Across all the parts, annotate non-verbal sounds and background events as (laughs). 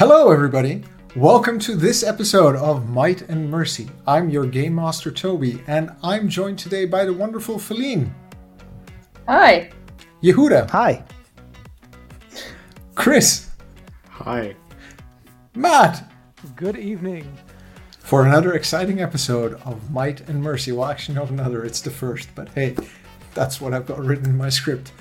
Hello, everybody. Welcome to this episode of Might and Mercy. I'm your Game Master Toby, and I'm joined today by the wonderful Feline, Hi. Yehuda, Hi. Chris, Hi. Matt, Good evening. for another exciting episode of Might and Mercy. Well, actually, not another, it's the first, but hey, that's what I've got written in my script.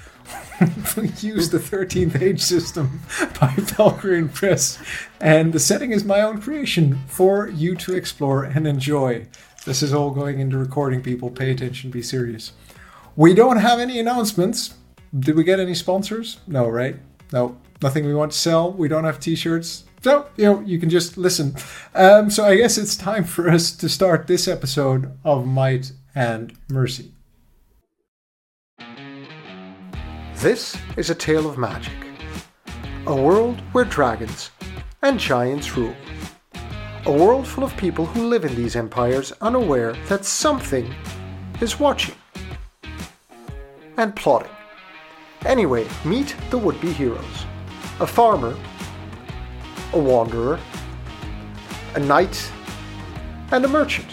(laughs) we use the 13th Age system by (laughs) Valkyrie Press, and the setting is my own creation for you to explore and enjoy. This is all going into recording, people. Pay attention, be serious. We don't have any announcements. Did we get any sponsors? No, right? No, nothing we want to sell. We don't have t shirts. So, you know, you can just listen. Um, so I guess it's time for us to start this episode of Might and Mercy. This is a tale of magic. A world where dragons and giants rule. A world full of people who live in these empires unaware that something is watching and plotting. Anyway, meet the would be heroes a farmer, a wanderer, a knight, and a merchant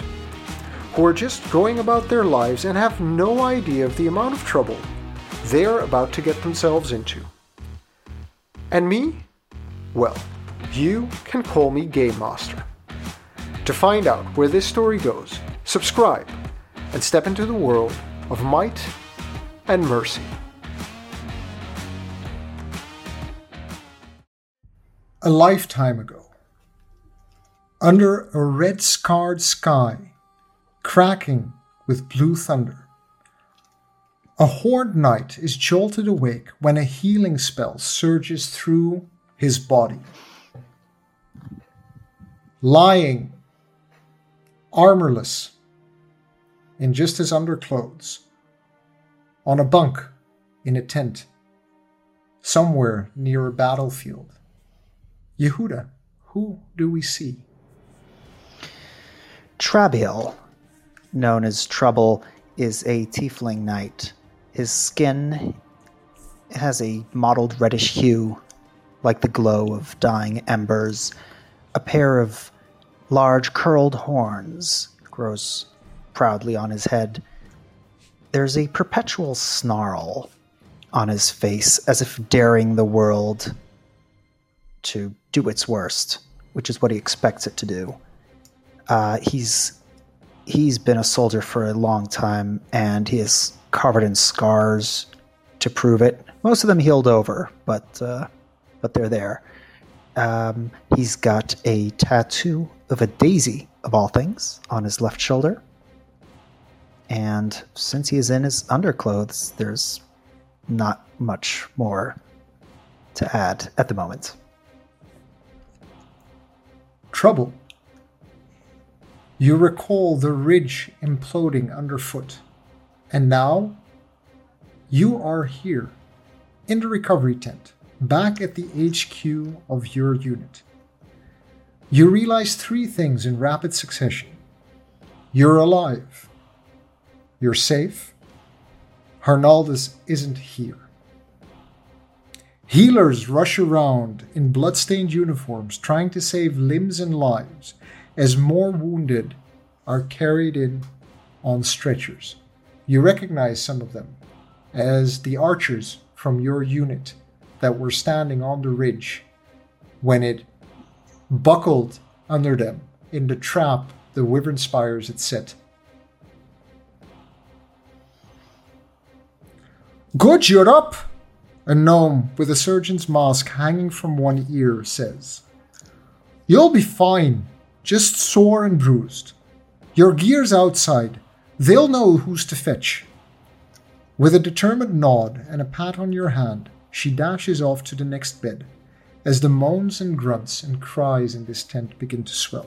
who are just going about their lives and have no idea of the amount of trouble they are about to get themselves into. And me? Well, you can call me Game Master. To find out where this story goes, subscribe and step into the world of might and mercy. A lifetime ago, under a red scarred sky, cracking with blue thunder, a horned knight is jolted awake when a healing spell surges through his body. Lying, armorless, in just his underclothes, on a bunk in a tent, somewhere near a battlefield. Yehuda, who do we see? Trabiel, known as Trouble, is a tiefling knight. His skin has a mottled reddish hue, like the glow of dying embers. A pair of large curled horns grows proudly on his head. There's a perpetual snarl on his face, as if daring the world to do its worst, which is what he expects it to do. Uh, he's he's been a soldier for a long time, and he is covered in scars to prove it. Most of them healed over, but uh, but they're there. Um, he's got a tattoo of a daisy, of all things, on his left shoulder. And since he is in his underclothes, there's not much more to add at the moment. Trouble. You recall the ridge imploding underfoot, and now you are here in the recovery tent, back at the HQ of your unit. You realize three things in rapid succession. You're alive, you're safe, Harnaldus isn't here. Healers rush around in bloodstained uniforms trying to save limbs and lives as more wounded are carried in on stretchers. You recognize some of them as the archers from your unit that were standing on the ridge when it buckled under them in the trap the Wyvernspires had set. Good, you're up! A gnome with a surgeon's mask hanging from one ear says. You'll be fine, just sore and bruised. Your gear's outside. They'll know who's to fetch. With a determined nod and a pat on your hand, she dashes off to the next bed as the moans and grunts and cries in this tent begin to swell.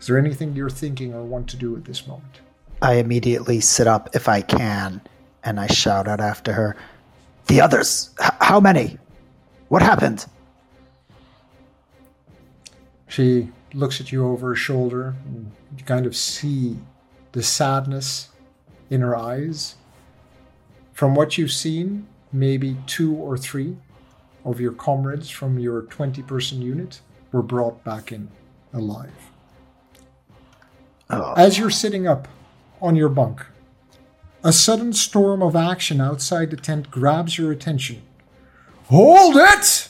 Is there anything you're thinking or want to do at this moment? I immediately sit up if I can, and I shout out after her, The others! H- how many? What happened? She looks at you over her shoulder, and you kind of see the sadness in her eyes. From what you've seen, maybe two or three. of your comrades from your 20 person unit were brought back in alive. Oh. As you're sitting up on your bunk, a sudden storm of action outside the tent grabs your attention. Hold it!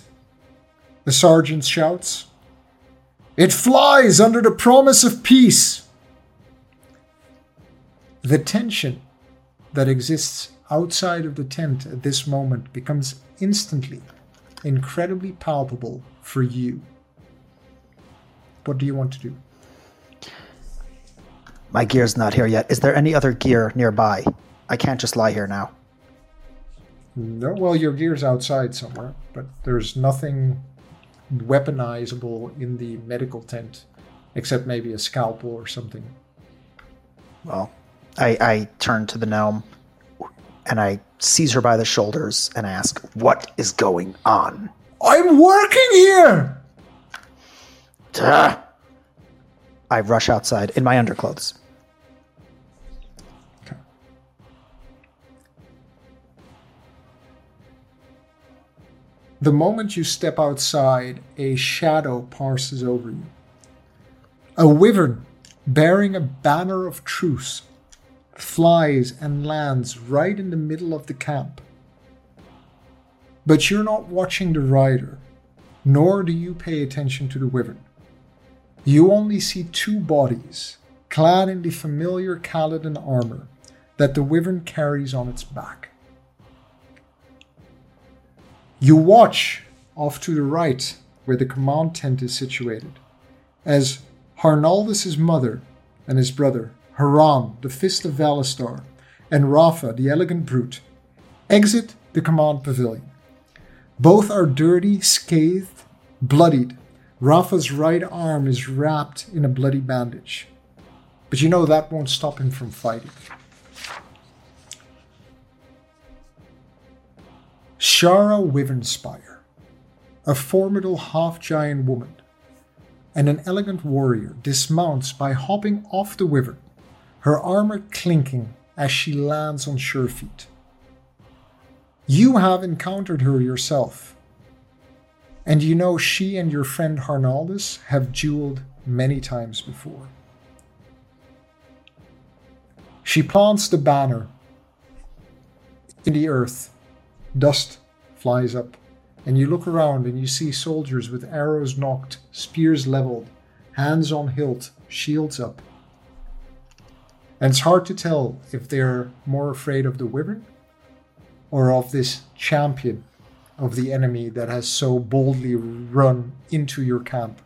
The sergeant shouts. It flies under the promise of peace. The tension that exists outside of the tent at this moment becomes instantly incredibly palpable for you. What do you want to do? My gear's not here yet. Is there any other gear nearby? I can't just lie here now. No, well, your gear's outside somewhere, but there's nothing weaponizable in the medical tent, except maybe a scalpel or something. Well, I, I turn to the gnome and I seize her by the shoulders and ask, What is going on? I'm working here! Duh. I rush outside in my underclothes. The moment you step outside, a shadow passes over you. A wyvern bearing a banner of truce flies and lands right in the middle of the camp. But you're not watching the rider, nor do you pay attention to the wyvern. You only see two bodies, clad in the familiar Kaladin armor that the wyvern carries on its back. You watch off to the right, where the command tent is situated, as Harnaldus' mother and his brother, Haran, the Fist of Valistar, and Rafa, the Elegant Brute, exit the command pavilion. Both are dirty, scathed, bloodied. Rafa's right arm is wrapped in a bloody bandage. But you know that won't stop him from fighting. Shara Wyvernspire, a formidable half giant woman, and an elegant warrior dismounts by hopping off the wyvern, her armor clinking as she lands on sure feet. You have encountered her yourself, and you know she and your friend Harnaldus have dueled many times before. She plants the banner in the earth Dust flies up, and you look around and you see soldiers with arrows knocked, spears leveled, hands on hilt, shields up. And it's hard to tell if they're more afraid of the wyvern or of this champion of the enemy that has so boldly run into your camp.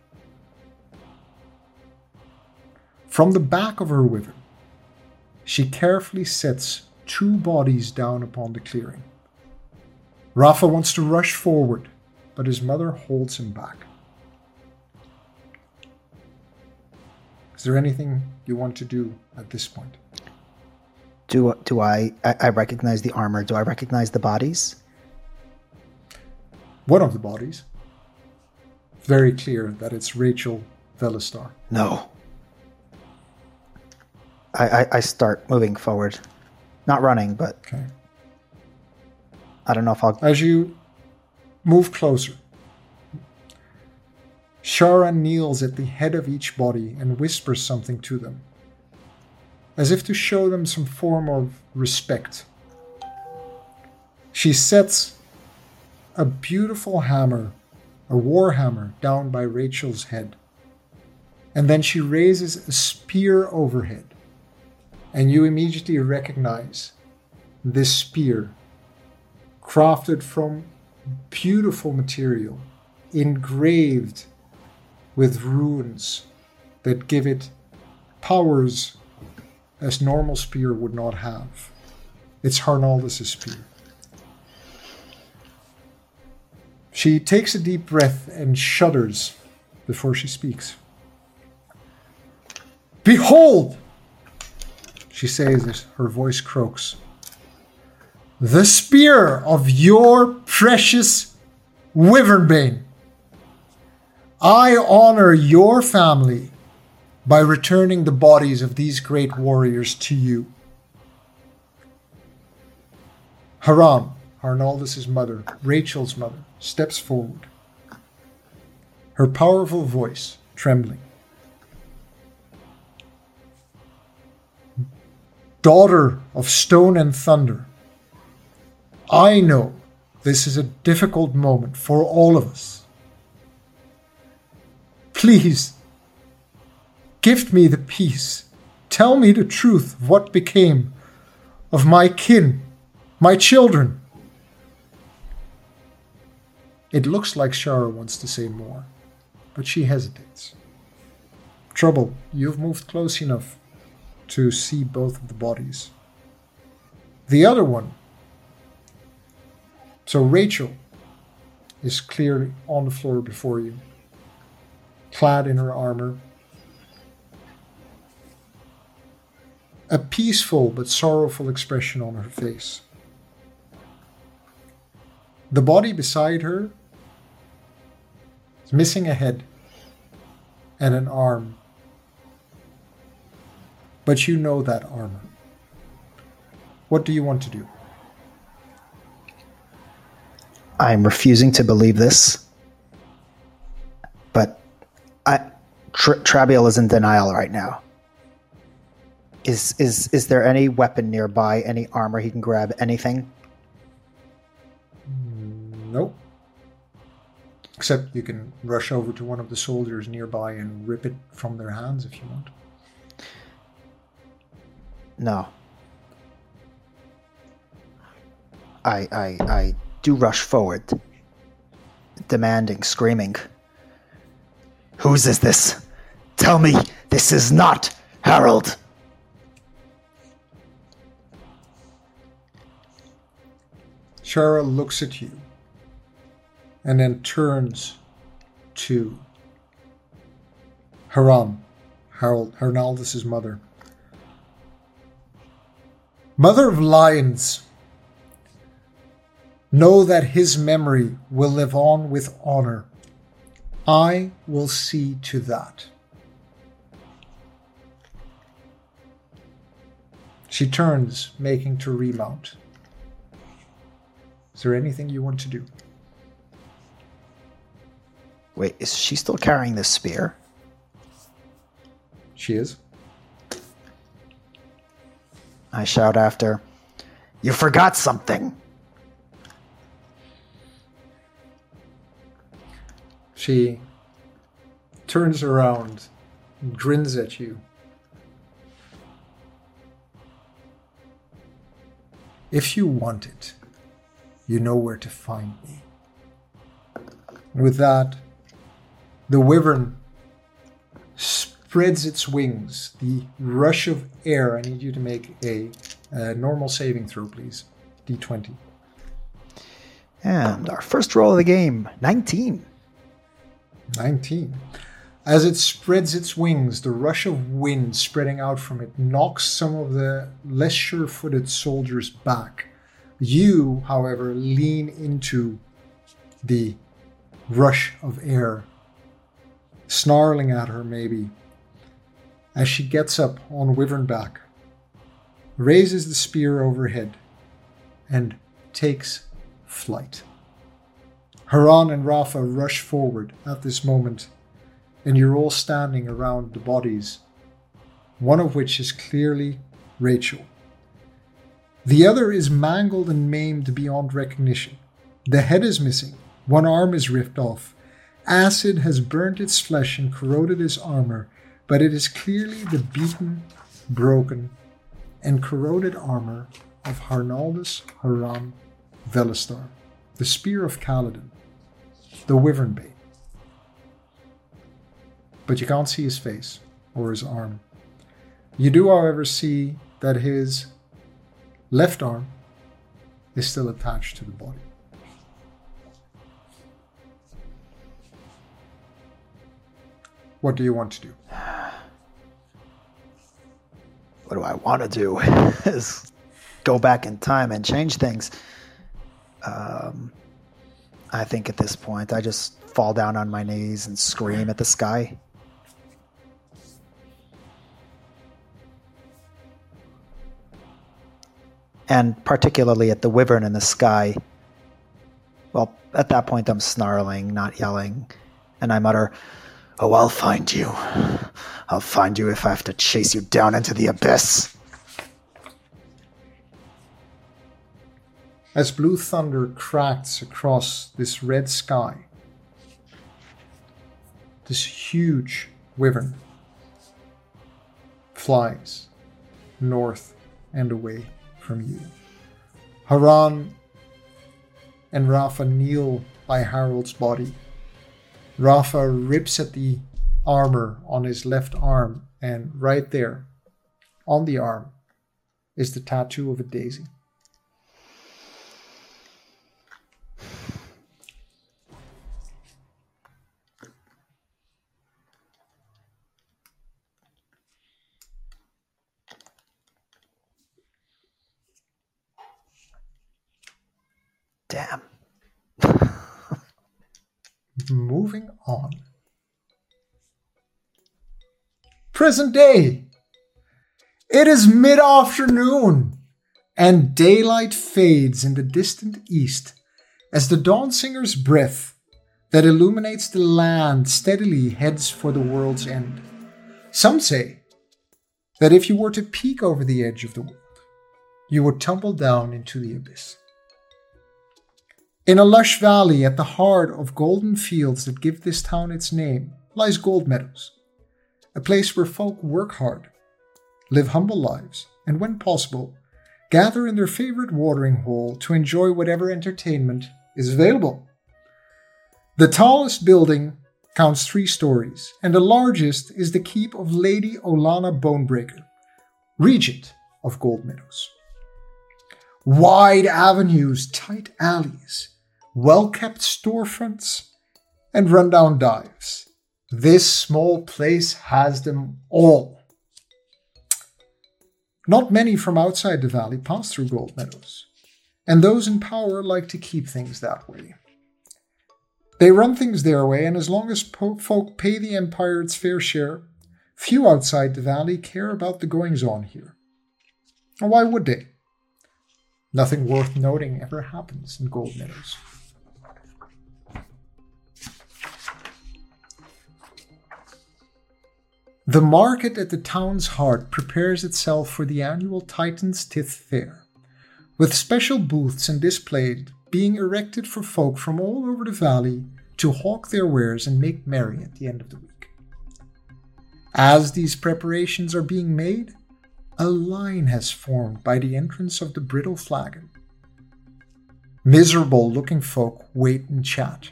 From the back of her wyvern, she carefully sets two bodies down upon the clearing. Rafa wants to rush forward, but his mother holds him back. Is there anything you want to do at this point? Do do I, I I recognize the armor? Do I recognize the bodies? One of the bodies. Very clear that it's Rachel Velistar. No. I, I, I start moving forward. Not running, but Okay. I don't know if I'll As you move closer, Shara kneels at the head of each body and whispers something to them, as if to show them some form of respect. She sets a beautiful hammer, a war hammer, down by Rachel's head, and then she raises a spear overhead, and you immediately recognize this spear crafted from beautiful material, engraved with runes that give it powers as normal spear would not have. It's Harnaldus' spear. She takes a deep breath and shudders before she speaks. Behold! She says it, her voice croaks the spear of your precious Wyvernbane. I honor your family by returning the bodies of these great warriors to you. Haran, Arnaldus' mother, Rachel's mother, steps forward, her powerful voice trembling. Daughter of stone and thunder, I know this is a difficult moment for all of us. Please, gift me the peace. Tell me the truth of what became of my kin, my children. It looks like Shara wants to say more, but she hesitates. Trouble, you've moved close enough to see both of the bodies. The other one. So Rachel is clearly on the floor before you, clad in her armor. A peaceful but sorrowful expression on her face. The body beside her is missing a head and an arm. But you know that armor. What do you want to do? I'm refusing to believe this. But I Tr- Trabiel is in denial right now. Is is is there any weapon nearby, any armor he can grab, anything? Nope. Except you can rush over to one of the soldiers nearby and rip it from their hands if you want. No. I I I do rush forward, demanding, screaming. Whose is this? Tell me this is not Harold. Shara looks at you and then turns to Haran, Harold, Hernaldus' mother. Mother of lions, know that his memory will live on with honor. I will see to that. She turns, making to remount. Is there anything you want to do? Wait, is she still carrying this spear? She is. I shout after. You forgot something. She turns around, and grins at you. If you want it, you know where to find me. With that, the wyvern spreads its wings. The rush of air. I need you to make a, a normal saving throw, please. D20. And our first roll of the game 19. 19. As it spreads its wings, the rush of wind spreading out from it knocks some of the less sure footed soldiers back. You, however, lean into the rush of air, snarling at her maybe, as she gets up on Wyvern back, raises the spear overhead, and takes flight. Haran and Rafa rush forward at this moment, and you're all standing around the bodies, one of which is clearly Rachel. The other is mangled and maimed beyond recognition. The head is missing, one arm is ripped off. Acid has burnt its flesh and corroded its armor, but it is clearly the beaten, broken, and corroded armor of Harnaldus Haran Velastar, the spear of Kaladin, the wyvern bait. But you can't see his face or his arm. You do, however, see that his left arm is still attached to the body. What do you want to do? What do I want to do? (laughs) is go back in time and change things. Um, I think at this point, I just fall down on my knees and scream at the sky. And particularly at the wyvern in the sky. Well, at that point, I'm snarling, not yelling, and I mutter, Oh, I'll find you. I'll find you if I have to chase you down into the abyss. As blue thunder cracks across this red sky, this huge wyvern flies north and away from you. Haran and Rafa kneel by Harold's body. Rafa rips at the armor on his left arm, and right there, on the arm, is the tattoo of a daisy. Damn. Moving on. Present day. It is mid afternoon, and daylight fades in the distant east as the dawn singer's breath that illuminates the land steadily heads for the world's end. Some say that if you were to peek over the edge of the world, you would tumble down into the abyss. In a lush valley at the heart of golden fields that give this town its name lies Gold Meadows, a place where folk work hard, live humble lives, and when possible, gather in their favorite watering hole to enjoy whatever entertainment is available. The tallest building counts three stories, and the largest is the keep of Lady Olana Bonebreaker, regent of Gold Meadows. Wide avenues, tight alleys, well kept storefronts, and rundown dives. This small place has them all. Not many from outside the valley pass through Gold Meadows, and those in power like to keep things that way. They run things their way, and as long as po- folk pay the Empire its fair share, few outside the valley care about the goings on here. And why would they? Nothing worth noting ever happens in Gold Meadows. The market at the town's heart prepares itself for the annual Titan's Tithe Fair, with special booths and displays being erected for folk from all over the valley to hawk their wares and make merry at the end of the week. As these preparations are being made, a line has formed by the entrance of the brittle flagon. Miserable looking folk wait and chat.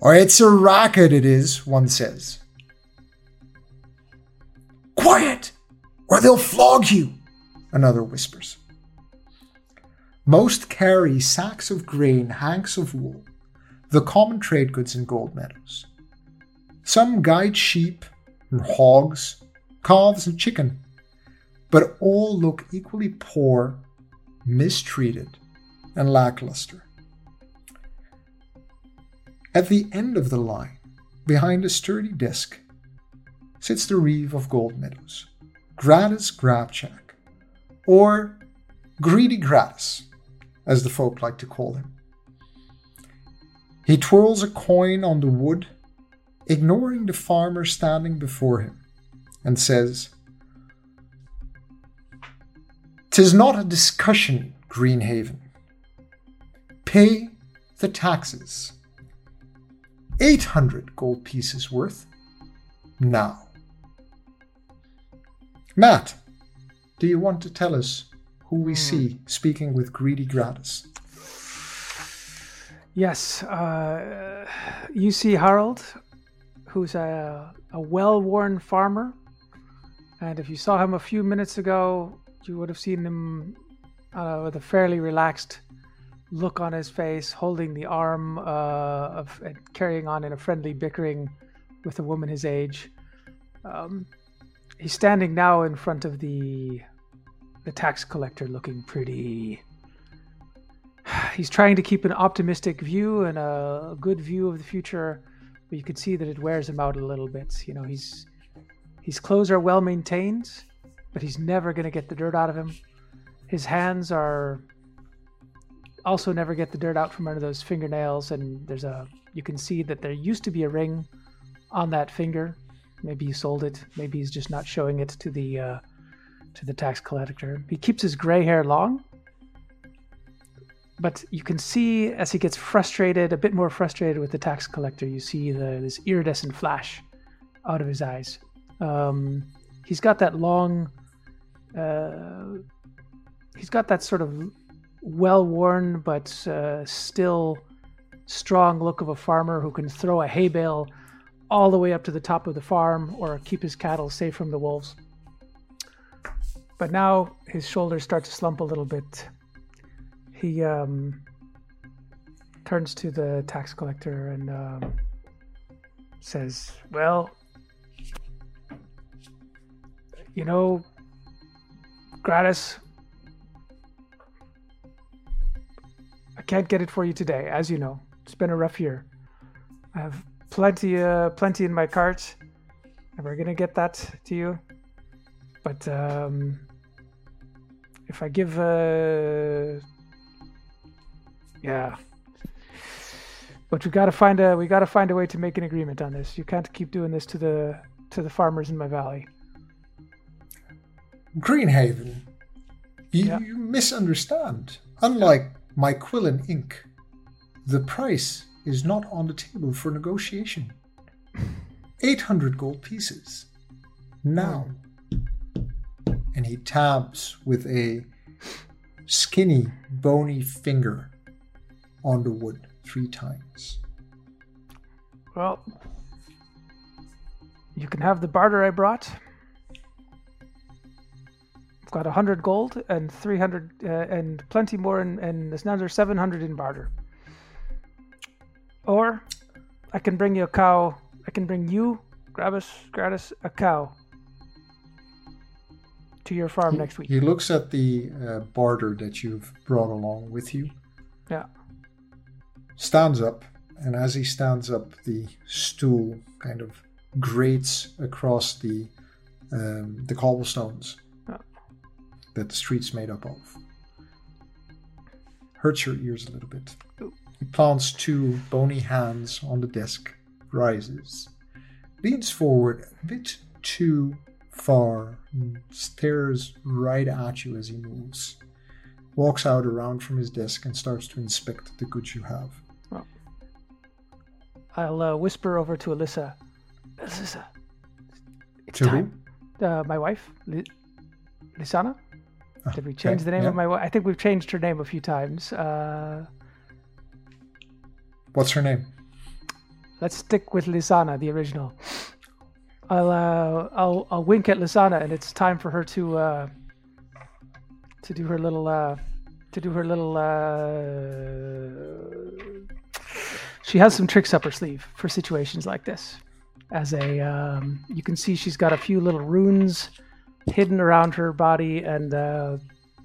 Or it's a racket, it is, one says. Quiet, or they'll flog you, another whispers. Most carry sacks of grain, hanks of wool, the common trade goods in Gold Meadows. Some guide sheep and hogs, calves and chicken, but all look equally poor, mistreated, and lackluster. At the end of the line, behind a sturdy desk, sits the Reeve of Gold Meadows, Gratis Grabchak, or Greedy Gratis, as the folk like to call him. He twirls a coin on the wood, ignoring the farmer standing before him, and says, "'Tis not a discussion, Greenhaven. Pay the taxes. Eight hundred gold pieces worth. Now. Matt, do you want to tell us who we see speaking with Greedy Gratis? Yes, uh, you see Harold, who's a, a well worn farmer. And if you saw him a few minutes ago, you would have seen him uh, with a fairly relaxed look on his face, holding the arm uh, of and carrying on in a friendly bickering with a woman his age. Um, he's standing now in front of the the tax collector, looking pretty. (sighs) He's trying to keep an optimistic view and a good view of the future, but you can see that it wears him out a little bit. You know, he's his clothes are well maintained, but he's never going to get the dirt out of him. His hands are also never get the dirt out from under those fingernails. And there's a you can see that there used to be a ring on that finger. Maybe he sold it. Maybe he's just not showing it to the uh, to the tax collector. He keeps his gray hair long, but you can see as he gets frustrated, a bit more frustrated with the tax collector. You see the this iridescent flash out of his eyes. Um, he's got that long. Uh, he's got that sort of well-worn but uh, still strong look of a farmer who can throw a hay bale all the way up to the top of the farm or keep his cattle safe from the wolves. But now his shoulders start to slump a little bit. He um, turns to the tax collector and um, says, Well, you know, Gratis, I can't get it for you today, as you know. It's been a rough year. I have plenty, uh, plenty in my cart, and we're gonna get that to you. But um, if I give, uh, yeah. But we gotta find a we gotta find a way to make an agreement on this. You can't keep doing this to the to the farmers in my valley. Greenhaven, you, Yeah. you misunderstand. Unlike my Quillen ink, the price is not on the table for negotiation. 800 gold pieces. Now. And he taps with a skinny, bony finger on the wood three times. Well, you can have the barter I brought. I've got a hundred gold and three hundred uh, and plenty more, and and there's another seven hundred in barter. Or I can bring you a cow. I can bring you, Gravis, Gratis, a cow to your farm next week. He looks at the uh, barter that you've brought along with you. Yeah. stands up, and as he stands up, the stool kind of grates across the um, the cobblestones Oh. that the street's made up of. Hurts your ears a little bit. Ooh. He plants two bony hands on the desk, rises, leans forward a bit too far, stares right at you as he moves. Walks out around from his desk and starts to inspect the goods you have. I'll uh, whisper over to Alyssa. Alyssa, it's To who? time. Uh, my wife, Li- Lisana. Ah, Did we change okay, the name yeah. of my wife? I think we've changed her name a few times. Uh, What's her name? let's stick with Lisana, the original. I'll uh, I'll I'll wink at Lisana, and it's time for her to uh, to do her little uh, to do her little. Uh... She has some tricks up her sleeve for situations like this. As a, um, you can see she's got a few little runes hidden around her body, and uh,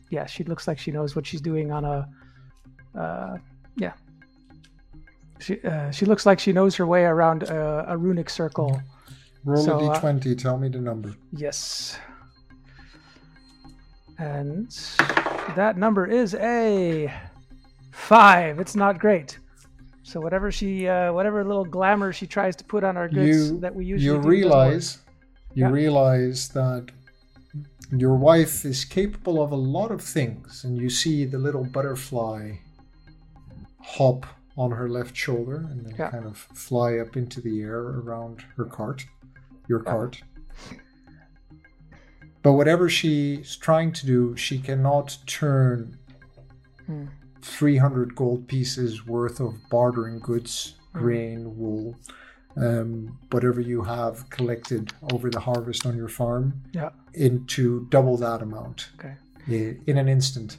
yeah, she looks like she knows what she's doing on a. Uh, yeah, she uh, she looks like she knows her way around a, a runic circle. Roll So, a uh, d20. tell me the number. Yes. And that number is a five. It's not great. So whatever she, uh, whatever little glamour she tries to put on our goods You that we usually you do doesn't work. realize you Yeah. realize that your wife is capable of a lot of things, and you see the little butterfly hop on her left shoulder and then Yeah. kind of fly up into the air around her cart, your Yeah. cart. But whatever she's trying to do, she cannot turn Hmm. 300 gold pieces worth of bartering goods, Hmm. grain, wool, um, whatever you have collected over the harvest on your farm, Yeah. into double that amount Okay. In an instant.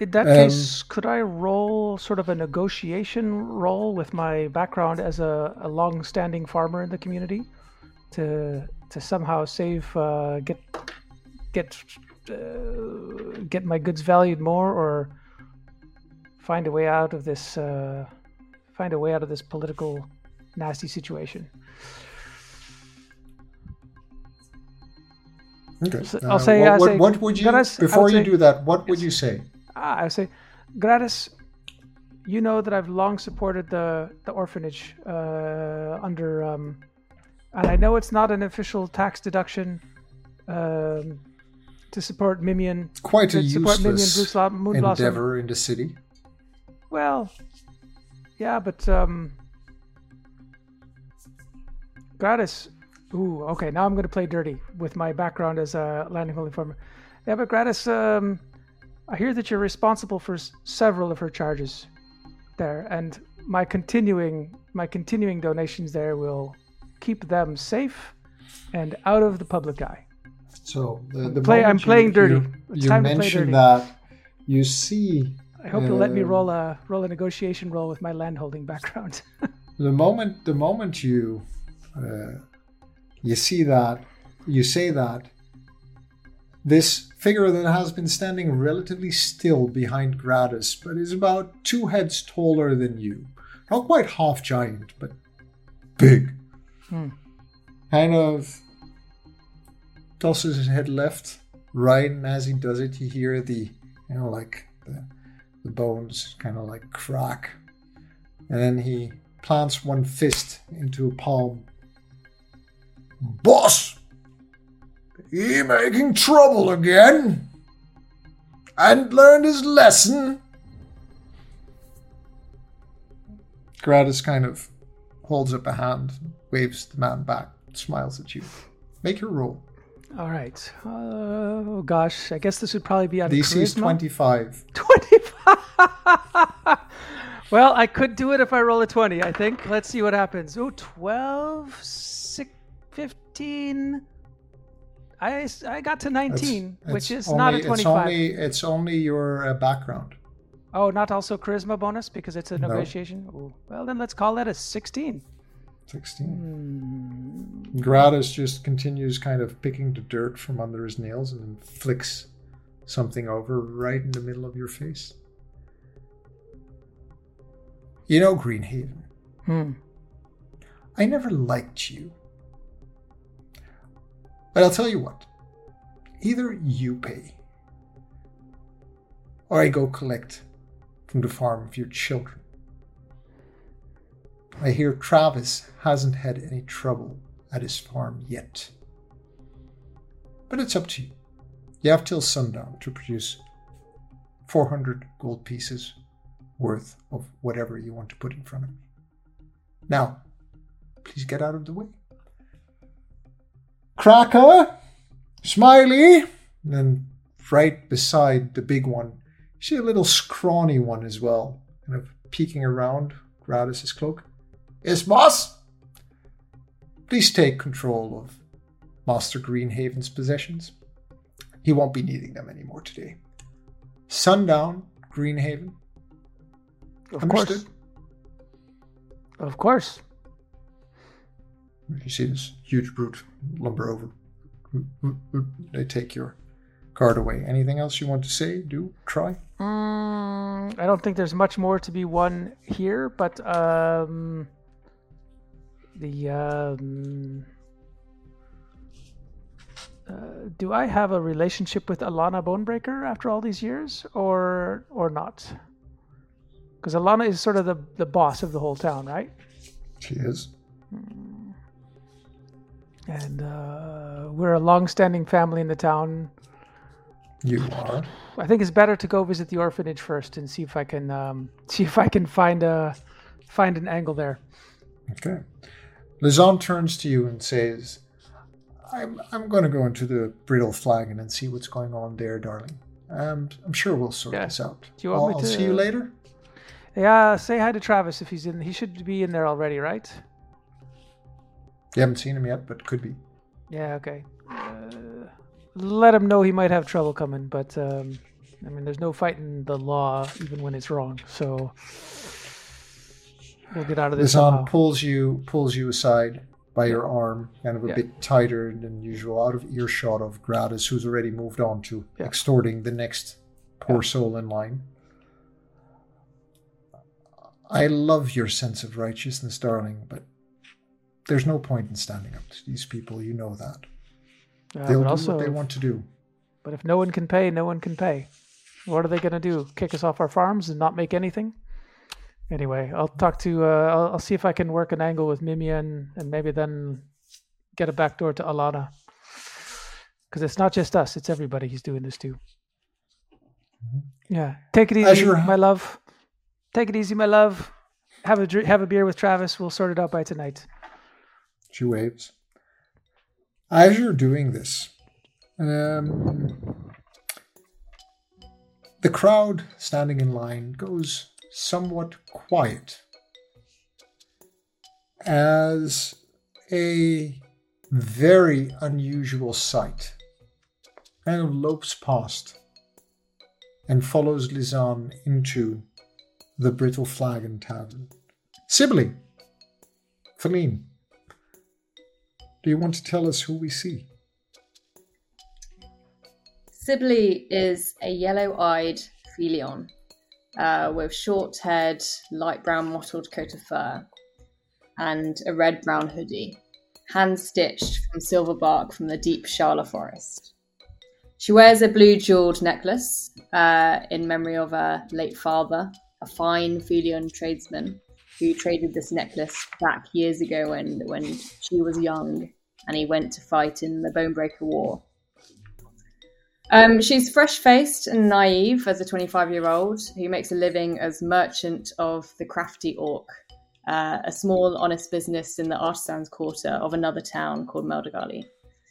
In that Um, case, could I roll sort of a negotiation roll with my background as a, a long-standing farmer in the community to to somehow save uh, get get uh, get my goods valued more or find a way out of this uh, find a way out of this political nasty situation. Okay. So I'll say- what, I'll what, say- what would you before would you say- do that? What would you say? Ah, I say, Gratis, you know that I've long supported the the orphanage uh, under, um, and I know it's not an official tax deduction um, to support Mimian. Quite a Mimian useless Moon Blossom. endeavor in the city. Well, yeah, but um, Gratis. Ooh, okay. Now I'm going to play dirty with my background as a landholding informer. Yeah, but Gratis, um, I hear that you're responsible for s- several of her charges there, and my continuing my continuing donations there will keep them safe and out of the public eye. So the, the play- I'm moment you- playing dirty. You, It's you time to play mentioned dirty. that you see I hope you'll let me Um, roll a roll a negotiation roll with my landholding background. (laughs) the moment the moment you uh, you see that you say that this figure that has been standing relatively still behind Gratis, but is about two heads taller than you, not quite half giant, but big, Hmm. kind of tosses his head left, right, and as he does it, you hear the you know like the, the bones kind of like crack, and then he plants one fist into a palm. Boss! He making trouble again? And learned his lesson? Gratis kind of holds up a hand, waves the man back, smiles at you. Make your roll. All right. Oh gosh, I guess this would probably be on DC is. 25. (laughs) 25. well, I could do it if I roll a 20, I think. Let's see what happens. Oh, 12, 6, 15. I, I got to 19, It's- which it's is not a 25. It's only, it's only your uh, background. Oh, not also charisma bonus because it's a No. negotiation? Ooh. Well, then let's call that a 16. 16. Hmm. Gratis just continues kind of picking the dirt from under his nails and then flicks something over right in the middle of your face. You know, Greenhaven, Hmm. I never liked you. But I'll tell you what either you pay, or I go collect from the farm of your children. I hear Travis hasn't had any trouble at his farm yet. But it's up to you. You have till sundown to produce 400 gold pieces worth of whatever you want to put in front of me. Now, please get out of the way. Cracker, Smiley, and then right beside the big one, you see a little scrawny one as well, kind of peeking around Gratis's cloak. Yes, boss. Please take control of Master Greenhaven's possessions. He won't be needing them anymore today. Sundown, Greenhaven. Of Understood? course. Of course. You see this huge brute lumber over. They take your card away. Anything else you want to say? Do try. Mm, I don't think there's much more to be won here, but um, the um, uh, do I have a relationship with Alana Bonebreaker after all these years, or or not? Because Alana is sort of the the boss of the whole town, right? She is. And uh, we're a long-standing family in the town. You are. I think it's better to go visit the orphanage first and see if I can um, (laughs) see if I can find a find an angle there. Okay. Lizon turns to you and says, I'm, I'm going to go into the brittle flagon and see what's going on there, darling. Um, I'm sure we'll sort Yeah. this out. Do you want I'll, me I'll to- see you later. Yeah, say hi to Travis if he's in. He should be in there already, right? You haven't seen him yet, but could be. Yeah, okay. Uh, let him know he might have trouble coming, but um, I mean, there's no fighting the law even when it's wrong. So we'll get out of this Lizon pulls you pulls you aside by your arm, kind of a Yeah. bit tighter than usual, out of earshot of Gratis, who's already moved on to Yeah. extorting the next poor soul in line. I love your sense of righteousness, darling, but there's no point in standing up to these people. You know that. Uh, They'll do also, what they want to do. but if no one can pay, no one can pay. What are they going to do? Kick us off our farms and not make anything? Anyway, I'll talk to. Uh, I'll, I'll see if I can work an angle with Mimia and, and maybe then get a backdoor to Alana. Because it's not just us; it's everybody. He's doing this too. Yeah, take it easy, Azure- my love. Take it easy, my love. Have a have a beer with Travis. We'll sort it out by tonight. She waves. As you're doing this, um, the crowd standing in line goes somewhat quiet as a very unusual sight kind of lopes past and follows Lizanne into the Brittle Flagon Tavern. Sibylle, Feline, do you want to tell us who we see? Sibley is a yellow eyed Felion uh, with short haired, light brown mottled coat of fur and a red brown hoodie, hand stitched from silver bark from the deep Shala forest. She wears a blue jeweled necklace uh, in memory of her late father, a fine Felion tradesman who traded this necklace back years ago when, when she was young and he went to fight in the Bonebreaker War. Um, she's fresh faced and naive as a 25 year old who makes a living as merchant of the Crafty Orc, uh, a small, honest business in the artisans' quarter of another town called Meldagali,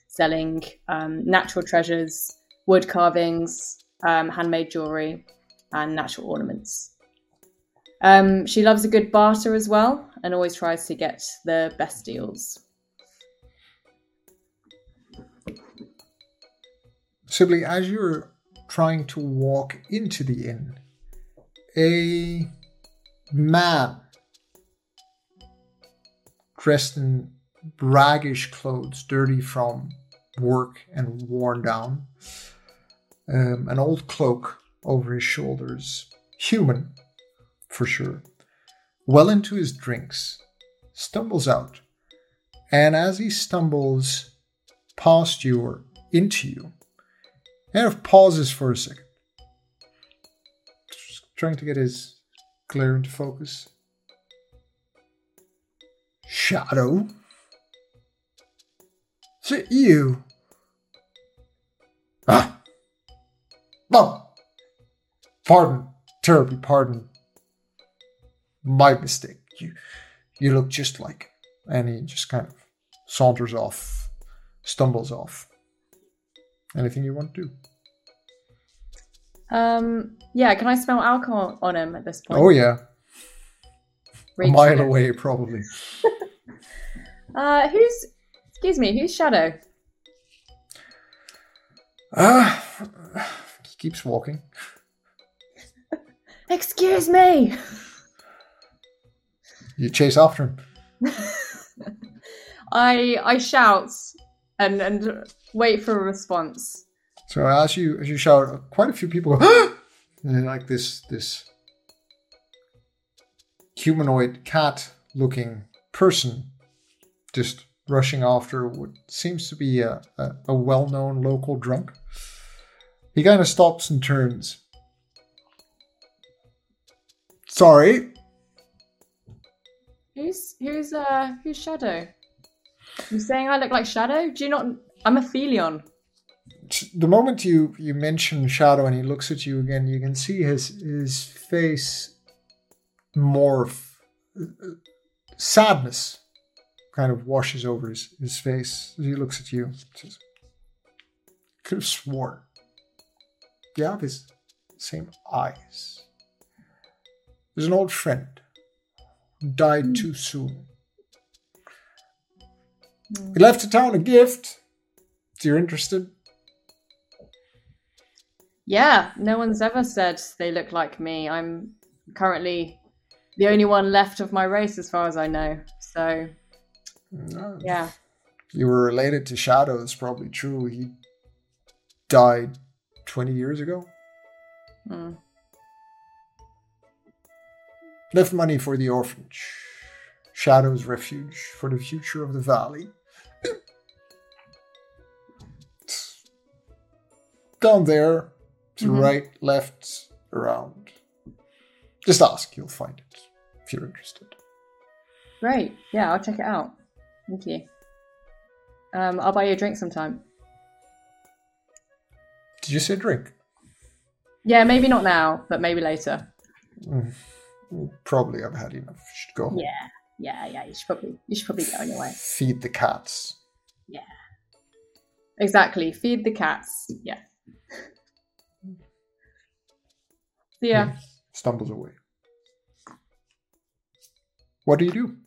selling um, natural treasures, wood carvings, um, handmade jewelry, and natural ornaments. Um, she loves a good barter as well and always tries to get the best deals. Sibley, as you're trying to walk into the inn, a man dressed in braggish clothes, dirty from work and worn down, um, an old cloak over his shoulders, human for sure, well into his drinks, stumbles out. And as he stumbles past you or into you, kind of pauses for a second. Just trying to get his glare into focus. Shadow? Is it you? Ah! Oh! Pardon. Terribly pardon. My mistake. You, you look just like him. And he just kind of saunters off, stumbles off. Anything you want to do? Um, yeah, can I smell alcohol on him at this point? Oh yeah, a mile it. away probably. (laughs) Uh, who's? Excuse me. Who's Shadow? Ah, he keeps walking. (laughs) Excuse me. You chase after him. (laughs) I I shout and and wait for a response. So as you as you shout, quite a few people go (gasps) and then like this this humanoid cat-looking person just rushing after what seems to be a, a, a well-known local drunk. He kind of stops and turns. Sorry, Who's who's uh who's Shadow? You're saying I look like Shadow? Do you not? I'm a Felion. the moment you you mention shadow and he looks at you again you can see his his face morph sadness kind of washes over his, his face as he looks at you says could have sworn you have his same eyes there's an old friend died too soon he left the town a gift if you're interested Yeah, no one's ever said they look like me. I'm currently the only one left of my race, as far as I know. So No. yeah, You were related to Shadow, it's probably true. He died 20 years ago. Hmm. Left money for the orphanage. Shadow's refuge for the future of the valley. Down there, to Mhm. right, left, around. Just ask, you'll find it. if you're interested. Great. Yeah, I'll check it out. Thank you. Um, I'll buy you a drink sometime. Did you say drink? Yeah, maybe not now, but maybe later. Mm, Probably I've had enough. You should go home. Yeah, yeah, yeah. You should probably you should probably go anyway. Feed the cats. Yeah. Exactly. Feed the cats. Yeah. Ya. He Stumbles away. What do you do?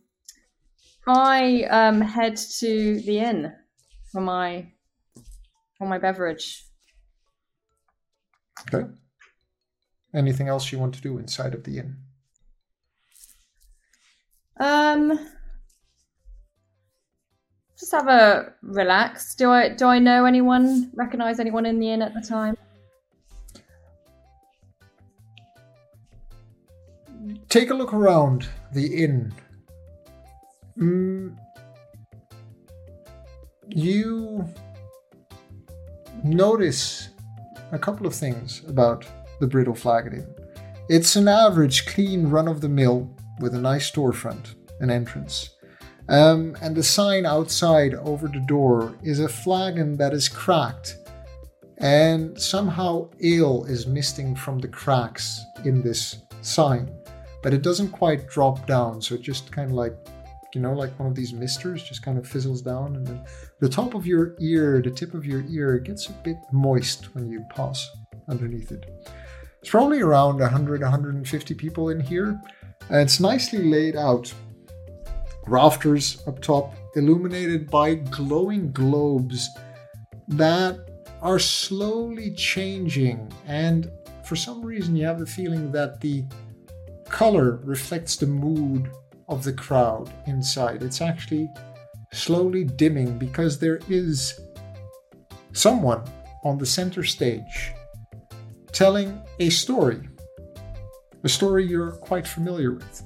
I um head to the inn for my for my beverage. Okay. Anything else you want to do inside of the inn? Um just have a relax. Do I do I know anyone, recognize anyone in the inn at the time? Take a look around the inn. Mm, you notice a couple of things about the Brittle Flagon Inn. It's an average, clean, run of the mill with a nice storefront and entrance. Um, and the sign outside over the door is a flagon that is cracked, and somehow ale is misting from the cracks in this sign but it doesn't quite drop down. So it just kind of like, you know, like one of these misters just kind of fizzles down. And then the top of your ear, the tip of your ear, gets a bit moist when you pass underneath it. It's probably around 100, 150 people in here. And it's nicely laid out. Rafters up top, illuminated by glowing globes that are slowly changing. And for some reason, you have the feeling that the color reflects the mood of the crowd inside. It's actually slowly dimming because there is someone on the center stage telling a story, a story you're quite familiar with.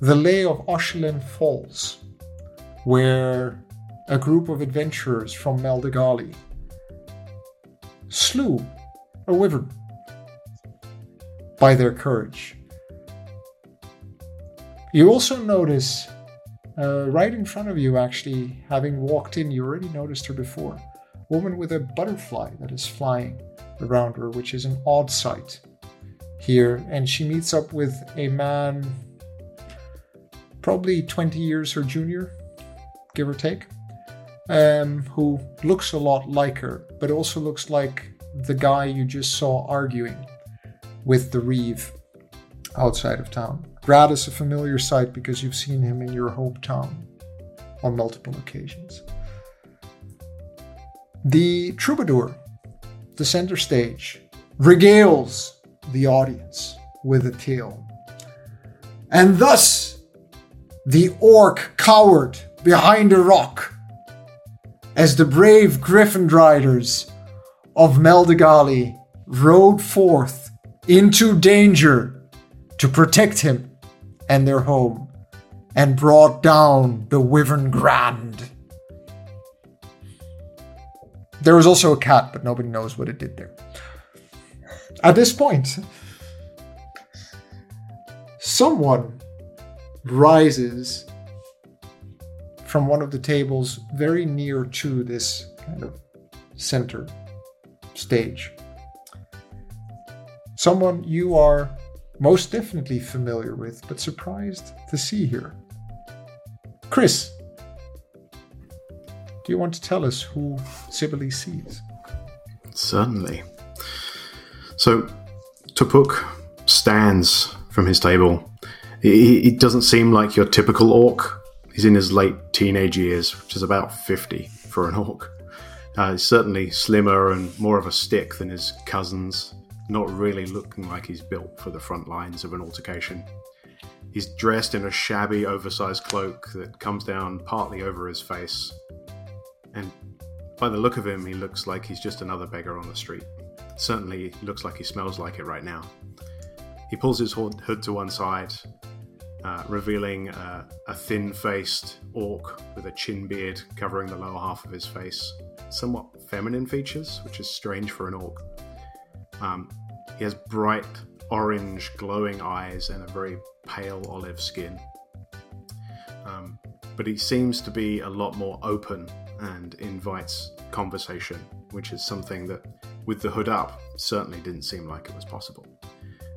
The Lay of Oshelin Falls, where a group of adventurers from Meldagali slew a wyvern by their courage. You also notice, uh, right in front of you, actually, having walked in, you already noticed her before. A woman with a butterfly that is flying around her, which is an odd sight here. And she meets up with a man, probably 20 years her junior, give or take, um, who looks a lot like her, but also looks like the guy you just saw arguing with the Reeve outside of town. Grad is a familiar sight because you've seen him in your hometown on multiple occasions. The troubadour, the center stage, regales the audience with a tale. And thus, the orc cowered behind a rock as the brave griffin riders of Meldagali rode forth into danger to protect him and their home and brought down the Wyvern Grand. There was also a cat, but nobody knows what it did there. At this point, someone rises from one of the tables very near to this kind of center stage. Someone you are most definitely familiar with, but surprised to see here. Chris, do you want to tell us who Sibylle sees? Certainly. So, Tupuk stands from his table. He, he doesn't seem like your typical orc. He's in his late teenage years, which is about 50 for an orc. Uh, he's certainly slimmer and more of a stick than his cousins, not really looking like he's built for the front lines of an altercation. He's dressed in a shabby, oversized cloak that comes down partly over his face. And by the look of him, he looks like he's just another beggar on the street. Certainly, looks like he smells like it right now. He pulls his hood to one side, uh, revealing a thin faced orc with a chin beard covering the lower half of his face. Somewhat feminine features, which is strange for an orc. Um, He has bright orange, glowing eyes and a very pale olive skin. Um, but he seems to be a lot more open and invites conversation, which is something that, with the hood up, certainly didn't seem like it was possible.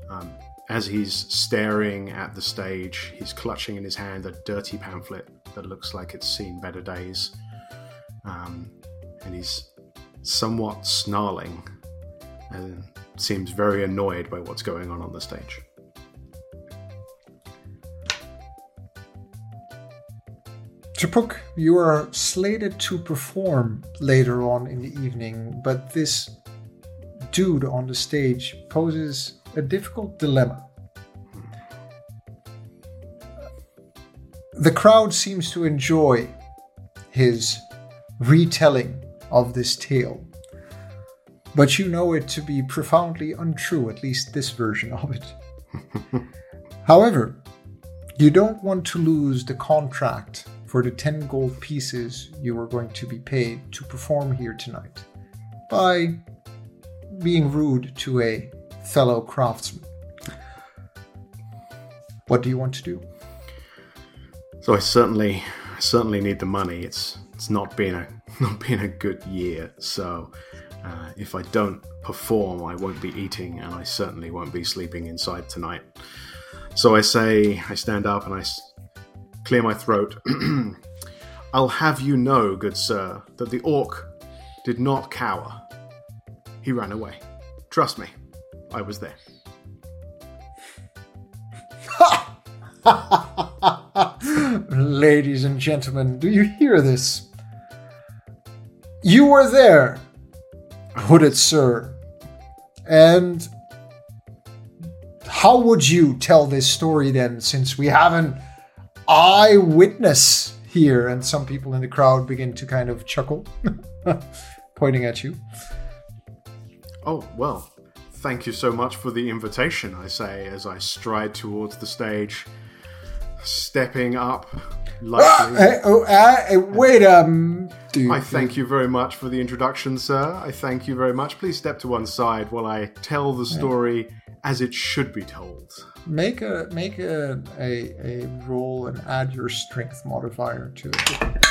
Um, as he's staring at the stage, he's clutching in his hand a dirty pamphlet that looks like it's seen better days. Um, and he's somewhat snarling and seems very annoyed by what's going on on the stage. Tupuk, you are slated to perform later on in the evening, but this dude on the stage poses a difficult dilemma. The crowd seems to enjoy his retelling of this tale, but you know it to be profoundly untrue, at least this version of it. (laughs) However, you don't want to lose the contract for the 10 gold pieces you are going to be paid to perform here tonight by being rude to a fellow craftsman. What do you want to do? So I certainly, certainly need the money. It's it's not been a (laughs) not been a good year. So uh, if I don't perform, I won't be eating, and I certainly won't be sleeping inside tonight. So I say, I stand up and I s- clear my throat. (clears throat) I'll have you know, good sir, that the orc did not cower. He ran away. Trust me, I was there. (laughs) Ladies and gentlemen, do you hear this? You were there, hooded sir. And how would you tell this story then, since we have an eyewitness here? And some people in the crowd begin to kind of chuckle, (laughs) pointing at you. Oh, well, thank you so much for the invitation, I say as I stride towards the stage, stepping up Ah, lightly. hey, oh, ah, wait a m- dude. I thank you very much for the introduction, sir. I thank you very much. Please step to one side while I tell the story as it should be told. Make a make a, a a roll and add your strength modifier to it.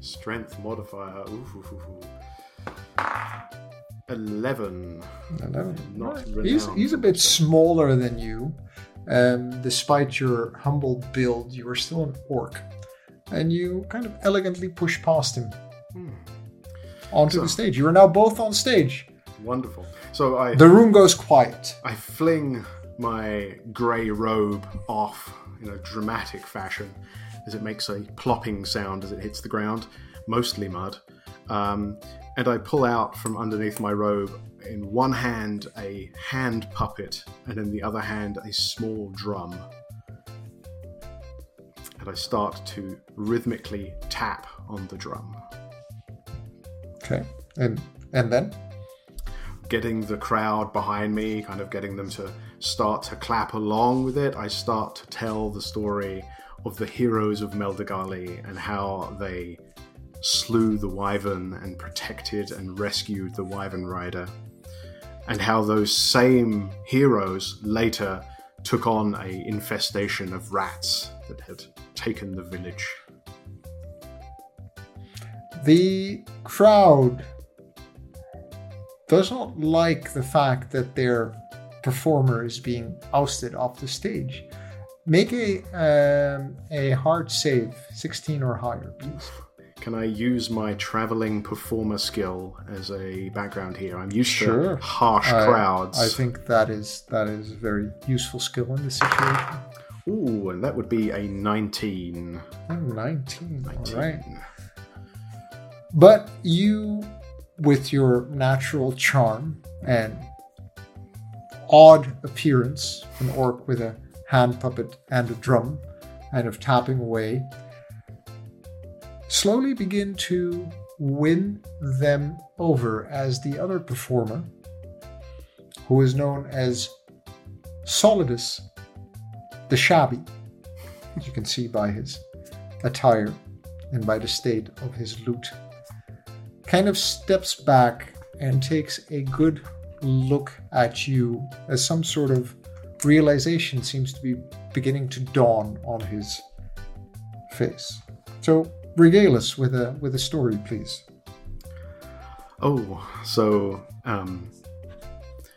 Strength modifier. Ooh, ooh, ooh, ooh. Eleven. Eleven. Not He's he's a bit smaller than you. Um, despite your humble build, you are still an orc, and you kind of elegantly push past him Hmm, onto So- the stage. You are now both on stage. wonderful. So I The room goes quiet. I fling my grey robe off in a dramatic fashion as it makes a plopping sound as it hits the ground, mostly mud. Um, and I pull out from underneath my robe in one hand a hand puppet and in the other hand a small drum. And I start to rhythmically tap on the drum. Okay, and and then getting the crowd behind me, kind of getting them to start to clap along with it, I start to tell the story of the heroes of Meldagali and how they slew the wyvern and protected and rescued the wyvern rider, and how those same heroes later took on a infestation of rats that had taken the village. the crowd does not like the fact that their performer is being ousted off the stage. Make a um, a hard save, sixteen or higher, please. Can I use my traveling performer skill as a background here? I'm used Sure. to harsh I- crowds. I think that is that is a very useful skill in this situation. Ooh, and that would be a 19. Oh, 19. 19. All right. But you, with your natural charm and odd appearance, an orc with a hand puppet and a drum, kind of tapping away, slowly begin to win them over as the other performer, who is known as Solidus the Shabby, as you can see by his attire and by the state of his lute, kind of steps back and takes a good look at you as some sort of realization seems to be beginning to dawn on his face. So regale us with a with a story, please. Oh, so um,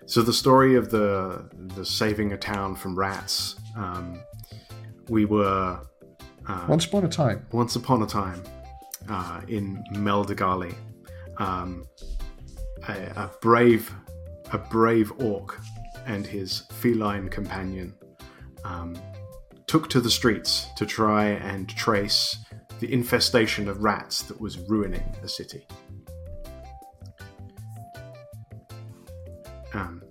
so the story of the the saving a town from rats. Um, we were uh, Once upon a time, once upon a time uh, in Meldagali, um, a, a brave a brave orc and his feline companion um, took to the streets to try and trace the infestation of rats that was ruining the city. Um,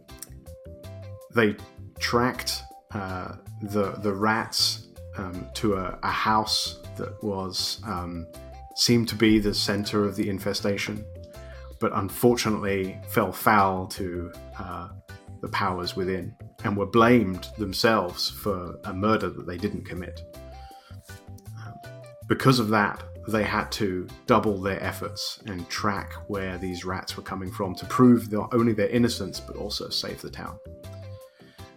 they tracked uh, the the rats um, to a, a house that was um, seemed to be the center of the infestation, but unfortunately fell foul to uh, the powers within and were blamed themselves for a murder that they didn't commit. Because of that, they had to double their efforts and track where these rats were coming from to prove not only their innocence but also save the town.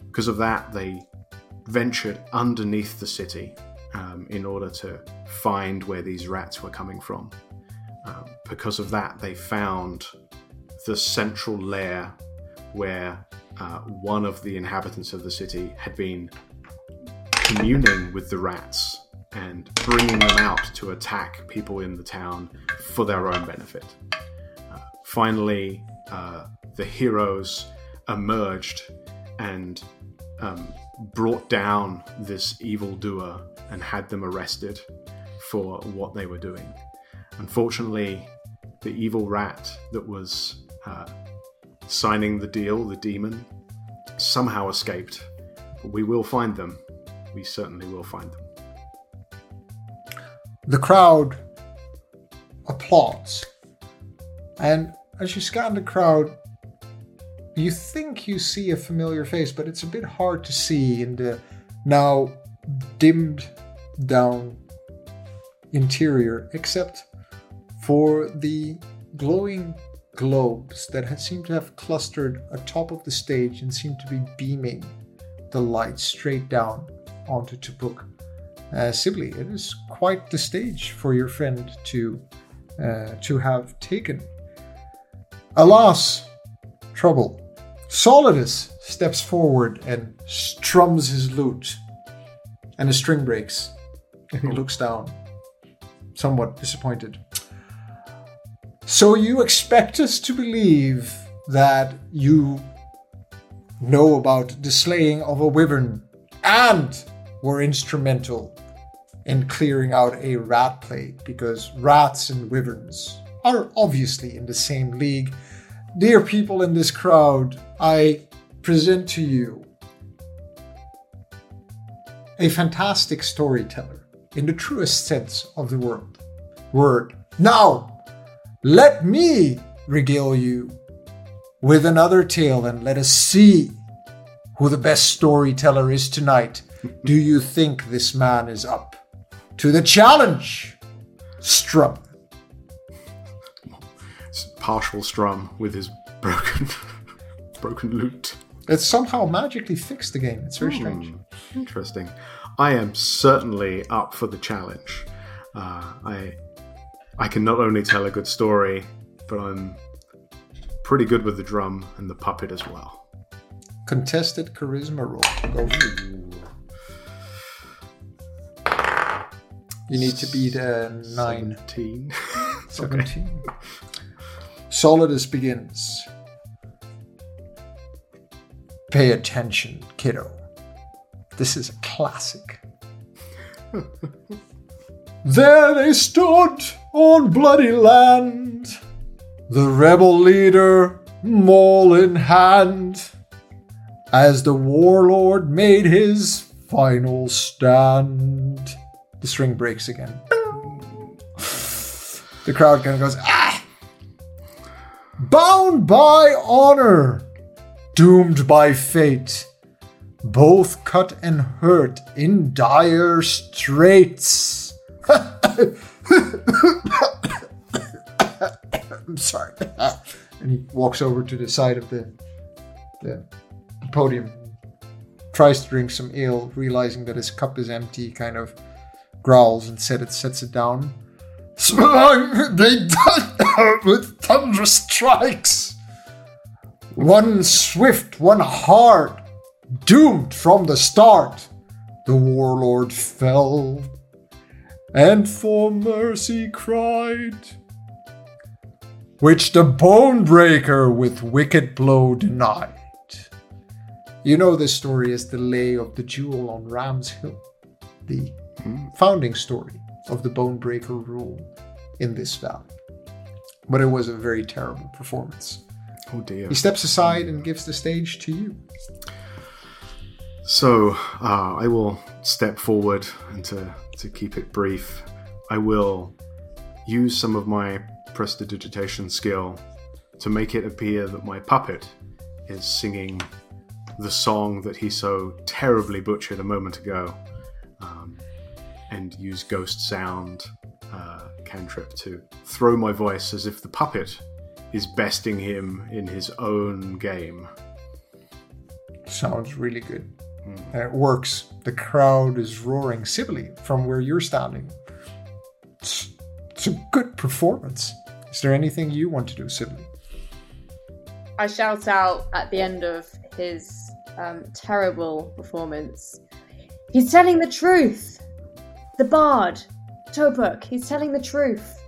Because of that, they ventured underneath the city um, in order to find where these rats were coming from. Um, because of that, they found the central lair where uh, one of the inhabitants of the city had been communing with the rats and bringing them out to attack people in the town for their own benefit. Uh, finally, uh, the heroes emerged and um, brought down this evildoer and had them arrested for what they were doing. Unfortunately, the evil rat that was uh, signing the deal, the demon, somehow escaped. We will find them. We certainly will find them. The crowd applauds. And as you scan the crowd, you think you see a familiar face, but it's a bit hard to see in the now dimmed down interior, except for the glowing globes that seemed to have clustered atop of the stage and seem to be beaming the light straight down onto Tupuk. Uh, Sibley, it is quite the stage for your friend to uh, to have taken. Alas, trouble. Solidus steps forward and strums his lute, and a string breaks, and he looks down, somewhat disappointed. So you expect us to believe that you know about the slaying of a wyvern and were instrumental in clearing out a rat plague because rats and wyverns are obviously in the same league. Dear people in this crowd, I present to you a fantastic storyteller in the truest sense of the word. Word. Now, let me regale you with another tale and let us see who the best storyteller is tonight. Do you think this man is up to the challenge? Strum. Partial strum with his broken, (laughs) broken lute. It's somehow magically fixed again. It's very strange. Hmm, interesting. I am certainly up for the challenge. Uh, I, I can not only tell a good story, but I'm pretty good with the drum and the puppet as well. Contested charisma roll. Go. You need to beat a nine. 17. (laughs) 17. Solidus begins. Pay attention, kiddo. This is a classic. (laughs) there they stood on bloody land, the rebel leader, maul in hand, as the warlord made his final stand. The string breaks again. The crowd kind of goes, ah! Bound by honor, doomed by fate, both cut and hurt in dire straits. (coughs) I'm sorry. (coughs) and he walks over to the side of the the podium, tries to drink some ale, realizing that his cup is empty, kind of growls and set it, sets it down. Slime, they died with thunder strikes. One swift, one hard, doomed from the start. The warlord fell, and for mercy cried which the bone breaker with wicked blow denied. You know this story as the lay of the jewel on Ram's Hill, the founding story of the bone breaker rule in this valley. But it was a very terrible performance. Oh dear. He steps aside and gives the stage to you. So uh, I will step forward and to, to keep it brief, I will use some of my prestidigitation skill to make it appear that my puppet is singing the song that he so terribly butchered a moment ago, and use ghost sound uh, cantrip to throw my voice as if the puppet is besting him in his own game. Sounds really good. And it works. The crowd is roaring Sibylle from where you're standing. It's, it's a good performance. Is there anything you want to do, Sibylle? I shout out at the end of his um, terrible performance. He's telling the truth. The bard, Topuk, he's telling the truth.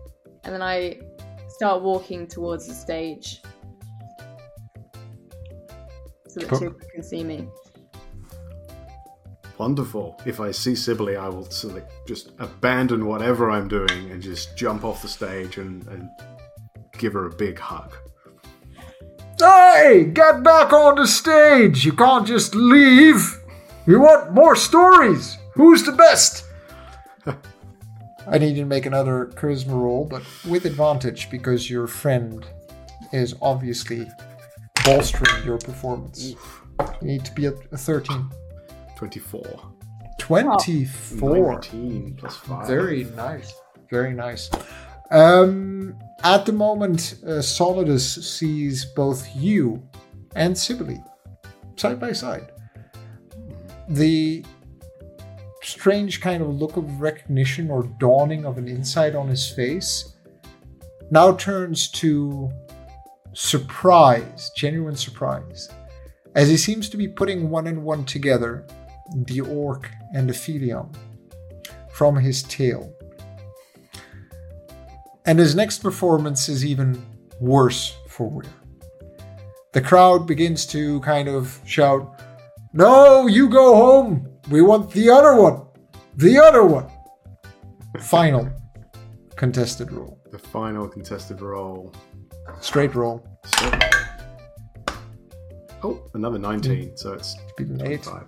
And then I start walking towards the stage so that Cool. Topuk can see me. Wonderful. If I see Sibylle, I will sort of just abandon whatever I'm doing and just jump off the stage and, and give her a big hug. Hey, get back on the stage. You can't just leave. We want more stories. Who's the best? I need you to make another charisma roll, but with advantage because your friend is obviously bolstering your performance. You need to be at a 13. 24. 24. 19 plus 5. Very nice. Very nice. Um, at the moment, uh, Solidus sees both you and Sibylle side by side. The strange kind of look of recognition or dawning of an insight on his face now turns to surprise, genuine surprise, as he seems to be putting one and one together the orc and the Felion from his tale. And his next performance is even worse for wear. The crowd begins to kind of shout, No, you go home! We want the other one! The other one! Final contested roll. The final contested roll. Straight roll. Oh, another 19. So it's Beat 25.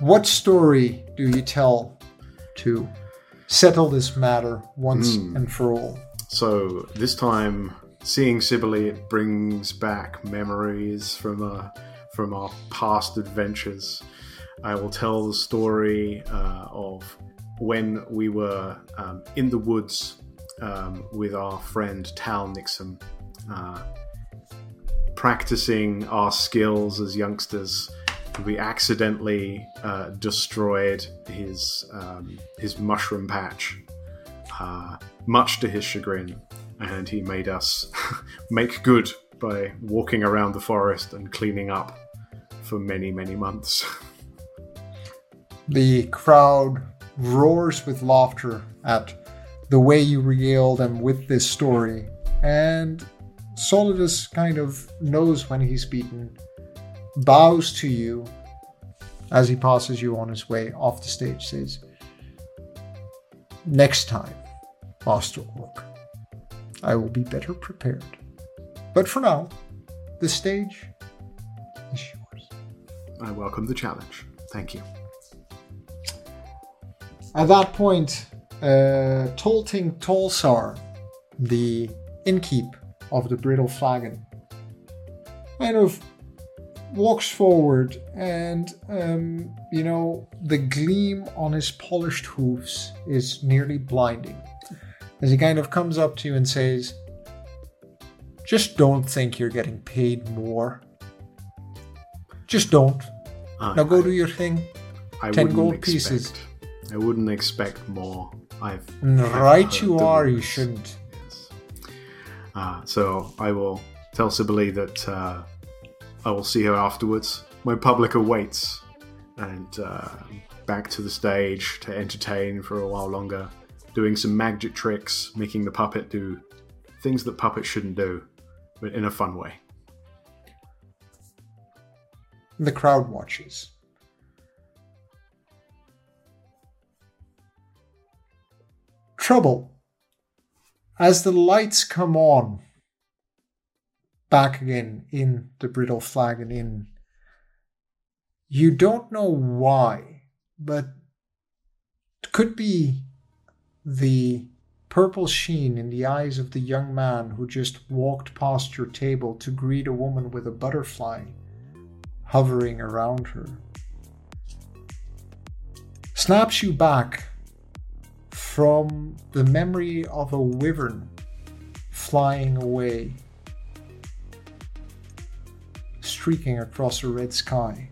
What story do you tell to settle this matter once Hmm. and for all? So this time, seeing Sibylle, it brings back memories from uh, from our past adventures. I will tell the story uh, of when we were um, in the woods um, with our friend Tal Nixon, uh, practicing our skills as youngsters. We accidentally uh, destroyed his um, his mushroom patch uh, much to his chagrin, and he made us (laughs) make good by walking around the forest and cleaning up for many, many months. The crowd roars with laughter at the way you regale them with this story, and Solidus kind of knows when he's beaten, bows to you as he passes you on his way off the stage, says, Next time, Master Orc, I will be better prepared. But for now, the stage. I welcome the challenge. Thank you. At that point, uh, Tolting Tolsar, the innkeep of the Brittle Flagon, kind of walks forward and, um, you know, the gleam on his polished hoofs is nearly blinding. As he kind of comes up to you and says, Just don't think you're getting paid more. Just don't. I- Now go I- do your thing. I 10 wouldn't gold expect, pieces. I wouldn't expect more. I've Right you are, you shouldn't. Yes. Uh, so I will tell Sibylle that uh, I will see her afterwards. My public awaits, and uh, back to the stage to entertain for a while longer, doing some magic tricks, making the puppet do things that puppets shouldn't do, but in a fun way. The crowd watches. Trouble. As the lights come on, back again in the brittle flagon inn, you don't know why, but it could be the purple sheen in the eyes of the young man who just walked past your table to greet a woman with a butterfly hovering around her. Snaps you back from the memory of a wyvern flying away, streaking across a red sky,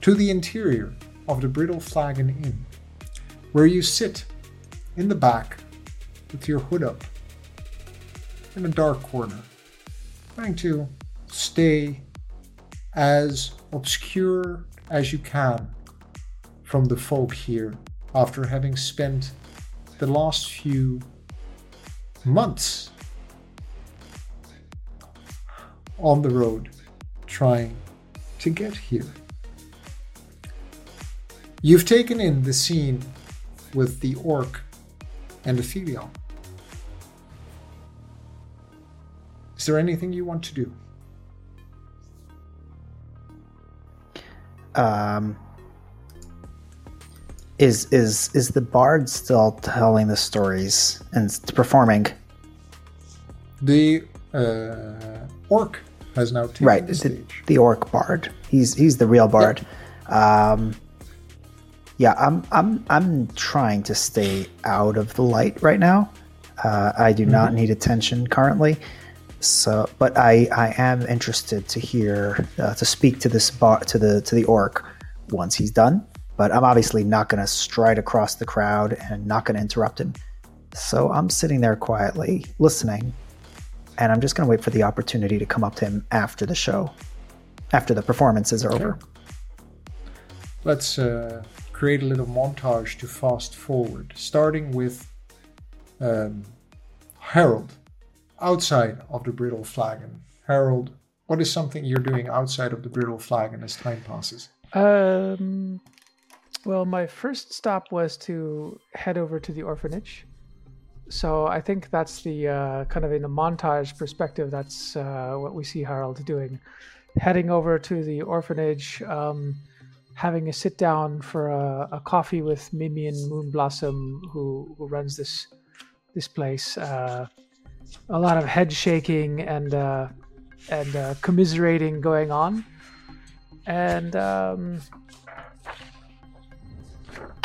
to the interior of the Brittle Flagon Inn, where you sit in the back with your hood up in a dark corner, trying to stay as obscure as you can from the folk here after having spent the last few months on the road trying to get here. You've taken in the scene with the orc and the Ophelia. Is there anything you want to do? Um, is is is the bard still telling the stories and performing? The uh, orc has now taken Right, the stage. the orc bard. He's he's the real bard. Um, yeah, I'm I'm I'm trying to stay out of the light right now. Uh, I do not need attention currently. So, but I I am interested to hear uh, to speak to this bar to the to the orc once he's done. But I'm obviously not going to stride across the crowd and not going to interrupt him. So I'm sitting there quietly listening, and I'm just going to wait for the opportunity to come up to him after the show, after the performances are over. Let's uh, create a little montage to fast forward, starting with um, Harold outside of the Brittle Flagon. Harold, what is something you're doing outside of the Brittle Flagon as time passes? Um, well, my first stop was to head over to the orphanage. So I think that's the uh, kind of in a montage perspective. That's uh, what we see Harold doing, heading over to the orphanage, um, having a sit down for a, a coffee with Mimi and Moonblossom, who who runs this this place. Uh, a lot of head shaking and uh, and uh, commiserating going on, and. Um,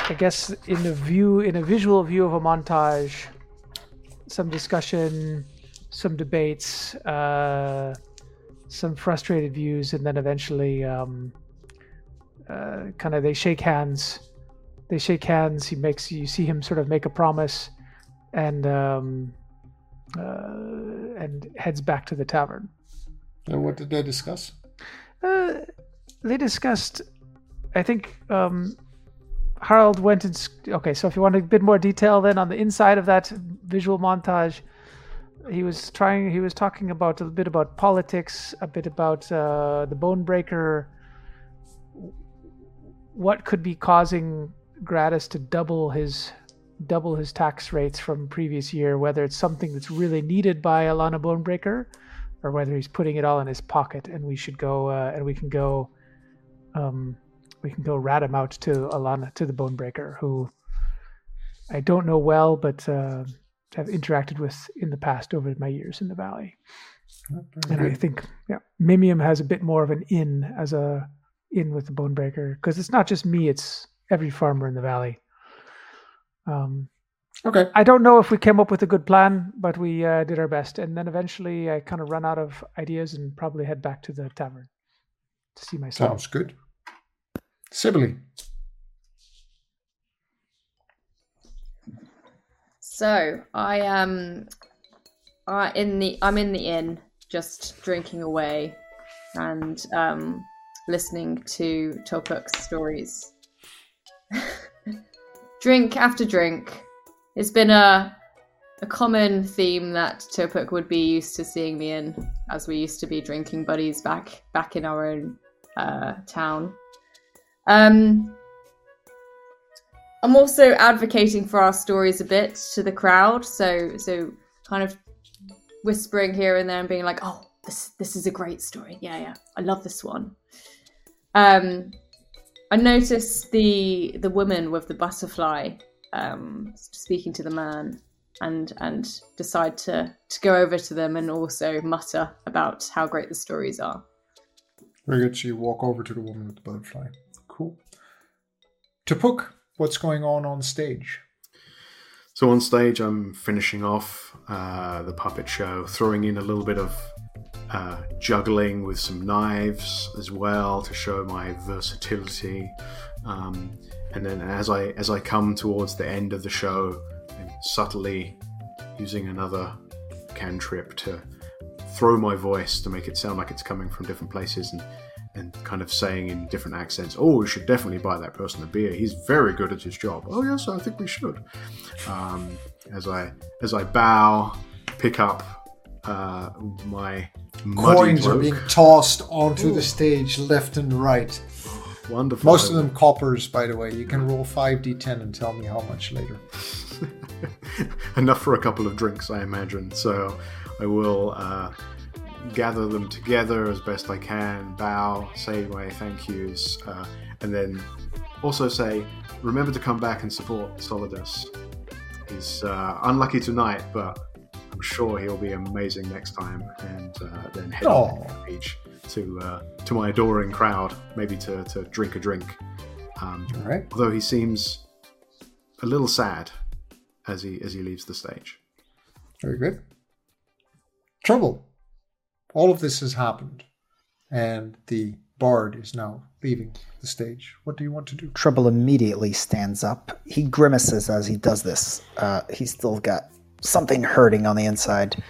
I guess in a view, in a visual view of a montage, some discussion, some debates, uh, some frustrated views, and then eventually, um, uh, kind of they shake hands. They shake hands. He makes you see him sort of make a promise, and um, uh, and heads back to the tavern. And what did they discuss? Uh, they discussed. I think um, Harold went and. Okay, so if you want a bit more detail, then on the inside of that visual montage, he was trying. He was talking about a bit about politics, a bit about uh, the bone breaker. What could be causing Gratis to double his double his tax rates from previous year? Whether it's something that's really needed by Alana Bonebreaker, or whether he's putting it all in his pocket, and we should go uh, and we can go. Um, we can go rat him out to Alana to the Bonebreaker, who I don't know well, but uh, have interacted with in the past over my years in the valley. And I think yeah, Mimium has a bit more of an in as a in with the Bonebreaker because it's not just me; it's every farmer in the valley. Um, Okay. I don't know if we came up with a good plan, but we uh, did our best. And then eventually I kind of ran out of ideas and probably head back to the tavern to see myself. Sounds good. Sibylle. So I am, I in the I'm in the inn, just drinking away, and um, listening to Topuk's stories. (laughs) drink after drink. It's been a a common theme that Tupuk would be used to seeing me in, as we used to be drinking buddies back back in our own uh, town. Um, I'm also advocating for our stories a bit to the crowd, so so kind of whispering here and there and being like, "Oh, this this is a great story. Yeah, yeah, I love this one." Um, I noticed the the woman with the butterfly um, speaking to the man, and and decide to to go over to them and also mutter about how great the stories are. Very good. So you walk over to the woman with the butterfly. Cool. Tupuk, what's going on on stage? So on stage, I'm finishing off uh, the puppet show, throwing in a little bit of uh, juggling with some knives as well to show my versatility. Um, and then as I as I come towards the end of the show, I'm subtly using another cantrip to throw my voice to make it sound like it's coming from different places and and kind of saying in different accents, "Oh, we should definitely buy that person a beer. He's very good at his job." Oh yes, I think we should. Um, as I as I bow, pick up uh, my Coins are being tossed onto the stage left and right. wonderful. Most of them coppers, by the way. You can roll 5d10 and tell me how much later. (laughs) enough for a couple of drinks, I imagine. So I will uh, gather them together as best I can, bow, say my thank yous, uh, and then also say, remember to come back and support Solidus. He's uh, unlucky tonight, but I'm sure he'll be amazing next time. And uh, then head Aw. on the page to uh, to my adoring crowd, maybe to, to drink a drink. Um, All right. although he seems a little sad as he as he leaves the stage. Very good. Trouble. All of this has happened, and the bard is now leaving the stage. What do you want to do? Trouble immediately stands up. He grimaces as he does this. Uh, he's still got something hurting on the inside.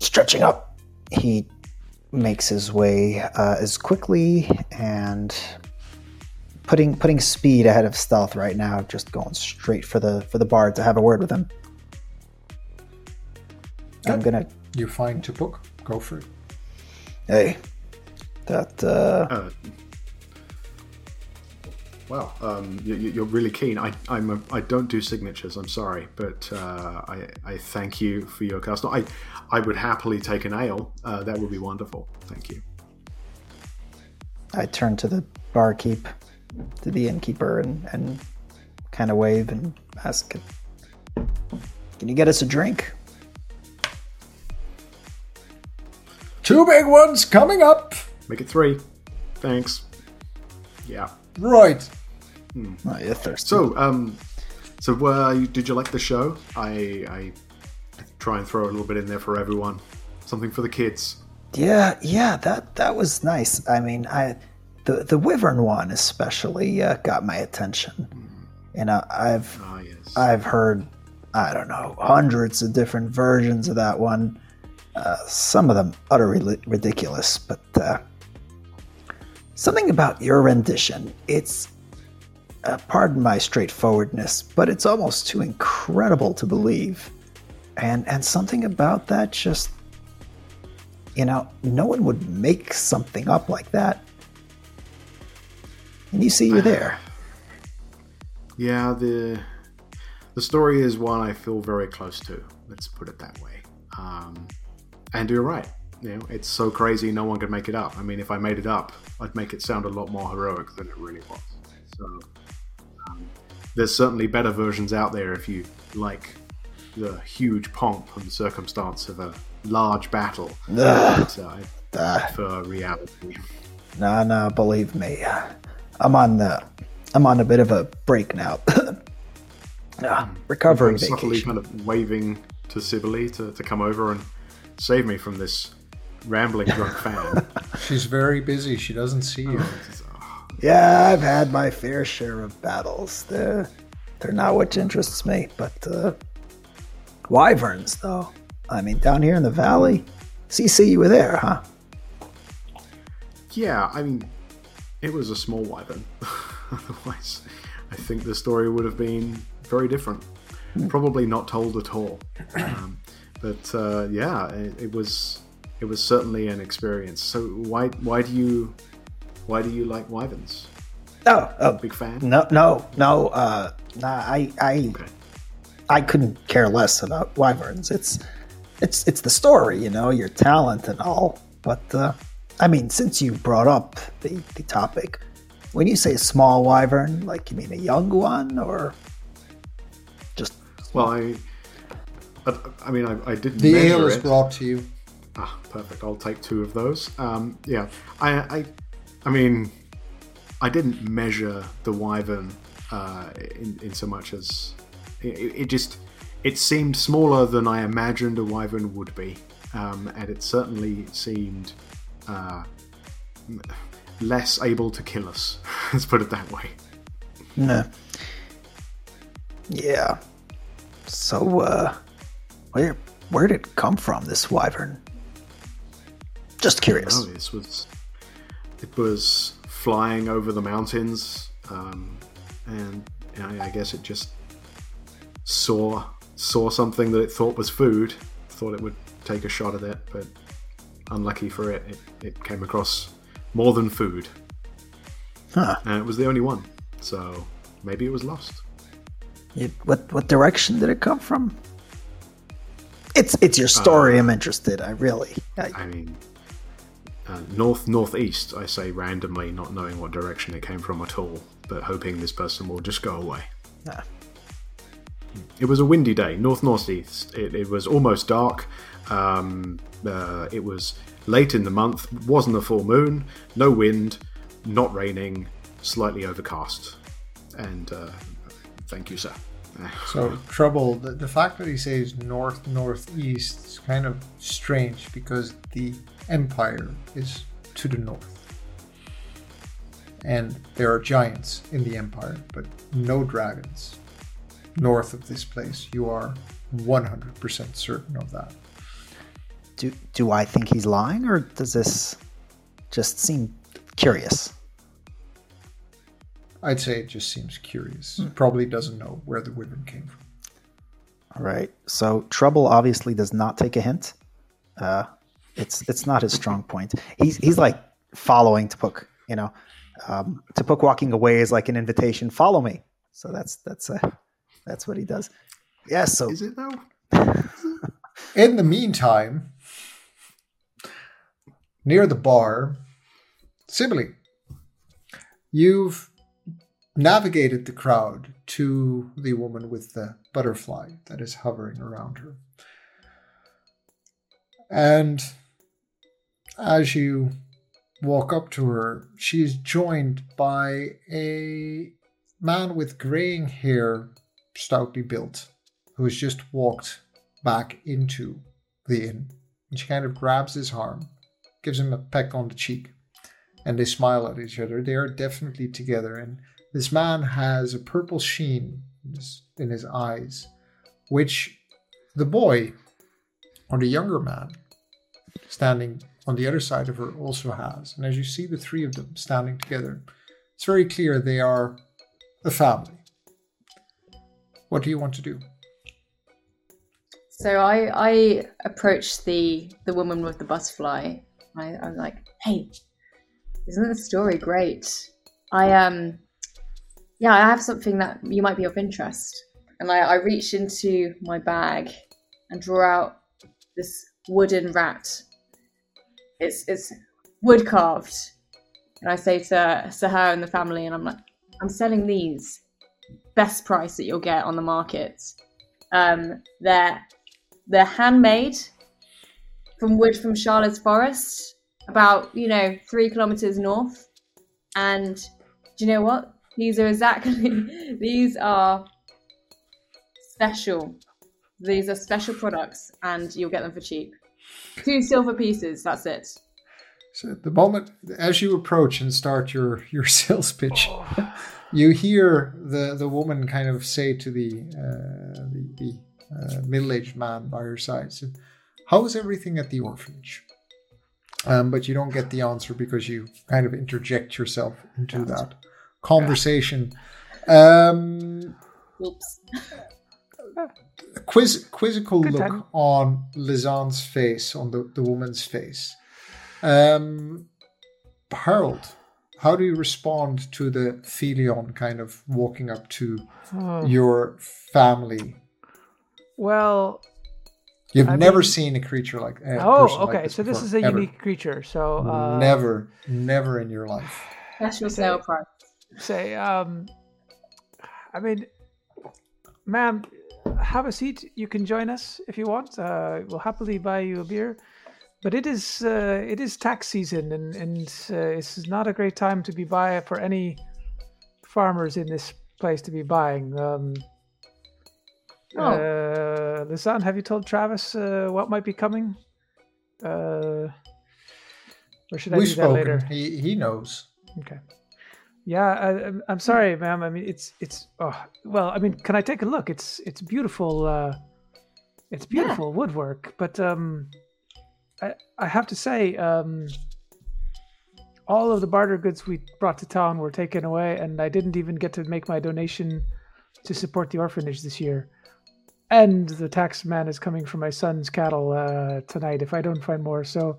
Stretching up, he makes his way uh, as quickly and putting putting speed ahead of stealth right now. Just going straight for the for the bard to have a word with him. I'm gonna. You find Tupuk. Go for it. Hey, that uh, Uh, well, um, you, you- you're really keen. I I'm a, I don't do signatures. I'm sorry, but uh, I I thank you for your custom. I I would happily take an ale. Uh, that would be wonderful. Thank you. I turn to the barkeep, to the innkeeper, and, and kind of wave and ask, "Can you get us a drink?" Two big ones coming up. Make it three. Thanks. Yeah. Right. Oh, you're thirsty. So, um, so uh, did you like the show? I, I try and throw a little bit in there for everyone, something for the kids. yeah, yeah, that that was nice. I mean, I the the wyvern one especially uh, got my attention. You know, I've Ah, yes. I've heard I don't know hundreds of different versions of that one. Uh, some of them utterly ridiculous, but uh, something about your rendition. It's uh, pardon my straightforwardness, but it's almost too incredible to believe, and and something about that just you know no one would make something up like that. And you see, you're there. (sighs) Yeah, the the story is one I feel very close to. Let's put it that way. Um, and you're right. You know, it's so crazy, no one could make it up. I mean, if I made it up, I'd make it sound a lot more heroic than it really was. So, there's certainly better versions out there if you like the huge pomp and circumstance of a large battle. Ugh. But, uh, I prefer reality. No, no, believe me. I'm on the I'm on a bit of a break now. Ah, recovery I'm subtly kind of waving to Sibylle to, to come over and save me from this rambling drunk fan. (laughs) She's very busy. She doesn't see you. Yeah, I've had my fair share of battles. They're, they're not what interests me, but uh, wyverns, though. I mean, down here in the valley. CC, you were there, huh? yeah, I mean, it was a small wyvern. (laughs) Otherwise, I think the story would have been very different. Probably not told at all. Um, but uh, yeah, it, it was it was certainly an experience. So why why do you why do you like wyverns? No, oh, Big fan. no, no, no. Uh, nah, I, I, Okay. I couldn't care less about wyverns. It's, it's, it's the story, you know, your talent and all. But uh, I mean, since you brought up the, the topic, when you say small wyvern, like you mean a young one or just Well, I, I, I mean, I, I did The measure ale is brought to you. Ah, perfect. I'll take two of those. Um, yeah, I, I, I mean, I didn't measure the wyvern uh, in, in so much as it, it just it seemed smaller than I imagined a wyvern would be, um, and it certainly seemed uh, less able to kill us. (laughs) Let's put it that way. Nah. Yeah. So, uh, where where did it come from? This wyvern? Just curious. No, this was it was flying over the mountains, um, and I, I guess it just saw saw something that it thought was food. Thought it would take a shot at it, but unlucky for it, it, it came across more than food, Huh. and it was the only one. So maybe it was lost. It, what what direction did it come from? It's it's your story. I'm interested. I really. I, I mean, uh, north northeast. I say randomly, not knowing what direction it came from at all, but hoping this person will just go away. It was a windy day, north northeast. It, it was almost dark. Um, uh, it was late in the month. Wasn't a full moon. No wind. Not raining. Slightly overcast. And uh, thank you, sir. (laughs) So trouble. The, the fact that he says north northeast is kind of strange because the empire is to the north, and there are giants in the empire, but no dragons north of this place. You are 100% certain of that. do do I think he's lying, or does this just seem curious? I'd say it just seems curious. Probably doesn't know where the women came from. All right. So trouble obviously does not take a hint. Uh, it's it's not his strong point. He's he's like following Tupuk. You know, um, Tupuk walking away is like an invitation. Follow me. So that's that's uh, that's what he does. Yeah. So Is it though? (laughs) In the meantime, near the bar, Sibylle, you've navigated the crowd to the woman with the butterfly that is hovering around her. And as you walk up to her, she is joined by a man with graying hair, stoutly built, who has just walked back into the inn. And she kind of grabs his arm, gives him a peck on the cheek, and they smile at each other. They are definitely together, and this man has a purple sheen in his, eyes, which the boy, or the younger man, standing on the other side of her, also has. And as you see the three of them standing together, it's very clear they are a family. What do you want to do? So I I approached the the woman with the butterfly. I, I'm like, hey, isn't the story great? I um yeah, I have something that you might be of interest. And I, I reach into my bag and draw out this wooden rat. It's it's wood carved. And I say to, to her and the family, and I'm like, I'm selling these. Best price that you'll get on the market. Um, they're they're handmade from wood from Charlotte's Forest, about you know three kilometers north. And do you know what? These are exactly (laughs) these are special. These are special products, and you'll get them for cheap. Two silver pieces. That's it. So at the moment, as you approach and start your your (laughs) sales pitch, you hear the the woman kind of say to the uh, the, the uh, middle aged man by her side, so, "How is everything at the orphanage?" Um, but you don't get the answer because you kind of interject yourself into that conversation. Um, Oops. (laughs) a quiz, quizzical Good look time. on Lizanne's face, on the, the woman's face. Um, Harold, how do you respond to the Felion kind of walking up to Oh, your family? well, You've I never mean- seen a creature like a oh, person like okay. this so this is a ever. unique creature. So uh, never, never in your life. Special sale price. say, um, I mean, ma'am, have a seat. You can join us if you want. Uh, we'll happily buy you a beer. But it is uh, it is tax season, and and uh, this is not a great time to be buy for any farmers in this place to be buying. Um, Oh. uh, Lizanne, have you told Travis uh, what might be coming? Uh, or should I We've do that spoken. later? He, he knows. Okay. Yeah, I, I'm- I'm sorry, ma'am. I mean, it's it's. Oh, well, I mean, can I take a look? It's it's beautiful. Uh, it's Yeah. beautiful woodwork, but um, I I have to say, um, all of the barter goods we brought to town were taken away, and I didn't even get to make my donation to support the orphanage this year. And the tax man is coming for my son's cattle uh, tonight if I don't find more. So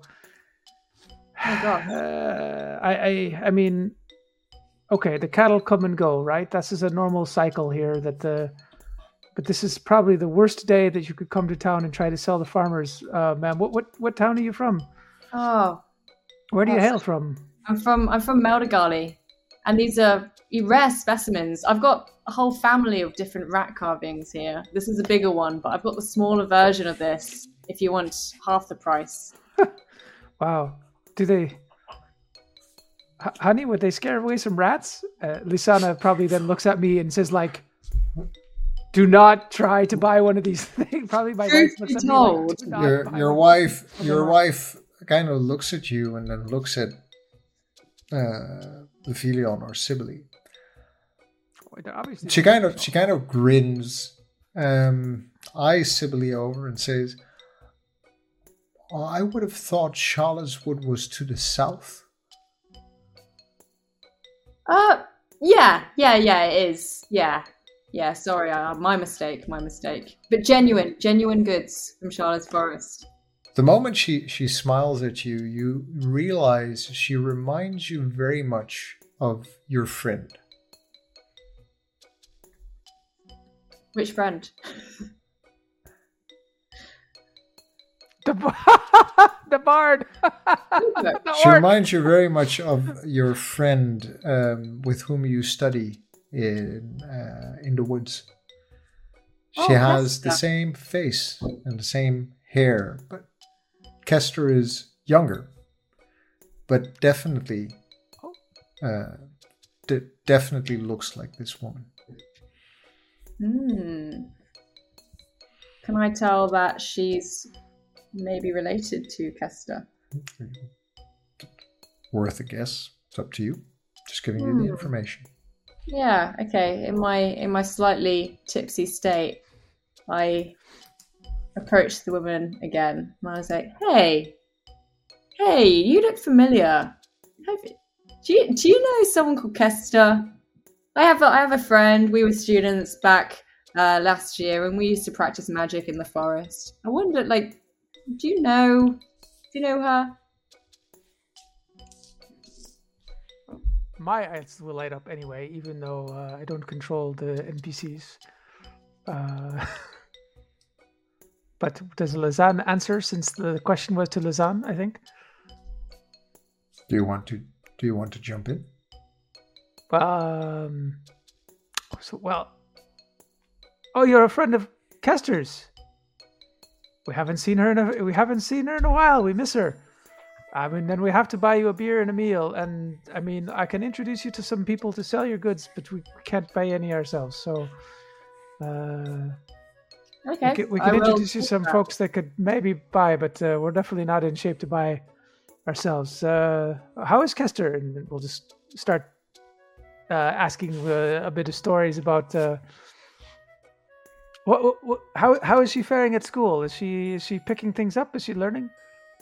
(sighs) Oh god. uh, (sighs) I, I I mean, okay, the cattle come and go, right? This is a normal cycle here. That the, but this is probably the worst day that you could come to town and try to sell the farmers, uh, ma'am. What what what town are you from? Oh, Where do you hail from? I'm from I'm from Meldigali, and these are rare specimens. I've got a whole family of different rat carvings here. This is a bigger one, but I've got the smaller version of this. If you want half the price. (laughs) Wow, do they? Honey, would they scare away some rats? Uh, Lizanne probably then looks at me and says, like, "Do not try to buy one of these (laughs) things." probably my wife looks at me like, "Do not Your your wife your wife kind of looks at you and then looks at uh, the Felion or Sibylle. Wait, they're obviously She kind of she kind of grins, um, eyes Sibylle over and says, "Oh, "I would have thought Charlotte's Wood was to the south." Uh, yeah, yeah, yeah. It is. Yeah, yeah. Sorry, uh, my mistake. My mistake. But genuine, genuine goods from Charlotte's Forest. The moment she she smiles at you, you realize she reminds you very much of your friend. Which friend? (laughs) the, (laughs) the bard. (laughs) the She orc. reminds you very much of your friend um, with whom you study in uh, in the woods. She Oh, has the same face and the same hair, but Kester is younger, but definitely, uh, de- definitely looks like this woman. Hmm. Can I tell that she's maybe related to Kester? Worth a guess. It's up to you. Just giving you the Hmm. information. Yeah. Okay. In my in my slightly tipsy state, I approached the woman again, and I was like, "Hey, hey, you look familiar. Have, do you do you know someone called Kester? I have a, I have a friend. We were students back uh, last year, and we used to practice magic in the forest. I wonder, like, do you know? Do you know her? My eyes will light up anyway, even though uh, I don't control the NPCs. Uh, (laughs) but does Lizanne answer since the question was to Lizanne, I think? Do you want to? Do you want to jump in? Um, so, well. Oh, you're a friend of Kester's. We haven't seen her in a we haven't seen her in a while. We miss her. I mean, then we have to buy you a beer and a meal. And I mean, I can introduce you to some people to sell your goods, but we can't buy any ourselves. So, uh, Okay. We can, we can introduce you some that. folks that could maybe buy, but uh, we're definitely not in shape to buy ourselves. Uh, how is Kester? And we'll just start uh, asking uh, a bit of stories about. What, what, what, how how is she faring at school? Is she is she picking things up? Is she learning?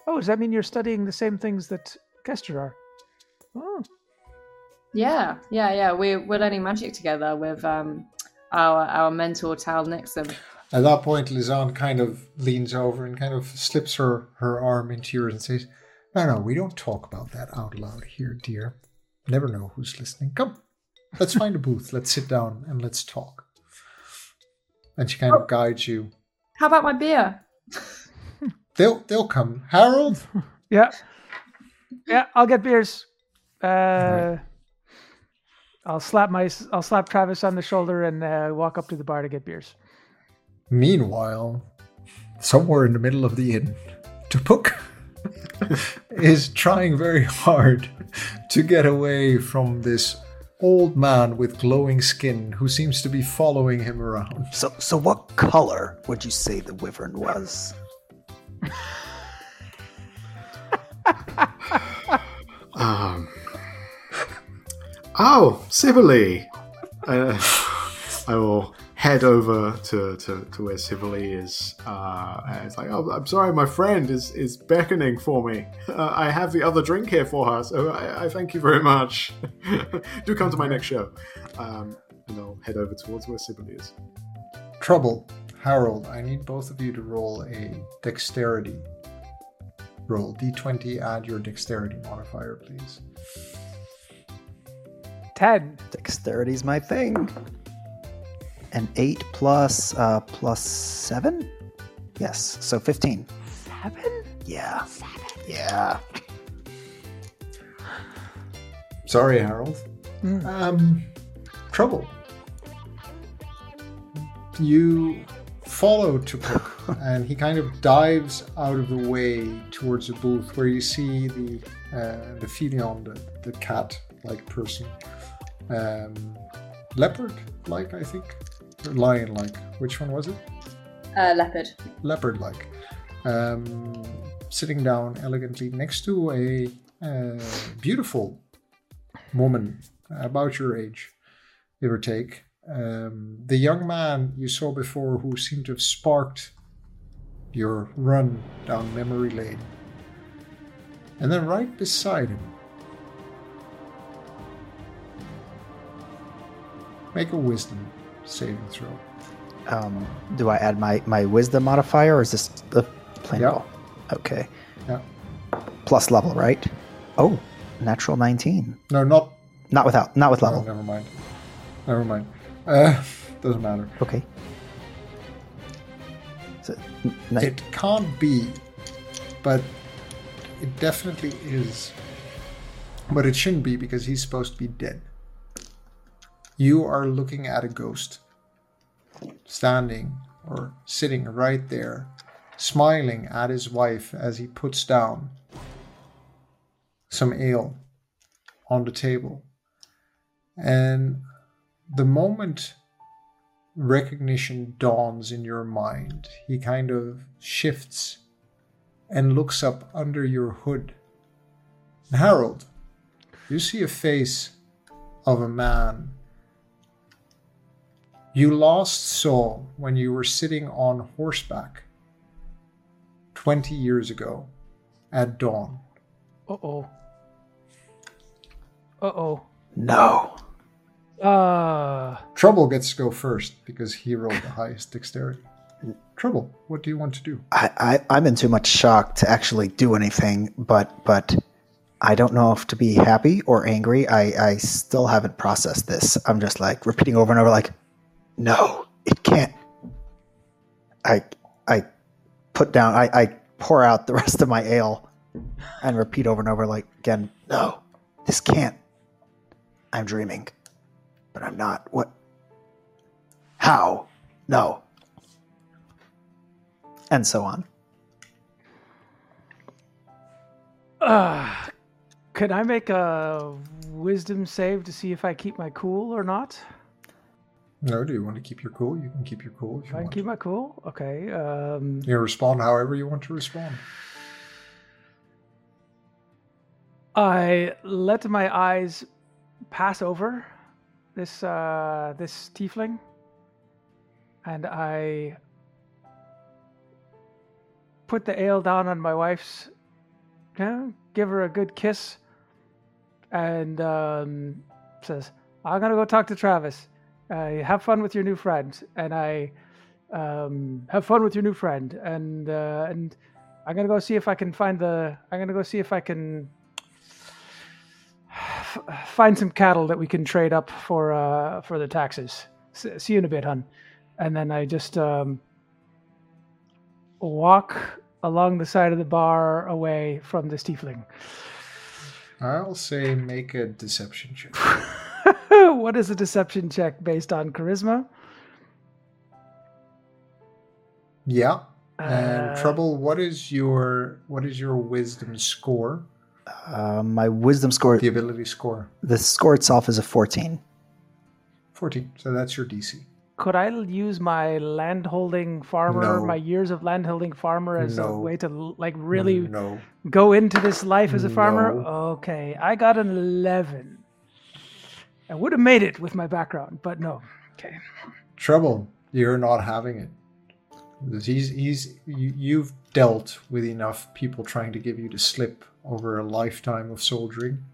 Oh, does that mean you're studying the same things that Kester are? Oh, Yeah, yeah, yeah. We're we're learning magic together with um our our mentor Tal Nixon. At that point, Lizanne kind of leans over and kind of slips her, her arm into yours and says, No, no, we don't talk about that out loud here, dear. Never know who's listening. Come, let's find a booth. Let's sit down and let's talk. And she kind of guides you. How about my beer? (laughs) They'll they'll come. Harold, (laughs) yeah, yeah. I'll get beers. Uh, Right. I'll slap my I'll slap Travis on the shoulder and uh, walk up to the bar to get beers. Meanwhile, somewhere in the middle of the inn, Tupuk (laughs) is trying very hard to get away from this old man with glowing skin who seems to be following him around. So, so what color would you say the wyvern was? Um. Oh, Sibylle! Uh, I will head over to, to, to where Sibylle is. Uh, and it's like, oh, I'm sorry, my friend is, is beckoning for me. Uh, I have the other drink here for her, so I, I thank you very much. (laughs) Do come to my next show. Um, and I'll head over towards where Sibylle is. Trouble, Harold, I need both of you to roll a dexterity roll. D20, add your dexterity modifier, please. Ten. Dexterity's my thing. An eight plus uh, plus seven. Yes, so fifteen. Seven. Yeah, 7? yeah. Sorry, Harold. Mm. Um, trouble. You follow Tupuk, (laughs) and he kind of dives out of the way towards a booth where you see the uh, the Felion, the, the cat-like person, um, leopard-like, I think, or lion-like. Which one was it? Uh, leopard. leopard-like, um, sitting down elegantly next to a uh, beautiful woman about your age, give or take. Um, the young man you saw before, who seemed to have sparked your run down memory lane, and then right beside him, make a wisdom saving throw. Um, do I add my my wisdom modifier, or is this the plain Yeah. roll? Okay. Yeah. Plus level, right? Oh, natural nineteen. No, not. Not without, not with level. never mind. Never mind. Uh, (laughs) doesn't matter. Okay. So, n- It can't be, but it definitely is. But it shouldn't be because he's supposed to be dead. You are looking at a ghost standing or sitting right there, smiling at his wife as he puts down some ale on the table. And the moment recognition dawns in your mind, he kind of shifts and looks up under your hood. Harold, you see a face of a man you lost saw when you were sitting on horseback 20 years ago at dawn. Uh oh. Uh oh. no. Uh Trouble gets to go first because he rolled the highest dexterity. Trouble, what do you want to do? I, I I'm in too much shock to actually do anything, but but I don't know if to be happy or angry. I I still haven't processed this. I'm just like repeating over and over, like, no, it can't. I I put down. I I pour out the (laughs) rest of my ale and repeat over and over, like again, no, this can't. I'm dreaming, but I'm not. What? How? No. And so on. Uh, could I make a wisdom save to see if I keep my cool or not? No, do you want to keep your cool? You can keep your cool if you I can want. keep my cool. Okay. Um, You respond however you want to respond. I let my eyes pass over this uh, this tiefling, and I put the ale down on my wife's, you know, give her a good kiss, and um, says, "I'm gonna go talk to Travis. Uh, have fun with your new friend." And I um, have fun with your new friend, and uh, and I'm gonna go see if I can find the. I'm gonna go see if I can f- (sighs) find some cattle that we can trade up for uh, for the taxes. S- see you in a bit, hun. And then I just um, walk along the side of the bar away from this tiefling. I'll say make a deception check. (laughs) (laughs) what is a deception check based on charisma? Yeah. And Uh, trouble. What is your what is your wisdom score? Uh, my wisdom score, The ability score. the score itself is a 14. Fourteen. So that's your DC. Could I use my landholding farmer, No. my years of landholding farmer, as a way to like really no. go into this life as a farmer? No. Okay, I got an eleven. I would have made it with my background, but no. Okay. Trouble. You're not having it. He's he's you, you've dealt with enough people trying to give you the slip over a lifetime of soldiering.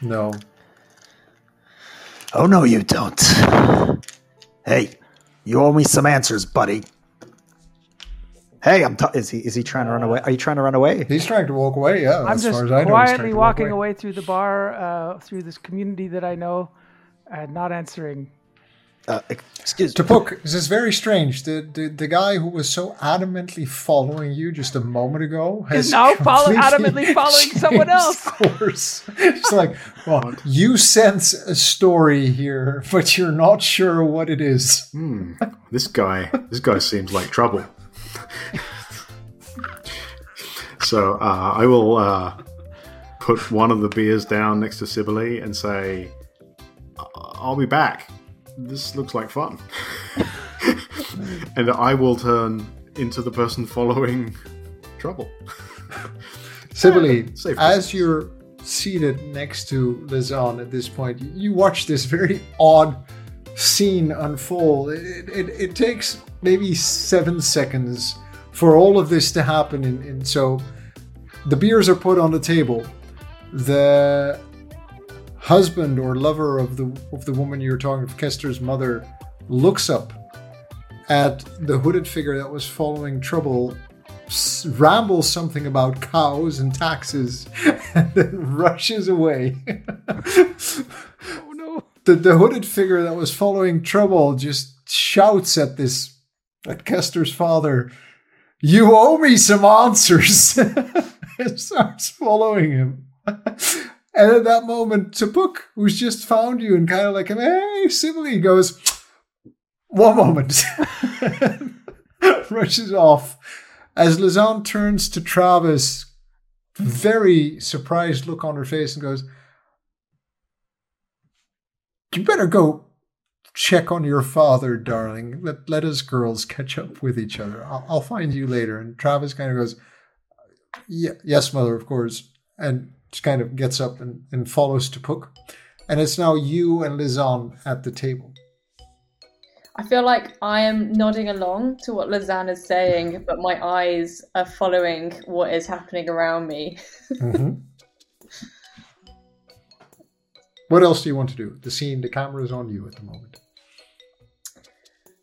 No. Oh, no, you don't. Hey, you owe me some answers, buddy. Hey, I'm. T- is he? Is he trying to run away? Are you trying to run away? He's trying to walk away. Yeah, I'm as just far as I know, he's trying quietly to walk walking away. through the bar, uh, through this community that I know, and not answering. Uh, excuse Tupuk, this is very strange. The, the the guy who was so adamantly following you just a moment ago has Is now follow- adamantly (laughs) following someone changed else. Course. It's like, well, you sense a story here, but you're not sure what it is. Hmm. This guy, this guy seems like trouble. (laughs) so uh, I will uh, put one of the beers down next to Sibylle and say, "I- "I'll be back. This looks like fun." (laughs) and I will turn into the person following trouble. (laughs) Sibylle, Safe as you're seated next to Lizanne at this point, you watch this very odd scene unfold. It, it, it takes maybe seven seconds for all of this to happen. And, and so the beers are put on the table. The husband or lover of the of the woman you're talking of, Kester's mother, looks up at the hooded figure that was following Trouble rambles something about cows and taxes (laughs) and then rushes away. (laughs) The, the hooded figure that was following Trouble just shouts at this, at Kester's father, You owe me some answers! (laughs) and starts following him. And at that moment, Tupuk, who's just found you and kind of like, hey, Sibylle, goes, one moment. (laughs) Rushes off. As Lizanne turns to Travis, very surprised look on her face and goes, You better go check on your father, darling. Let, let us girls catch up with each other. I'll, I'll find you later. And Travis kind of goes, yeah, Yes, mother, of course. And just kind of gets up and, and follows Tupuk. And it's now you and Lizanne at the table. I feel like I am nodding along to what Lizanne is saying, but my eyes are following what is happening around me. (laughs) Mhm. What else do you want to do? The scene, the camera is on you at the moment.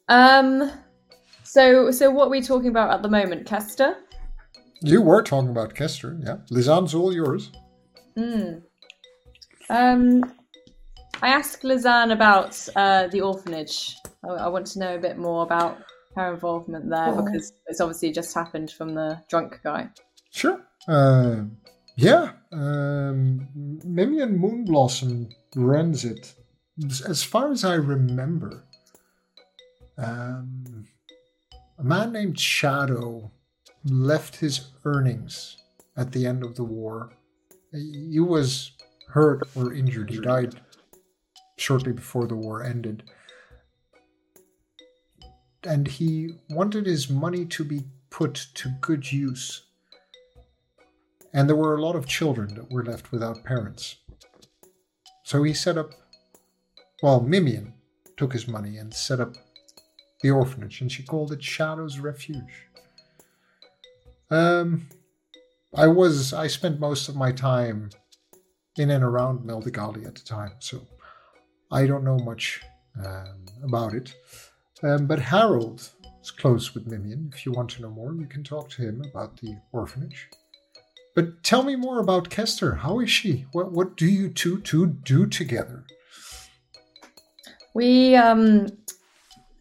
Um, so so what are we talking about at the moment, Kester? You were talking about Kester, yeah. Lizanne's all yours. Hmm. Um, I asked Lizanne about uh, the orphanage. I, I want to know a bit more about her involvement there Oh. because it's obviously just happened from the drunk guy. Sure. Uh, yeah. Um, Mimian Moonblossom runs it. As- far as I remember, um, a man named Shadow left his earnings at the end of the war. He was hurt or injured. He died shortly before the war ended. and he wanted his money to be put to good use. And there were a lot of children that were left without parents. So he set up, well, Mimian took his money and set up the orphanage, and she called it Shadow's Refuge. Um, I was, I spent most of my time in and around Meldigali at the time, so I don't know much um, about it. Um, but Harold is close with Mimian. If you want to know more, you can talk to him about the orphanage. But tell me more about Kester. How is she? What what do you two two do together? We um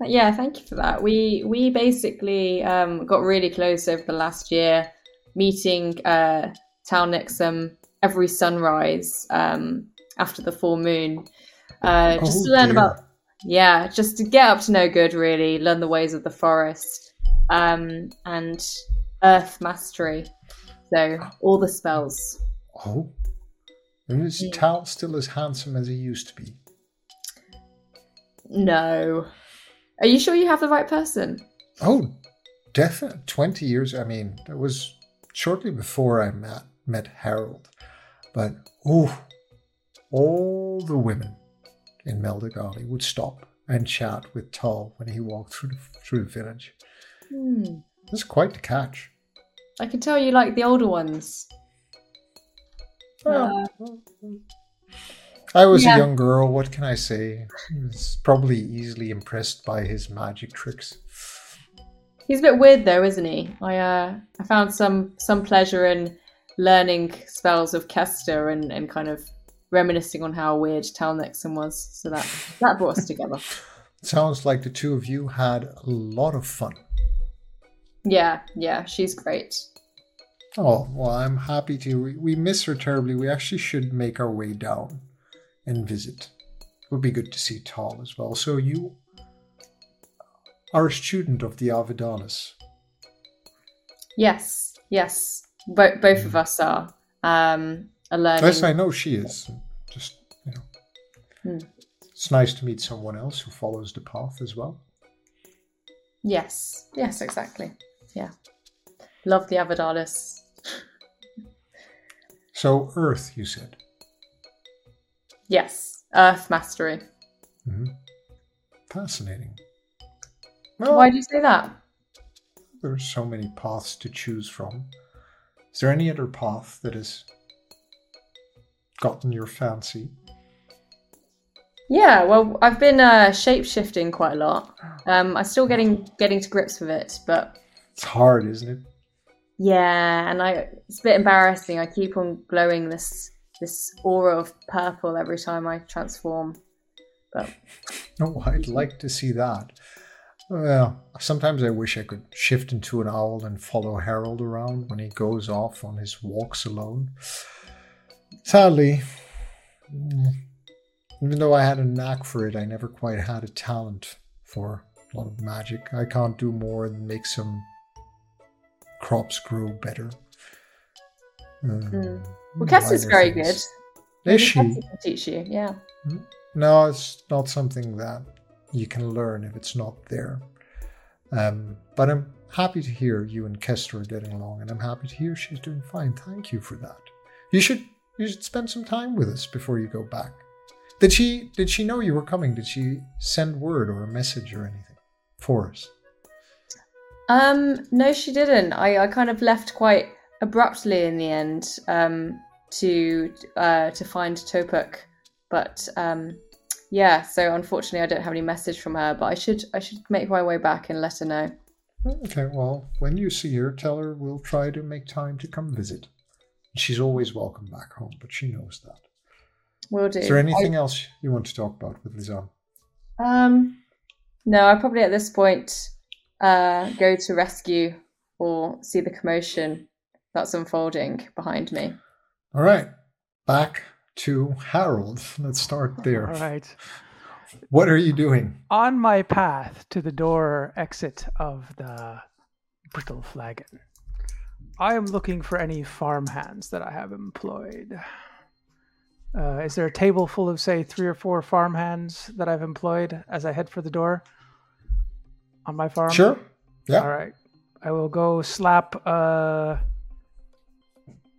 yeah, thank you for that. We we basically um got really close over the last year, meeting uh Tal Nixon every sunrise um after the full moon. Uh just Oh, to learn dear. about yeah, just to get up to no good really, learn the ways of the forest. Um and earth mastery. So all the spells. Oh, and is Yeah. Tal still as handsome as he used to be? No. Are you sure you have the right person? Oh, definitely. 20 years. I mean, it was shortly before I met, met Harold. But, oh, all the women in Meldigali would stop and chat with Tal when he walked through the, through the village. Hmm. That's quite the catch. I can tell you like the older ones. Well, I was Yeah. a young girl. What can I say? I was probably easily impressed by his magic tricks. He's a bit weird though, isn't he? I uh, I found some some pleasure in learning spells of Kester and, and kind of reminiscing on how weird Tal Nixon was. So that that brought us together. (laughs) Sounds like the two of you had a lot of fun. Yeah, yeah, she's great. Oh, well, I'm happy to. We, we miss her terribly. We actually should make our way down and visit. It would be good to see Tal as well. So, you are a student of the Avidalis. Yes, yes. Bo- both of us are. Um, a learning. Yes, I know she is. Just, you know. Hmm. It's nice to meet someone else who follows the path as well. Yes, yes, exactly. Yeah, love the Avadalis. So, Earth, you said. Yes, Earth mastery. hmm Fascinating. Well, Why do you say that? there are so many paths to choose from. Is there any other path that has gotten your fancy? Yeah, well, I've been uh, shape shifting quite a lot. Um, I'm still getting getting to grips with it, but It's hard, isn't it? yeah, and I it's a bit embarrassing. I keep on glowing this this aura of purple every time I transform. But (laughs) Oh, I'd like to see that. Well, sometimes I wish I could shift into an owl and follow Harold around when he goes off on his walks alone. Sadly, mm, even though I had a knack for it, I never quite had a talent for a lot of magic. I can't do more than make some crops grow better. Um, Mm. well, Kester's very things. good. Is she? Can teach you. Yeah. No, it's not something that you can learn if it's not there. Um, but I'm happy to hear you and Kester are getting along, and I'm happy to hear she's doing fine. Thank you for that. You should you should spend some time with us before you go back. Did she did she know you were coming? Did she send word or a message or anything for us? Um, no, she didn't. I, I kind of left quite abruptly in the end um, to uh, to find Tupuk, but um, yeah. So unfortunately, I don't have any message from her. But I should I should make my way back and let her know. Okay, well, when you see her, tell her we'll try to make time to come visit. She's always welcome back home, but she knows that. Will do. Is there anything else you want to talk about with Lizanne? Um, no, I probably at this point uh, go to rescue or see the commotion that's unfolding behind me. All right, back to Harold. Let's start (laughs) there. All right. What are you doing? On my path to the door exit of the brittle flagon, I am looking for any farm hands that I have employed. Uh, is there a table full of, say, three or four farm hands that I've employed as I head for the door? On my farm? Sure. Yeah. All right. I will go slap uh,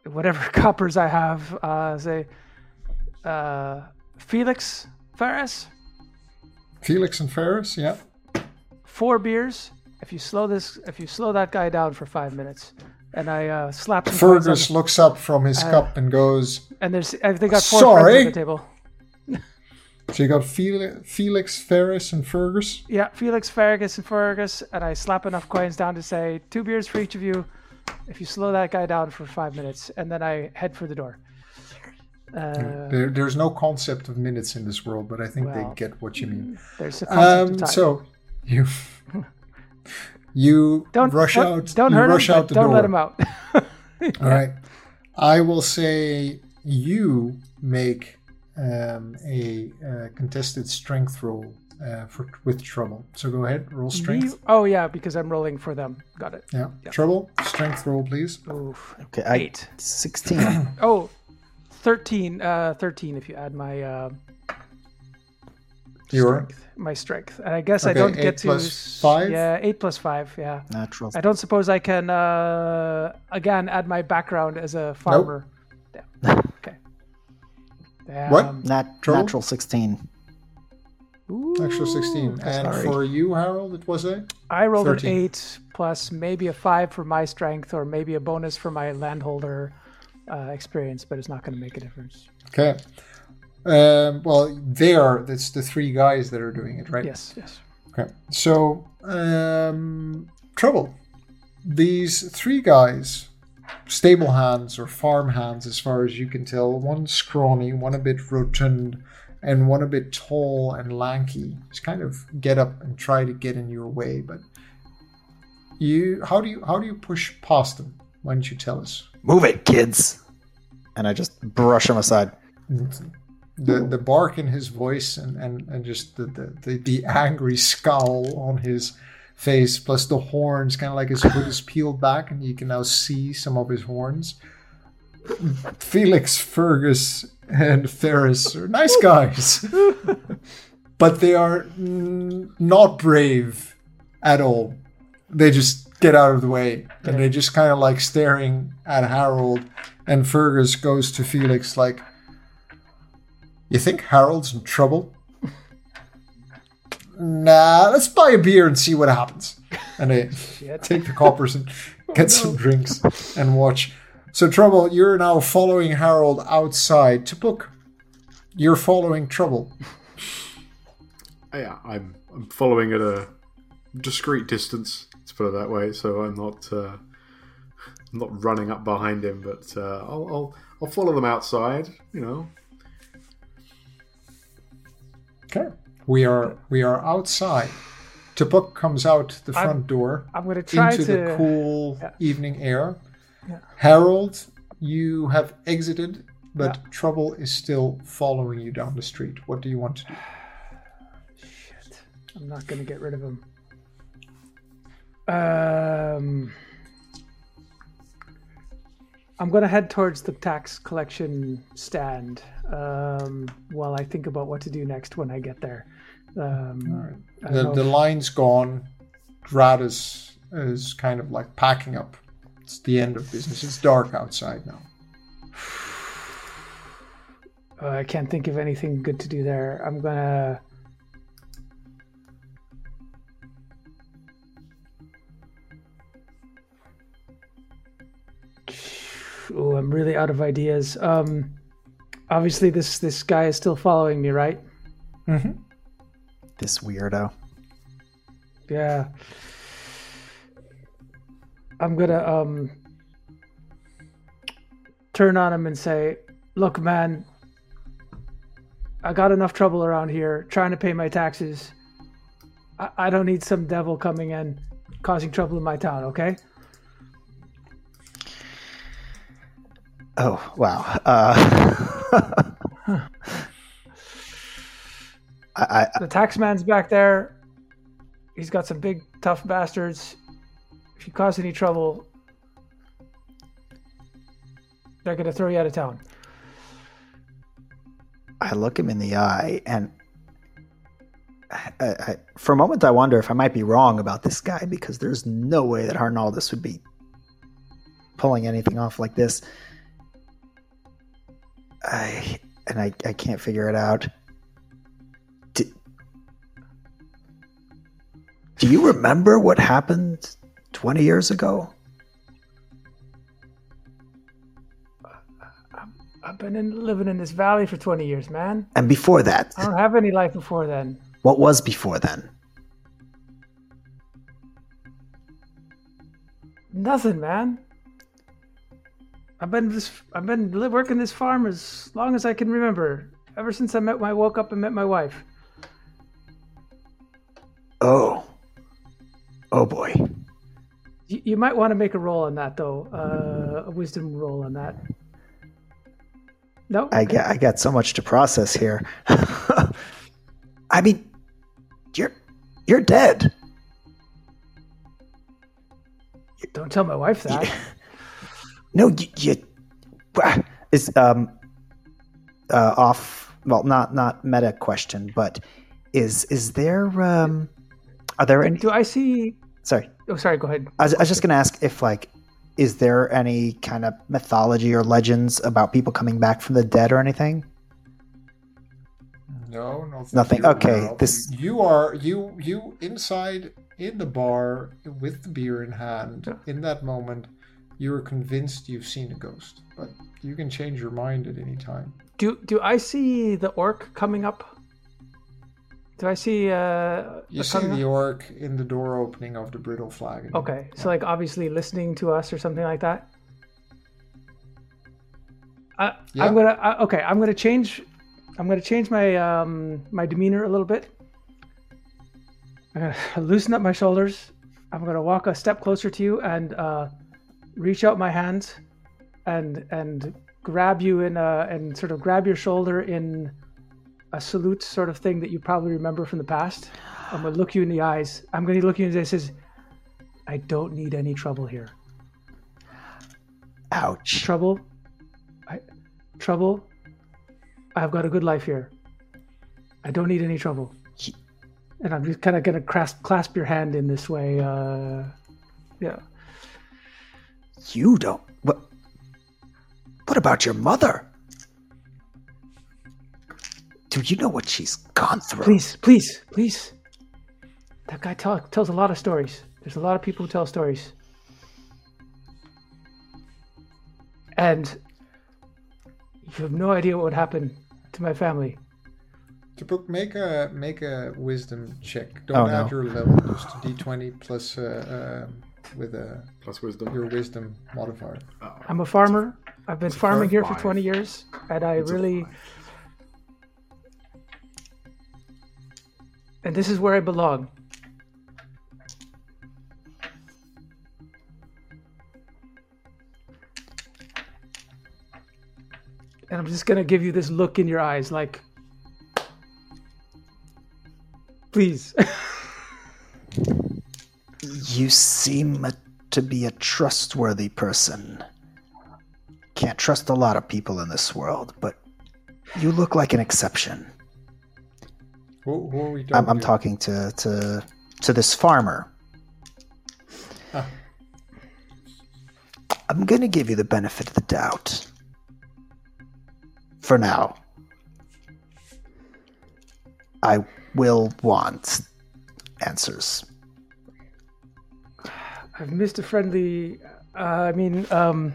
whatever (laughs) coppers I have. Uh, say uh, Felix Ferris, Felix and Ferris. Yeah. four beers. If you slow this, if you slow that guy down for five minutes, and I uh, slap Fergus looks up from his cup and goes, and there's I think got four Sorry. friends at the table. (laughs) So you got Felix, Ferris, and Fergus. Yeah, Felix, Fergus, and Fergus, and I slap enough coins down to say two beers for each of you. If you slow that guy down for five minutes, and then I head for the door. Uh, There, there's no concept of minutes in this world, but I think Well, they get what you mean. there's a concept Um, of time. so you (laughs) you don't rush out. Don't hurt rush him. out the don't door. let him out. (laughs) All right. I will say you make um, a uh, contested strength roll uh, for with trouble. So go ahead, roll strength. Me- oh yeah, because I'm rolling for them. Got it. Yeah, trouble. Strength roll, please. Oof. Okay, I, Eight. 16. (clears throat) Oh, 13. Uh, 13 if you add my uh, Your strength. My strength. And I guess I don't get to. plus five? Yeah, 8 plus 5. Yeah. Natural. I don't suppose I can, uh, again, add my background as a farmer. Damn. (laughs) Okay. Damn. What? Nat- Trouble? natural 16. extra sixteen, and sorry. for you, Harold, it was a I rolled 13. an 8 plus maybe a 5 for my strength or maybe a bonus for my landholder uh, experience, but it's not going to make a difference. okay. Um, well, they are. That's the three guys that are doing it, right? Yes, yes. Okay. So, um, trouble. These three guys, stable hands or farm hands, as far as you can tell, one scrawny, one a bit rotund, and one a bit tall and lanky. Just kind of get up and try to get in your way, but you, how do you, how do you push past them? Why don't you tell us? Move it, kids! And I just brush them aside. the the bark in his voice and and, and just the, the the the angry scowl on his face plus the horns kind of like his hood is peeled back and you can now see some of his horns. Felix fergus and ferris are nice guys. (laughs) But they are mm, not brave at all. They just get out of the way and they just kind of like staring at harold and fergus goes to felix like you think Harold's in trouble? Nah, let's buy a beer and see what happens. And they take the coppers and (laughs) get some drinks and watch. So, Trouble, you're now following Harold outside Tupuk. You're following Trouble. Yeah, I'm, I'm following at a discreet distance. Let's put it that way. So I'm not uh, I'm not running up behind him, but uh, I'll, I'll I'll follow them outside. You know, Okay. We are we are outside. Tupuk comes out the front door I'm to try into to. the cool Yeah. evening air. Yeah. Harold, you have exited, but Yeah. Trouble is still following you down the street. What do you want to do? Shit. I'm not going to get rid of him. Um, I'm going to head towards the tax collection stand um, while I think about what to do next when I get there. Um, I The, the line's gone. Grad is, is kind of like packing up. It's the end of business. It's dark outside now. Uh, (sighs) I can't think of anything good to do there. I'm gonna. Oh, I'm really out of ideas. Um, obviously, this this guy is still following me, right? This weirdo. Yeah. I'm gonna um turn on him and say, "Look, man, I got enough trouble around here trying to pay my taxes. I, I don't need some devil coming in causing trouble in my town, okay? Oh, wow. Uh, (laughs) I, I, The tax man's back there. He's got some big tough bastards. If you cause any trouble, they're gonna throw you out of town." I look him in the eye and I, I, for a moment, I wonder if I might be wrong about this guy because there's no way that Arnaldus would be pulling anything off like this. I and I, I can't figure it out. Do you remember what happened 20 years ago? I've been in, living in this valley for 20 years, man. And before that? I don't have any life before then. What was before then? Nothing, man. I've been this. I've been working this farm as long as I can remember. Ever since I met, I woke up and met my wife. Oh. Oh boy. You, you might want to make a roll on that, though. Uh, a wisdom roll on that. No. I got I got so much to process here. (laughs) I mean, you're you're dead. Don't tell my wife that. (laughs) No, you, you ah, is um uh off. Well, not not meta question, but is is there um are there any? Do I see? Sorry, Oh, sorry. Go ahead. I was, I was just gonna ask if like is there any kind of mythology or legends about people coming back from the dead or anything? No, no, Nothing. Okay, aware of. this- you are you you inside in the bar with the beer in hand. In that moment, you are convinced you've seen a ghost, but you can change your mind at any time. Do do I see the orc coming up? Do I see? Uh, You see the orc in the door opening of the brittle flag. Okay, so like obviously listening to us or something like that. I, Yeah. I'm gonna I, okay. I'm gonna change. I'm gonna change my um my demeanor a little bit. I'm gonna (laughs) loosen up my shoulders. I'm gonna walk a step closer to you and uh, reach out my hands and and grab you in a and sort of grab your shoulder in a salute sort of thing that you probably remember from the past. I'm gonna look you in the eyes. I'm gonna look you in the eyes. Says, I don't need any trouble here. Ouch. Trouble? I trouble? I've got a good life here. I don't need any trouble. And I'm just kind of gonna clasp clasp your hand in this way. Uh, yeah. You don't. What? What about your mother? Do you know what she's gone through? Please, please, please. That guy tell, tells a lot of stories. There's a lot of people who tell stories. And you have no idea what would happen to my family. Tupuk, make a make a wisdom check. Don't Oh, add no. your level, just d twenty plus uh, um, with a Plus wisdom. your wisdom modifier. I'm a farmer. I've been farming here for 20 years, and I It's a really. And this is where I belong. And I'm just gonna give you this look in your eyes, like, please. (laughs) You seem to be a trustworthy person. Can't trust a lot of people in this world, but you look like an exception. Who, who are we talking I'm, I'm to? talking to, to to this farmer. Ah. I'm gonna give you the benefit of the doubt. For now. I will want answers. I've missed a friendly. Uh, I mean, um,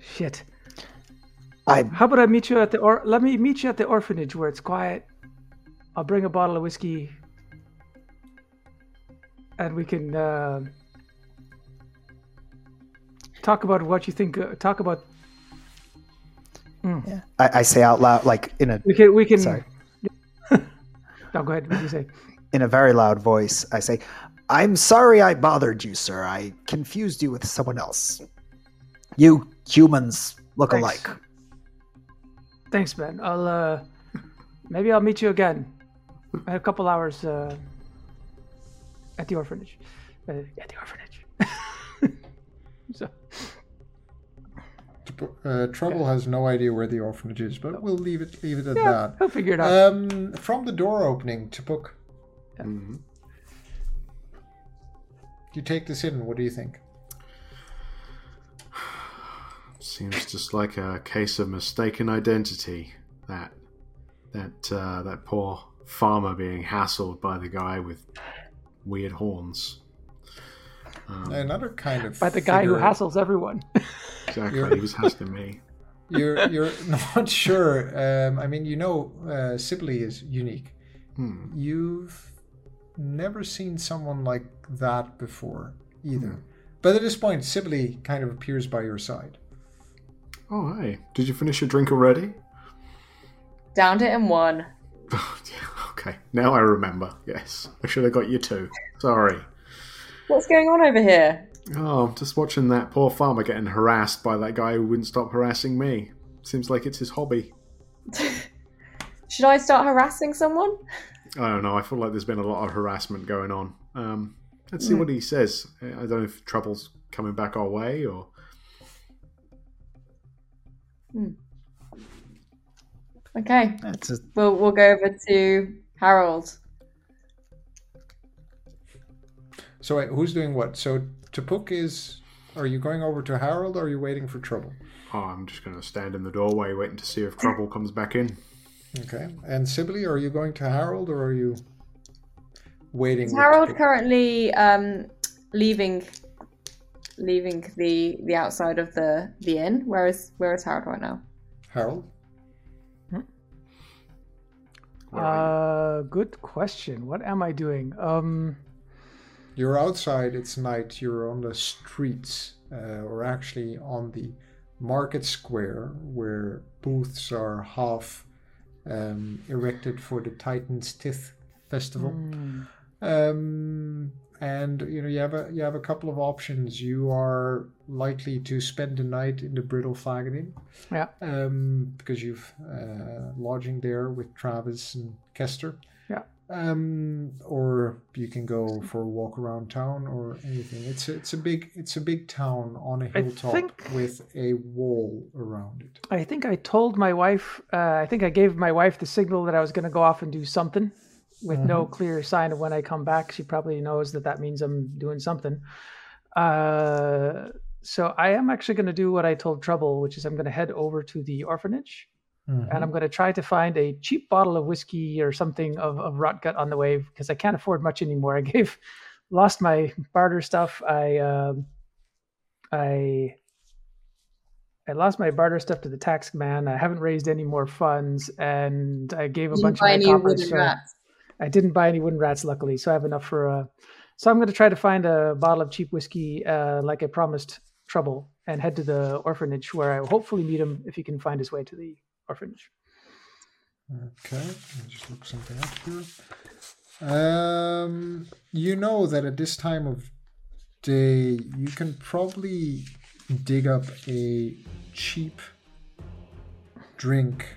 shit. I How about I meet you at the or? Let me meet you at the orphanage where it's quiet. I'll bring a bottle of whiskey, and we can uh, talk about what you think. Uh, talk about I, I say out loud like in a we can we can. Sorry. (laughs) no, go ahead. What do you say? in a very loud voice, I say, I'm sorry I bothered you, sir. I confused you with someone else. You humans look Thanks. alike. Thanks, man. I'll uh, maybe I'll meet you again in a couple hours uh, at the orphanage. Uh, at the orphanage. (laughs) so. Uh, Trouble has no idea where the orphanage is, but we'll leave it leave it at Yeah, that. he'll figure it out. Um, from the door opening Tupuk, Mhm. You take this in. What do you think? (sighs) Seems just like a case of mistaken identity. That that uh, that poor farmer being hassled by the guy with weird horns. Um, Another kind of By the guy who hassles everyone. (laughs) exactly, you're- he was hassling me. You're you're (laughs) not sure. Um, I mean, you know, uh, Sibley is unique. Hmm. You've never seen someone like that before either. Hmm. But at this point, Sibley kind of appears by your side. Oh, hey, did you finish your drink already? Downed it in one. (laughs) okay, now I remember. Yes, I should have got you two. Sorry. What's going on over here? Oh, I'm just watching that poor farmer getting harassed by that guy who wouldn't stop harassing me. Seems like it's his hobby. (laughs) Should I start harassing someone? I don't know. I feel like there's been a lot of harassment going on. Um, let's see what he says. I don't know if trouble's coming back our way or. Okay, That's a, we'll we'll go over to Harold. So wait, who's doing what? So Tupuk is. Are you going over to Harold or are you waiting for trouble? Oh, I'm just going to stand in the doorway waiting to see if trouble comes back in. Okay. And Sibley, are you going to Harold or are you waiting? Is Harold Tupuk? currently um, leaving leaving the the outside of the the inn? Where is where is Harold right now? Harold? Uh, good question. What am I doing? Um, You're outside, it's night, you're on the streets, uh, or actually on the market square where booths are half um, erected for the Titan's Tithe festival. hmm, Um, and you know you have a you have a couple of options. You are likely to spend the night in the Brittle Flagon yeah. um, because you've uh, lodging there with Travis and Kester. Yeah. Um, or you can go for a walk around town or anything. It's a, it's a big it's a big town on a hilltop think- with a wall around it. I think I told my wife. Uh, I think I gave my wife the signal that I was going to go off and do something, with no clear sign of when I come back. She probably knows that that means I'm doing something. Uh, so I am actually going to do what I told Trouble, which is I'm going to head over to the orphanage and I'm going to try to find a cheap bottle of whiskey or something of, of rot gut on the way because I can't afford much anymore. (laughs) I gave, lost my barter stuff. I, um I, I lost my barter stuff to the tax man. I haven't raised any more funds, and I gave a Didn't bunch of any my coppers. wooden so- rats. I didn't buy any wooden rats, luckily, so I have enough for. Uh, so I'm going to try to find a bottle of cheap whiskey, uh, like I promised Trouble, and head to the orphanage where I will hopefully meet him if he can find his way to the orphanage. Okay, let me just look something up here. Um, you know that at this time of day, you can probably dig up a cheap drink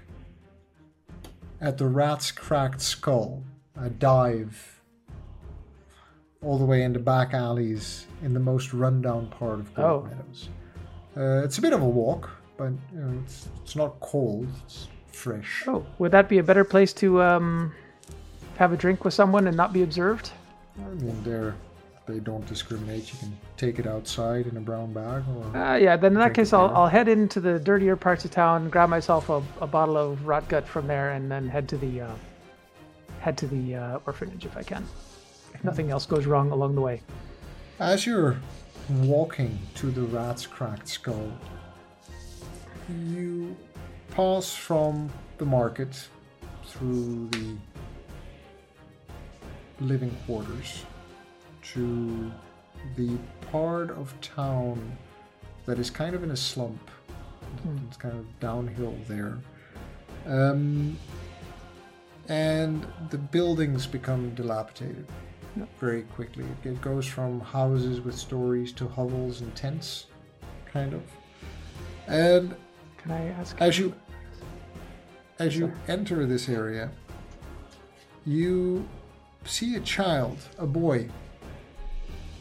at the Rat's Cracked Skull, a dive all the way into back alleys in the most rundown part of Gold Oh. Meadows. Uh, it's a bit of a walk, but you know, it's, it's not cold. It's fresh. Oh, would that be a better place to um, have a drink with someone and not be observed? I mean, they're they don't discriminate. You can take it outside in a brown bag, or Uh, yeah, then in that case, I'll. I'll head into the dirtier parts of town, grab myself a, a bottle of rot gut from there, and then head to the uh, head to the uh, orphanage if I can. If nothing else goes wrong along the way. as you're walking to the rat's cracked skull, you pass from the market through the living quarters to the part of town that is kind of in a slump. It's kind of downhill there. Um, and the buildings become dilapidated very quickly. It, goes from houses with stories to hovels and tents, kind of. And Can I ask? as you as you enter this area, you see a child, a boy,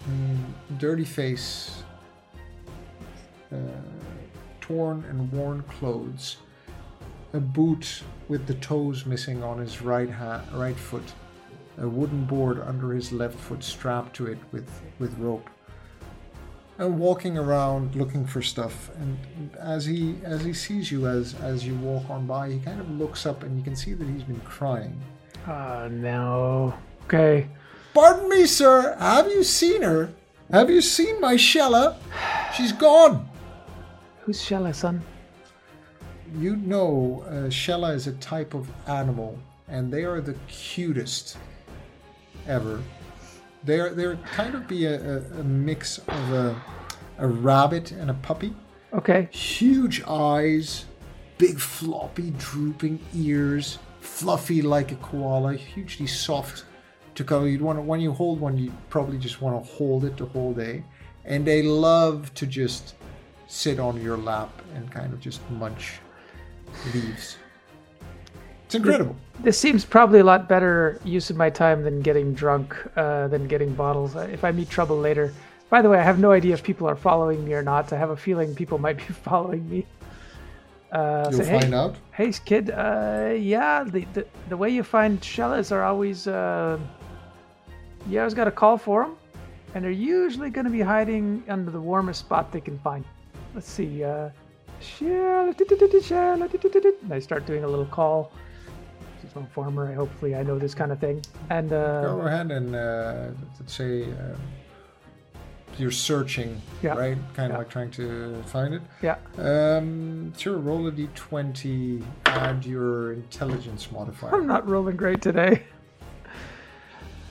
mm, dirty face, uh, torn and worn clothes, a boot with the toes missing on his right ha- right foot, a wooden board under his left foot strapped to it with, with rope. And walking around looking for stuff. And as he as he sees you as as you walk on by, he kind of looks up and you can see that he's been crying. Oh no. Okay. Pardon me, sir. Have you seen her? Have you seen my Shella? She's gone. Who's Shella, son? You know, uh, Shella is a type of animal, and they are the cutest ever. They're they're kind of be a, a, a mix of a a rabbit and a puppy. Okay. Huge eyes, big floppy drooping ears, fluffy like a koala, hugely soft to cuddle. You'd want to, when you hold one, you probably just want to hold it the whole day. And they love to just sit on your lap and kind of just munch leaves. It's incredible. This seems probably a lot better use of my time than getting drunk, uh, than getting bottles. Uh, If I meet trouble later. By the way, I have no idea if people are following me or not. I have a feeling people might be (laughs) following me. Uh, You'll hey, find out. hey, kid. Uh, yeah, the, the the way you find Shellas are always. Uh, you always got to call for them, and they're usually going to be hiding under the warmest spot they can find. Let's see. Uh, And I start doing a little call. Is no farmer. I hopefully I know this kind of thing. And uh, Go ahead and uh, let's say um, you're searching, Yeah. right? Kind of Yeah. like trying to find it. yeah, Um, sure, roll a d20, add your intelligence modifier. I'm not rolling great today.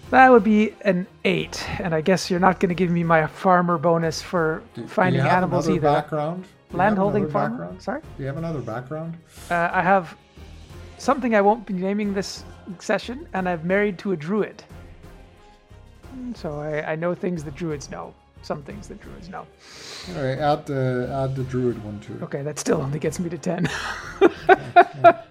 That would be an eight, and I guess you're not going to give me my farmer bonus for Do- do finding have animals either. Background? Do you have Landholding farmer. background? Sorry, Do you have another background? uh, I have something I won't be naming this session, and I'm married to a druid. Mm, So I, I know things that druids know. Some things that druids know. All right, add the add the druid one to it. Okay, that still only gets me to ten. (laughs) Yeah,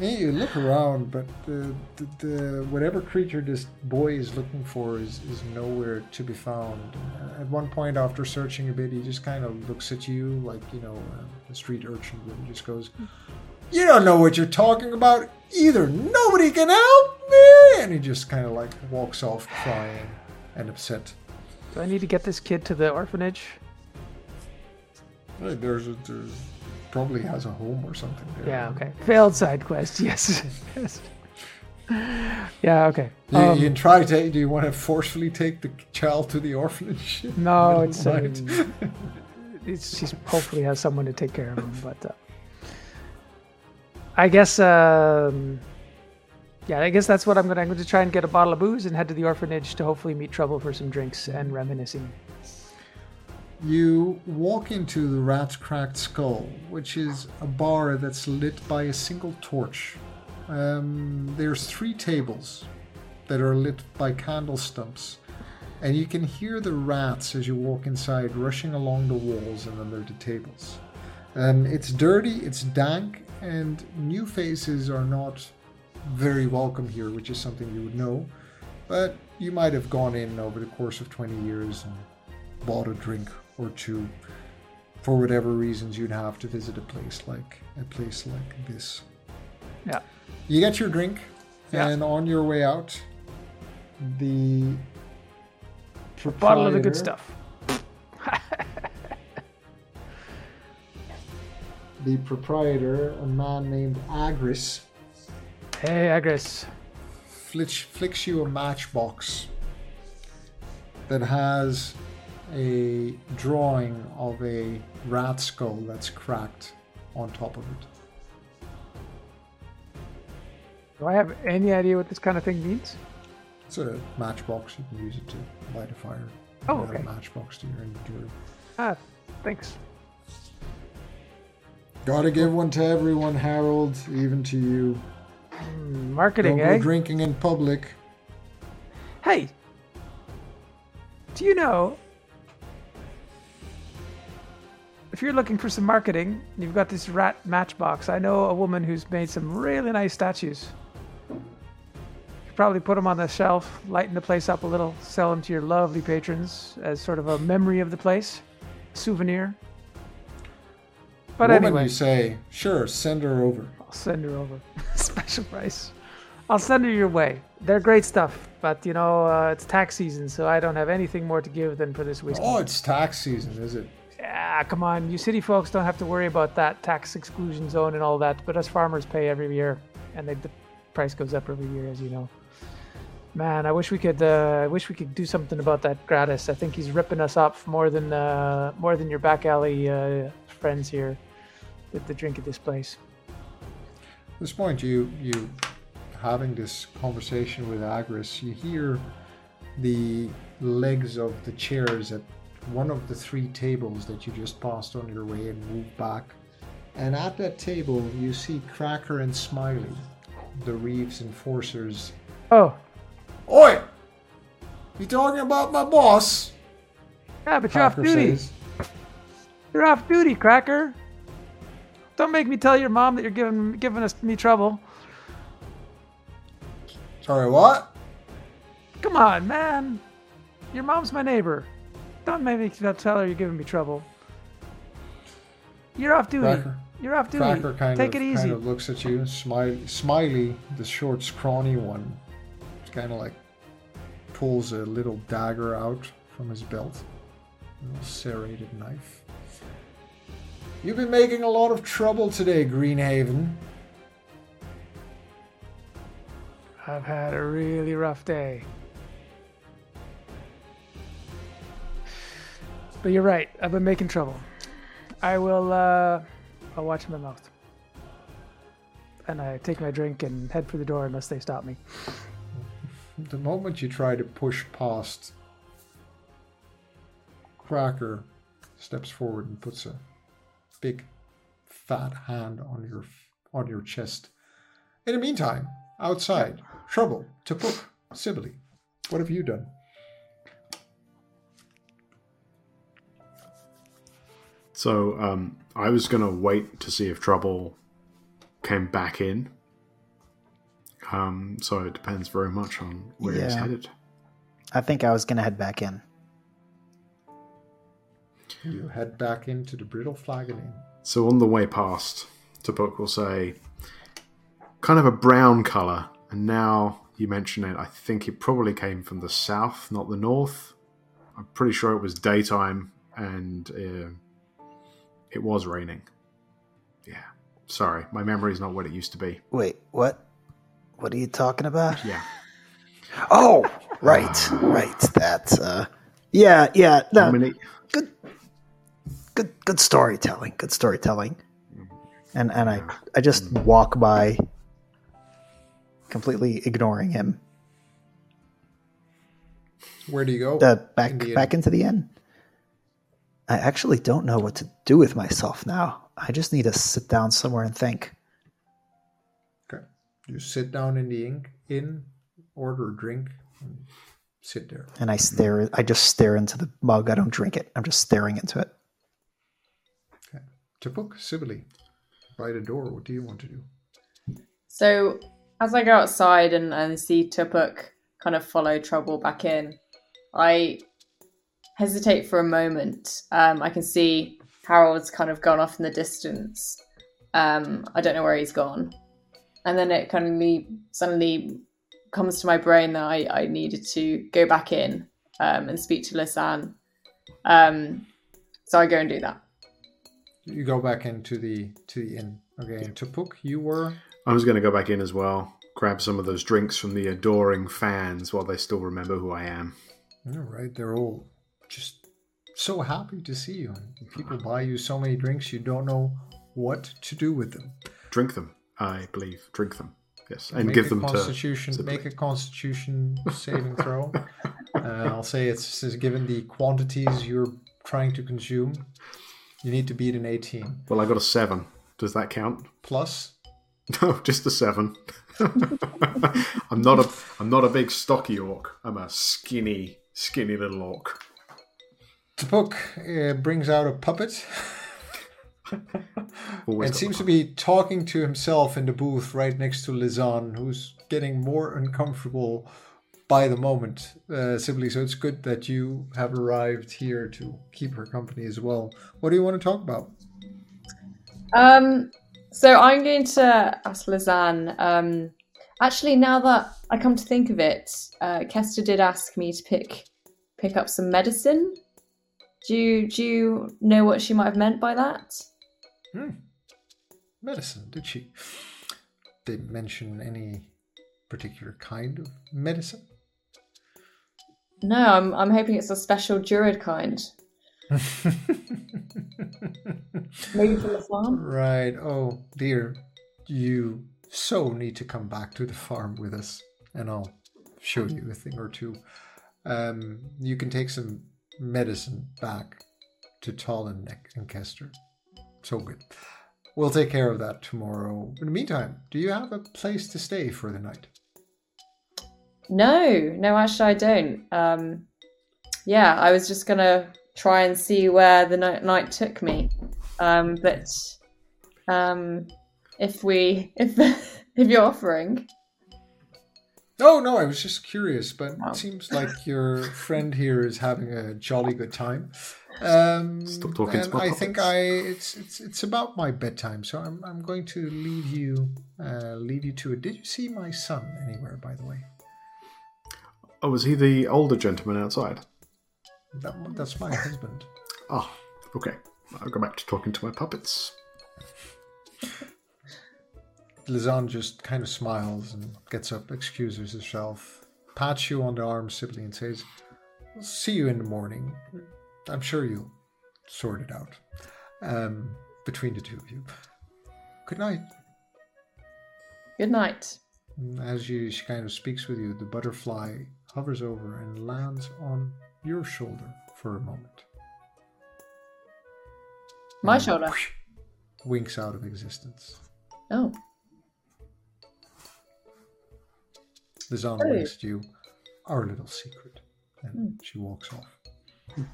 you look around, but the, the, the whatever creature this boy is looking for is, is nowhere to be found. Uh, At one point, after searching a bit, he just kind of looks at you like you know uh, a street urchin would, and just goes, "You don't know what you're talking about either. Nobody can help me." And he just kind of like walks off, crying and upset. Do I need to get this kid to the orphanage? Hey, There's a, there's probably has a home or something there. Yeah. Okay. Failed side quest. Yes. (laughs) yes. Yeah. Okay. You, Um, you can try to. Do you want to forcefully take the child to the orphanage? (laughs) No, it's, um, (laughs) it's she's hopefully has someone to take care of him. But uh, I guess, um, yeah, I guess that's what I'm gonna. I'm going to try and get a bottle of booze and head to the orphanage to hopefully meet Trouble for some drinks and reminiscing. You walk into the Rat's Cracked Skull, which is a bar that's lit by a single torch. Um, there's three tables that are lit by candle stumps, and you can hear the rats as you walk inside rushing along the walls and under the tables. Um, it's dirty, it's dank, and new faces are not very welcome here, which is something you would know. But you might have gone in over the course of 20 years and bought a drink or two for whatever reasons you'd have to visit a place like a place like this. Yeah. You get your drink, Yeah. and on your way out, the Bottle of the good stuff. (laughs) The proprietor, a man named Agris, Hey, Agris. flicks, flicks you a matchbox that has a drawing of a rat skull that's cracked on top of it. Do I have any idea what this kind of thing means? It's a matchbox. You can use it to light a fire. Oh, Add okay. a matchbox to your inventory. Ah, thanks. Gotta give one to everyone, Harold, even to you. Hmm, marketing, Don't eh? drinking in public. Hey, do you know if you're looking for some marketing, you've got this rat matchbox. I know a woman who's made some really nice statues. You could probably put them on the shelf, lighten the place up a little, sell them to your lovely patrons as sort of a memory of the place, souvenir. But Woman, anyway, you say, sure, send her over. I'll send her over. (laughs) Special price. I'll send her your way. they're great stuff, but you know uh, it's tax season, so I don't have anything more to give than for this whiskey. Oh, it's tax season, is it? Ah, come on, you city folks don't have to worry about that tax exclusion zone and all that, but us farmers pay every year, and they, the price goes up every year, as you know. Man, I wish we could. Uh, I wish we could do something about that gratis. I think he's ripping us off more than uh, more than your back alley uh, friends here with the drink at this place. At this point, you you having this conversation with Agris, you hear the legs of the chairs at one of the three tables that you just passed on your way and move back. And at that table, you see Cracker and Smiley, the Reeves enforcers. Oh, Oi! You talking about my boss? yeah, but you're off Cracker duty. says. You're off duty, Cracker. Don't make me tell your mom that you're giving giving us me trouble. Sorry, what? Come on, man. Your mom's my neighbor. Don't make me tell her you're giving me trouble. You're off duty. Cracker. You're off duty. Cracker kind Take of it easy. kind of looks at you. Smiley, Smiley, the short, scrawny one, kind of like pulls a little dagger out from his belt, a little serrated knife. You've been making a lot of trouble today, Greenhaven. I've had a really rough day. But you're right. I've been making trouble. I will. uh I'll watch my mouth. And I take my drink and head for the door unless they stop me. The moment you try to push past, Cracker steps forward and puts a big, fat hand on your on your chest. In the meantime, outside, trouble, Tupuk, Sibylle, what have you done? So um, I was going to wait to see if trouble came back in. Um, so it depends very much on where he's headed. I think I was gonna head back in. You head back into the Brittle Flagon Inn. So on the way past, Tupuk will say, kind of a brown colour. And now you mention it, I think it probably came from the south, not the north. I'm pretty sure it was daytime and uh, it was raining. Yeah. Sorry, my memory's not what it used to be. Wait, what? What are you talking about? Yeah. Oh, right, right. That. Uh, yeah, yeah. No, many? good, good, good storytelling. Good storytelling. And and I I just walk by, completely ignoring him. Where do you go? Uh, back In the back into the inn. I actually don't know what to do with myself now. I just need to sit down somewhere and think. Okay. You sit down in the inn, inn order a drink, and sit there. And I stare. I just stare into the mug. I don't drink it. I'm just staring into it. Okay. Tupuk, Sibylle, by the door, what do you want to do? So as I go outside and, and see Tupuk kind of follow Trouble back in, I hesitate for a moment. Um, I can see Harold's kind of gone off in the distance. Um, I don't know where he's gone. And then it kind of me- suddenly comes to my brain that I, I needed to go back in um, and speak to Lizanne. Um, so I go and do that. You go back into the to the inn. Okay, and Tupuk, you were I was going to go back in as well, grab some of those drinks from the adoring fans while they still remember who I am. all right. They're all just so happy to see you. And people buy you so many drinks, you don't know what to do with them. Drink them, I believe. Drink them. Yes. And make give them to. constitution. Sibylle. make a constitution saving throw. Uh, I'll say it's, it's given the quantities you're trying to consume. You need to beat an 18 Well, I got a seven. Does that count? plus. (laughs) No, just a seven. (laughs) I'm not a I'm not a big stocky orc. I'm a skinny, skinny little orc. Tupuk uh, brings out a puppet Always and seems to be talking to himself in the booth right next to Lizanne, who's getting more uncomfortable by the moment, uh, Sibylle. So it's good that you have arrived here to keep her company as well. What do you want to talk about? Um, so I'm going to ask Lizanne. Um, Actually, now that I come to think of it, uh, Kester did ask me to pick pick up some medicine. Do you do you know what she might have meant by that? Hmm. Medicine, did she? Did mention any particular kind of medicine? No, I'm I'm hoping it's a special Druid kind. (laughs) Maybe from the farm. Right. Oh dear. You so need to come back to the farm with us, and I'll show you a thing or two. Um, you can take some medicine back to Tallinn and Kester. So good. We'll take care of that tomorrow. In the meantime, do you have a place to stay for the night? No, no, actually, I don't. Um, yeah, I was just gonna try and see where the night, night took me. Um, but um, if we, (laughs) if if you're offering, Oh no, I was just curious, but it seems like your (laughs) friend here is having a jolly good time. Um, Stop talking and I think. I it's it's it's about my bedtime, so I'm I'm going to leave you uh, leave you to it. Did you see my son anywhere, by the way? Oh, was he the older gentleman outside? That, that's my husband. Oh, (laughs) okay. I'll go back to talking to my puppets. (laughs) Lizanne just kind of smiles and gets up, excuses herself, pats you on the arm, Sibley, and says, "I'll see you in the morning. I'm sure you'll sort it out um, between the two of you. Good night." good night. As you, she kind of speaks with you, the butterfly hovers over and lands on your shoulder for a moment. My And shoulder. Winks out of existence. Oh, Lizanne Oh. winks at you. Our little secret. And she walks off. (laughs)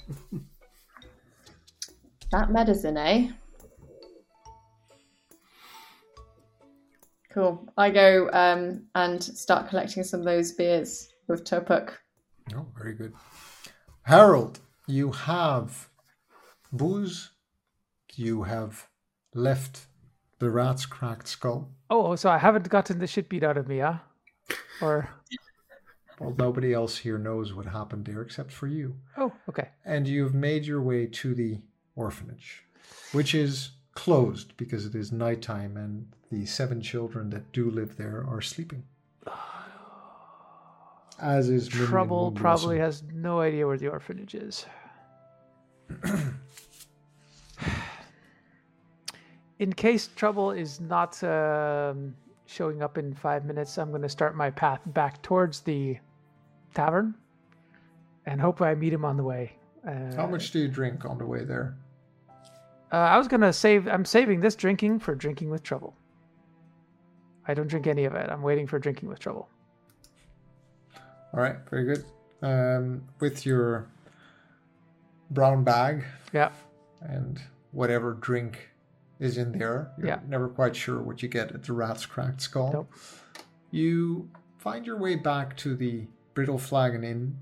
that medicine, eh? Cool. I go um, and start collecting some of those beers with Tupuk. Oh, very good. Harold, you have booze. You have left the rat's cracked skull. Oh, so I haven't gotten the shit beat out of me, huh? Or Well, nobody else here knows what happened there except for you. oh, okay. And you've made your way to the orphanage, which is closed because it is nighttime and the seven children that do live there are sleeping. As is Trouble probably has no idea where the orphanage is. (clears throat) in case Trouble is not um, showing up in five minutes, I'm going to start my path back towards the tavern and hope I meet him on the way. Uh, How much do you drink on the way there? Uh, I was gonna save. I'm saving this drinking for drinking with trouble. I don't drink any of it. I'm waiting for drinking with trouble. All right, very good. Um, with your brown bag Yeah. and whatever drink is in there, you're Yeah. never quite sure what you get at the Rat's Cracked Skull. Nope. You find your way back to the Brittle Flagon Inn,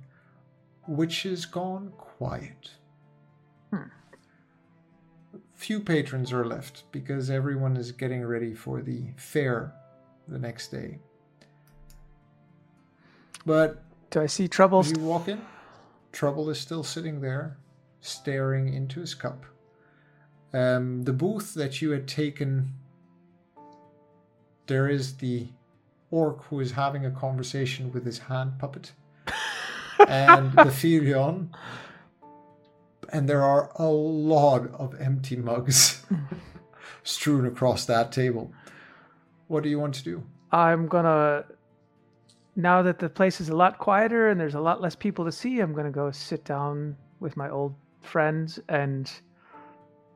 which is gone quiet. Hmm. Few patrons are left because everyone is getting ready for the fair the next day. But Do I see trouble? you walk in, Trouble is still sitting there, staring into his cup. Um, the booth that you had taken, there is the orc who is having a conversation with his hand puppet, and (laughs) the Felion. And there are a lot of empty mugs (laughs) strewn across that table. What do you want to do? I'm gonna. Now that the place is a lot quieter and there's a lot less people to see, I'm gonna go sit down with my old friends and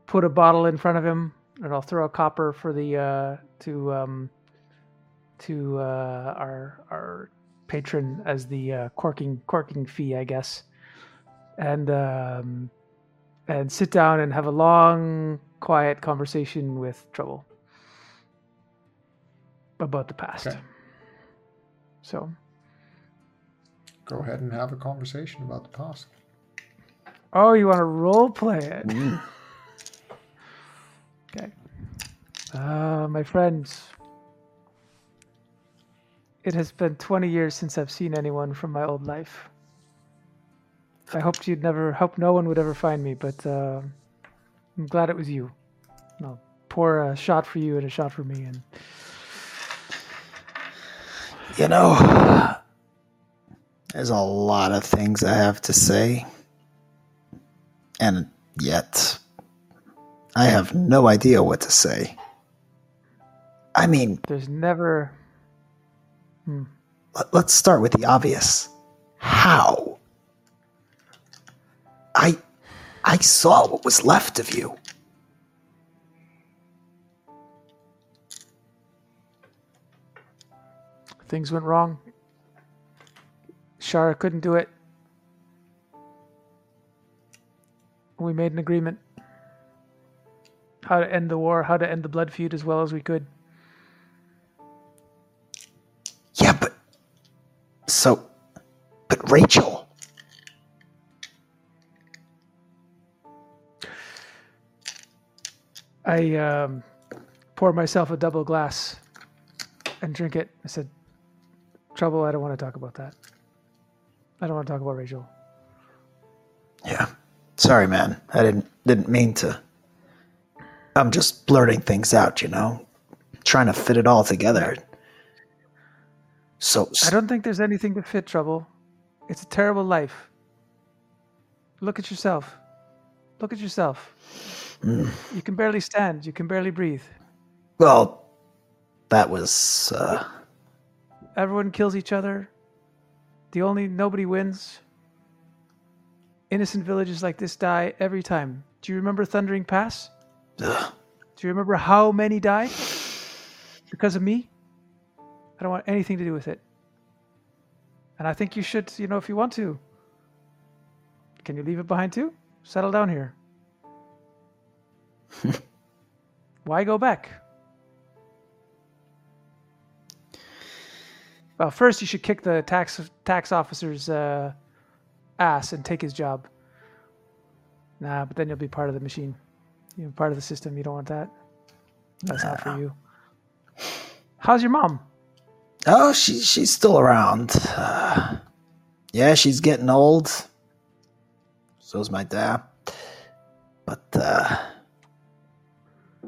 put a bottle in front of him, and I'll throw a copper for the uh, to um, to uh, our our patron as the uh, corking corking fee, I guess, and um, and sit down and have a long, quiet conversation with Trouble about the past. Okay. So, Go ahead and have a conversation about the past. oh, you want to role play it? okay. Uh, my friends, It has been 20 years since I've seen anyone from my old life. I hoped you'd never, hope no one would ever find me, but uh, I'm glad it was you. I'll pour a shot for you and a shot for me, and You know, there's a lot of things I have to say, and yet I have no idea what to say. I mean, there's never. Hmm. let- let's start with the obvious. How? I I saw what was left of you. Things went wrong. Shara couldn't do it. We made an agreement. How to end the war, how to end the blood feud as well as we could. So but Rachel, I um, poured myself a double glass and drink it. I said, Trouble, I don't want to talk about that. I don't want to talk about Rachel. Yeah. Sorry, man. I didn't didn't mean to. I'm just blurting things out, you know, trying to fit it all together. So I don't think there's anything to fit trouble. It's a terrible life. Look at yourself. Look at yourself. You can barely stand. You can barely breathe. well, that was uh, Everyone kills each other. The only nobody wins. Innocent villages like this die every time. Do you remember Thundering Pass? ugh. Do you remember how many died? Because of me? I don't want anything to do with it. And I think you should, you know, if you want to. Can you leave it behind too? Settle down here. (laughs) Why go back? Well, first you should kick the tax tax officer's uh, ass and take his job. Nah, but then you'll be part of the machine. You're part of the system. You don't want that. That's not for you. How's your mom? Oh, she she's still around. Uh, yeah, she's getting old. So's my dad. But uh,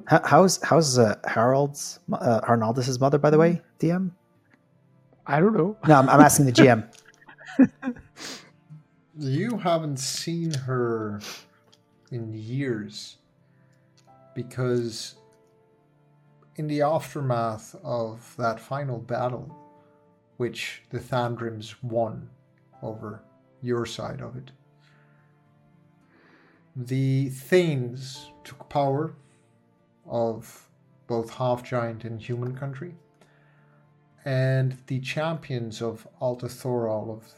how, how's how's uh, Harold's uh, Arnaldus's mother, by the way? DM. I don't know. No, I'm, I'm asking the GM. (laughs) You haven't seen her in years because in the aftermath of that final battle, which the Thandrims won over your side of it, the Thanes took power of both half giant and human country, and the champions of Alta Thoral of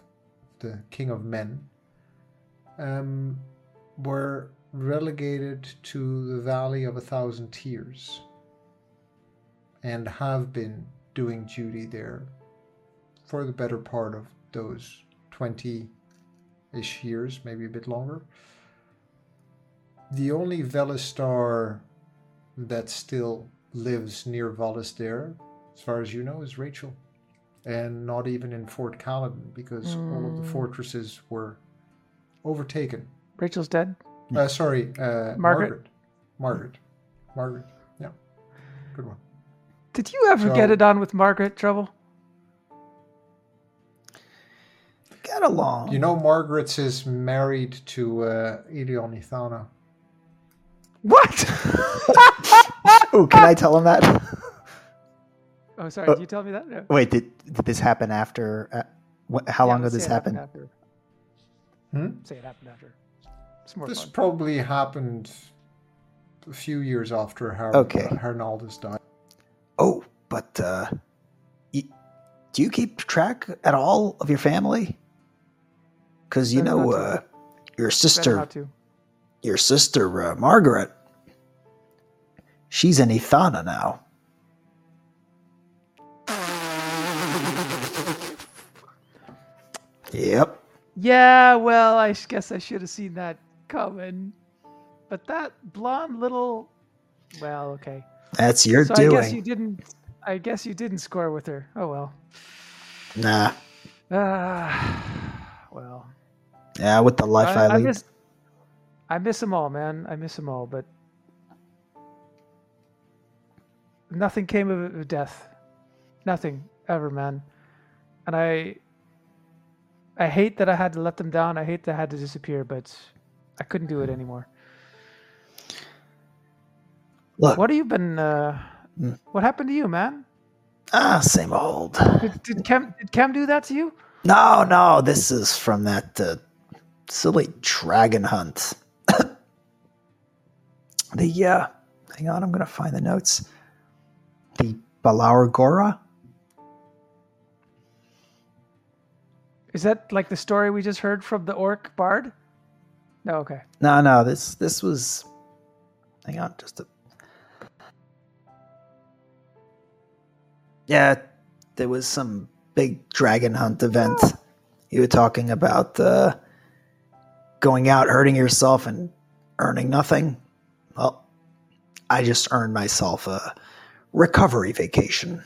the King of Men um, were relegated to the Valley of a Thousand Tears and have been doing duty there for the better part of those 20 ish years, maybe a bit longer. The only Velistar that still lives near Valisdare, as far as you know, is Rachel. And not even in Fort Caledon, because all of the Mm. fortresses were overtaken. Rachel's dead. Uh, sorry, uh, Margaret? Margaret. Margaret. Margaret. Yeah. Good one. Did you ever So- get it on with Margaret Trouble? Get along. You know, Margaret's is married to uh, Elion Ithana. What? (laughs) oh, can I tell him that? (laughs) oh, sorry. Did you tell me that? No. Wait, did, did this happen after? Uh, wh- how Yeah, long ago let's this say it happened happened? Hmm? Say it happened after. It's more This fun. probably happened a few years after Har- Okay. uh, Harnaldus died. But uh, y- do you keep track at all of your family? Because you know, uh, your sister, your sister uh, Margaret, she's an Ithana now. Yep. Yeah, well, I guess I should have seen that coming. But that blonde little. Well, okay. That's your so doing. I guess you didn't. I guess you didn't score with her. Oh well. Nah. Ah, well, Yeah, with the life I, I, I lead. miss, I miss them all, man. I miss them all, but nothing came of it with death. Nothing ever, man. And I, I hate that I had to let them down. I hate that I had to disappear, but I couldn't do it anymore. Look, What have you been? Uh, Mm. what happened to you, man? ah, same old. Did, did Cam did Cam do that to you? No, no, this is from that uh, silly dragon hunt. (coughs) the uh, hang on, I'm gonna find the notes. The Balaur Gora. Is that like the story we just heard from the orc bard? No, okay. No, no, this this was. Hang on, just a. Yeah, there was some big dragon hunt event. You were talking about uh, going out, hurting yourself, and earning nothing. Well, I just earned myself a recovery vacation.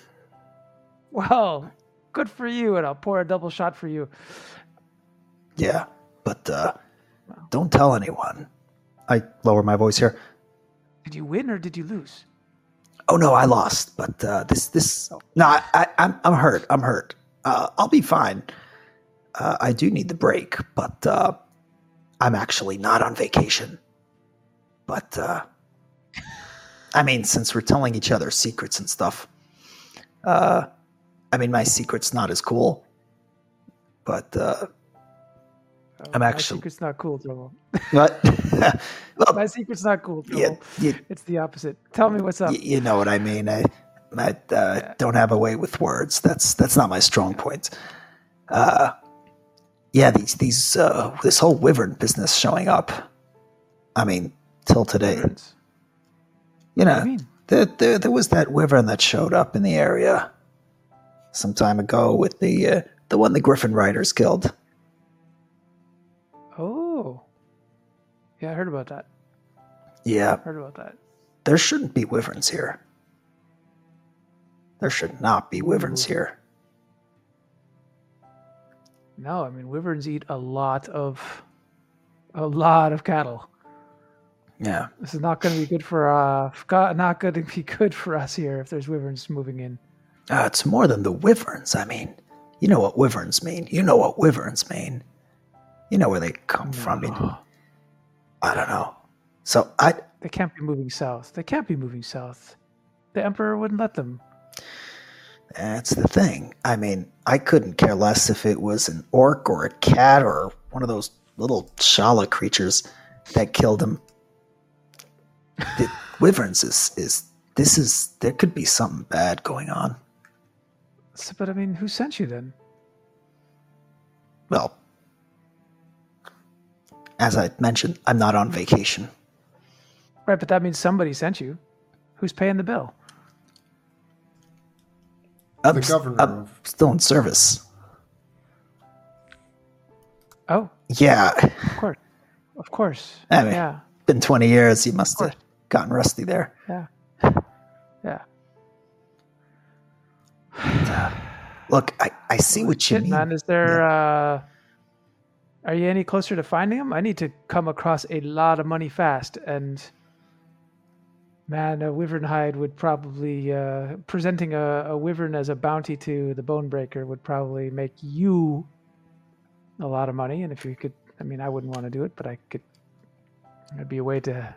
Well, good for you, and I'll pour a double shot for you. Yeah, but uh, don't tell anyone. I lower my voice here. Did you win or did you lose? Oh no, I lost. But uh, this this no, I, I, I'm I'm hurt. I'm hurt. Uh, I'll be fine. Uh, I do need the break, but uh, I'm actually not on vacation. But uh, I mean, since we're telling each other secrets and stuff, uh, I mean, my secret's not as cool. But uh, Oh, I'm actually. my secret's not cool, Trouble. what? (laughs) well, My secret's not cool, yeah, you, It's the opposite. Tell me what's up. Y- you know what I mean. I, I uh, don't have a way with words. That's that's not my strong point. Uh, yeah, these these uh, this whole wyvern business showing up. I mean, till today, Friends. you know, you mean? there, there there was that wyvern that showed up in the area some time ago with the uh, the one the Griffin Riders killed. Yeah, I heard about that. Yeah, Heard about that. there shouldn't be wyverns here. There should not be wyverns Ooh. here. No, I mean wyverns eat a lot of a lot of cattle. Yeah. This is not going to be good for uh not going to be good for us here if there's wyverns moving in. Uh, it's more than the wyverns. I mean, you know what wyverns mean. You know what wyverns mean. You know where they come from. I, mean, No. I don't know. So I, They can't be moving south. They can't be moving south. The emperor wouldn't let them. that's the thing. I mean, I couldn't care less if it was an orc or a cat or one of those little shala creatures that killed him. The (laughs) wyverns is is this is there could be something bad going on. So, but I mean, who sent you then? Well, as I mentioned, I'm not on vacation. Right, but that means somebody sent you. Who's paying the bill? I'm, The s- governor I'm of- still in service. Oh, Yeah, of course, of course. I mean- yeah, been 20 years. You must have gotten rusty there. yeah, yeah. (sighs) Look, I, I see what you Shit, mean. man. Is there? uh Are you any closer to finding him? I need to come across a lot of money fast, and man, a wyvern hide would probably uh presenting a, a wyvern as a bounty to the Bonebreaker would probably make you a lot of money. And if you could, I mean, I wouldn't want to do it, but I could. It'd be a way to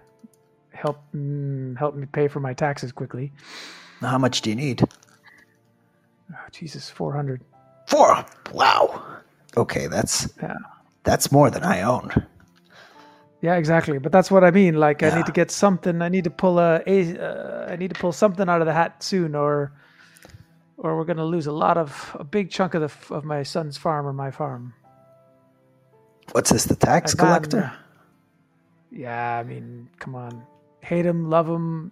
help mm, help me pay for my taxes quickly. How much do you need? Oh, Jesus, four hundred. Four. Wow. Okay, that's Yeah. That's more than I own. Yeah, exactly. But that's what I mean. Like, I need to get something. I need to pull a. a uh, I need to pull something out of the hat soon, or, or we're gonna lose a lot of a big chunk of the of my son's farm or my farm. What's this? The tax then- collector? Yeah, I mean, come on, hate him, love him.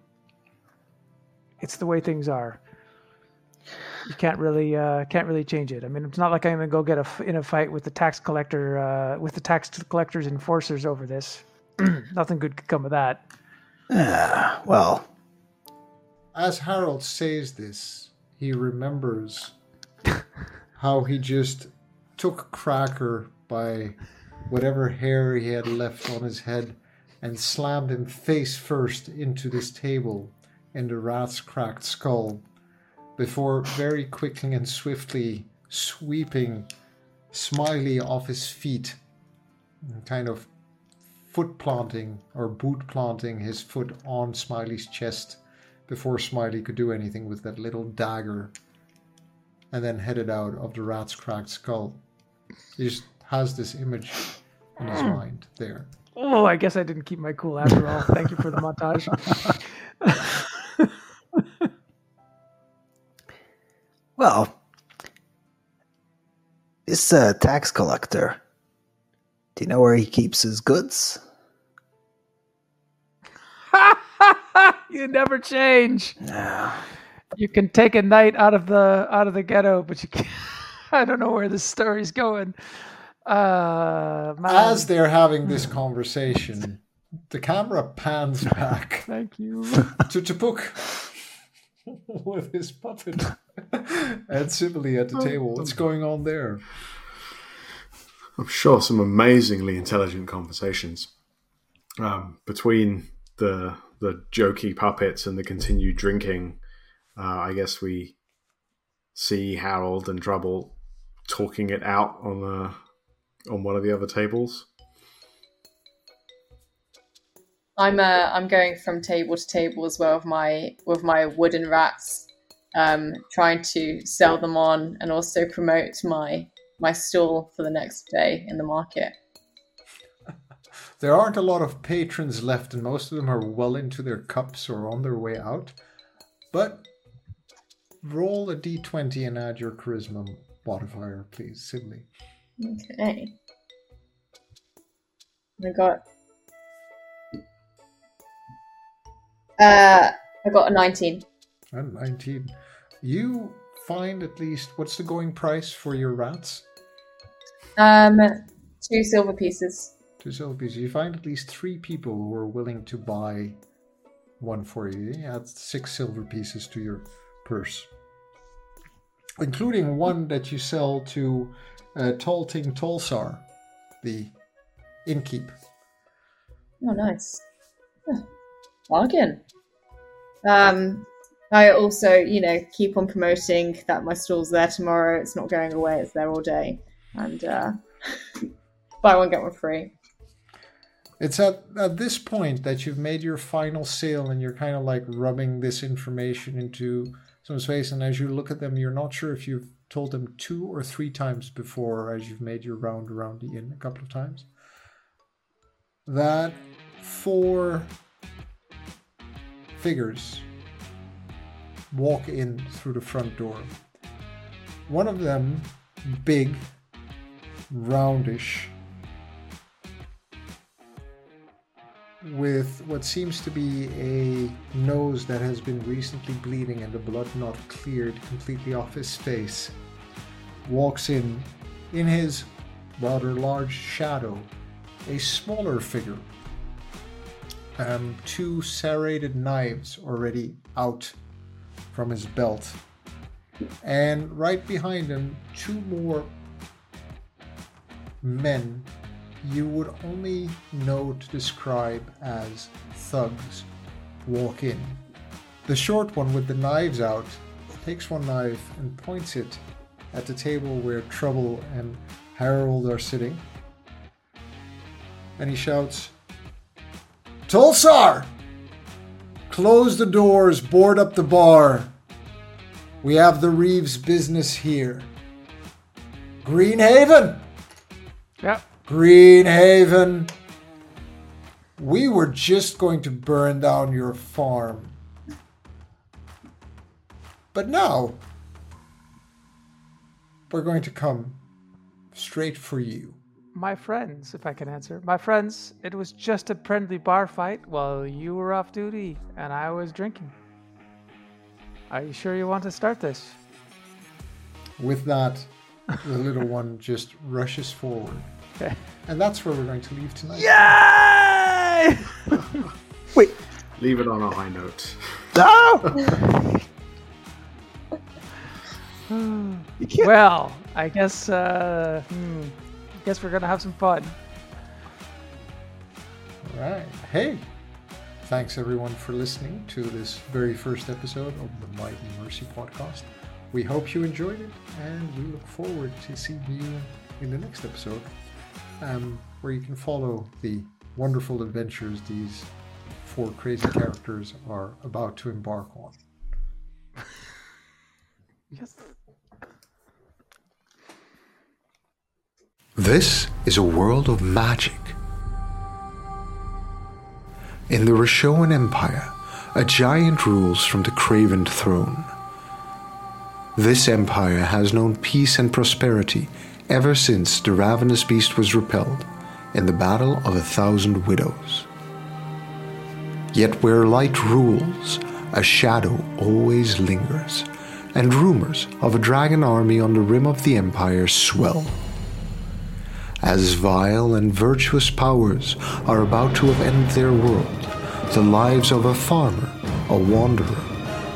It's the way things are. You can't really uh, can't really change it. I mean, it's not like I'm gonna go get a f- in a fight with the tax collector uh, with the tax collector's enforcers over this. (clears throat) Nothing good could come of that. Ah, well, As Harold says this, he remembers (laughs) how he just took Cracker by whatever hair he had left on his head and slammed him face first into this table and the rat's cracked skull before very quickly and swiftly sweeping Smiley off his feet and kind of foot planting or boot planting his foot on Smiley's chest before Smiley could do anything with that little dagger and then headed out of the rat's cracked skull. He just has this image in his hmm. mind there. Oh, I guess I didn't keep my cool after all. Thank you for the montage. (laughs) Well, this uh, tax collector. Do you know where he keeps his goods? (laughs) you never change. No. You can take a night out of the out of the ghetto, but you can't. (laughs) I don't know where this story's going. Uh, man. As they're having this conversation, the camera pans back (laughs) Thank you. to Tupuk (laughs) with his puppet (laughs) and Sibylle at the table. What's going on there? I'm sure some amazingly intelligent conversations um, between the the jokey puppets and the continued drinking. Uh, I guess we see Harold and Trouble talking it out on the on one of the other tables. I'm uh, I'm going from table to table as well with my with my wooden rats, um, trying to sell them on and also promote my my stall for the next day in the market. (laughs) There aren't a lot of patrons left, and most of them are well into their cups or on their way out. But roll a d20 and add your charisma modifier, please, Sibylle. Okay. I got. Uh, I got a 19. And 19. You find at least what's the going price for your rats? Um, two silver pieces. Two silver pieces. You find at least three people who are willing to buy one for you. You add six silver pieces to your purse, including one that you sell to uh, Tolting Tolsar, the innkeep. Oh, nice. Yeah. Bargain. Um, I also, you know, keep on promoting that my stall's there tomorrow. It's not going away. It's there all day, and uh, (laughs) buy one get one free. It's at, at this point that you've made your final sale and you're kind of like rubbing this information into someone's face. And as you look at them, you're not sure if you've told them two or three times before as you've made your round around the inn a couple of times. That four figures walk in through the front door. One of them, big, roundish, with what seems to be a nose that has been recently bleeding and the blood not cleared completely off his face, walks in in his rather large shadow, a smaller figure. Um, two serrated knives already out from his belt. And right behind him, two more men you would only know to describe as thugs walk in. The short one with the knives out takes one knife and points it at the table where Trouble and Harold are sitting. And he shouts, Tulsar! Close the doors, board up the bar. We have the Reeves business here. Greenhaven! Yep. Greenhaven. We were just going to burn down your farm. But now, we're going to come straight for you. My friends, if I can answer. My friends, it was just a friendly bar fight while you were off duty and I was drinking. Are you sure you want to start this? With that, the little one just rushes forward. Okay. And that's where we're going to leave tonight. Yay! (laughs) Wait. Leave it on a high note. No! (laughs) well, I guess uh, hmm, I guess we're gonna have some fun. All right. Hey, thanks everyone for listening to this very first episode of the Might and Mercy podcast. We hope you enjoyed it, and we look forward to seeing you in the next episode, um, where you can follow the wonderful adventures these four crazy characters are about to embark on. Yes. This is a world of magic. In the Rashoan Empire, a giant rules from the Craven throne. This empire has known peace and prosperity ever since the ravenous beast was repelled in the Battle of a Thousand Widows. Yet where light rules, a shadow always lingers, and rumors of a dragon army on the rim of the empire swell. As vile and virtuous powers are about to upend their world, the lives of a farmer, a wanderer,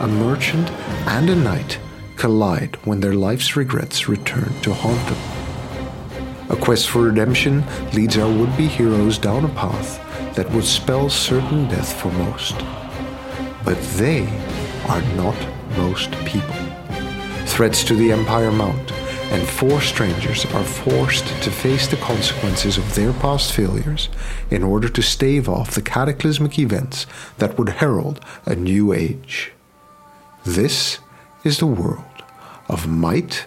a merchant, and a knight collide when their life's regrets return to haunt them. A quest for redemption leads our would be heroes down a path that would spell certain death for most. But they are not most people. Threats to the Empire mount, and four strangers are forced to face the consequences of their past failures in order to stave off the cataclysmic events that would herald a new age. This is the world of might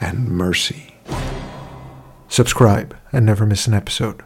and mercy. Subscribe and never miss an episode.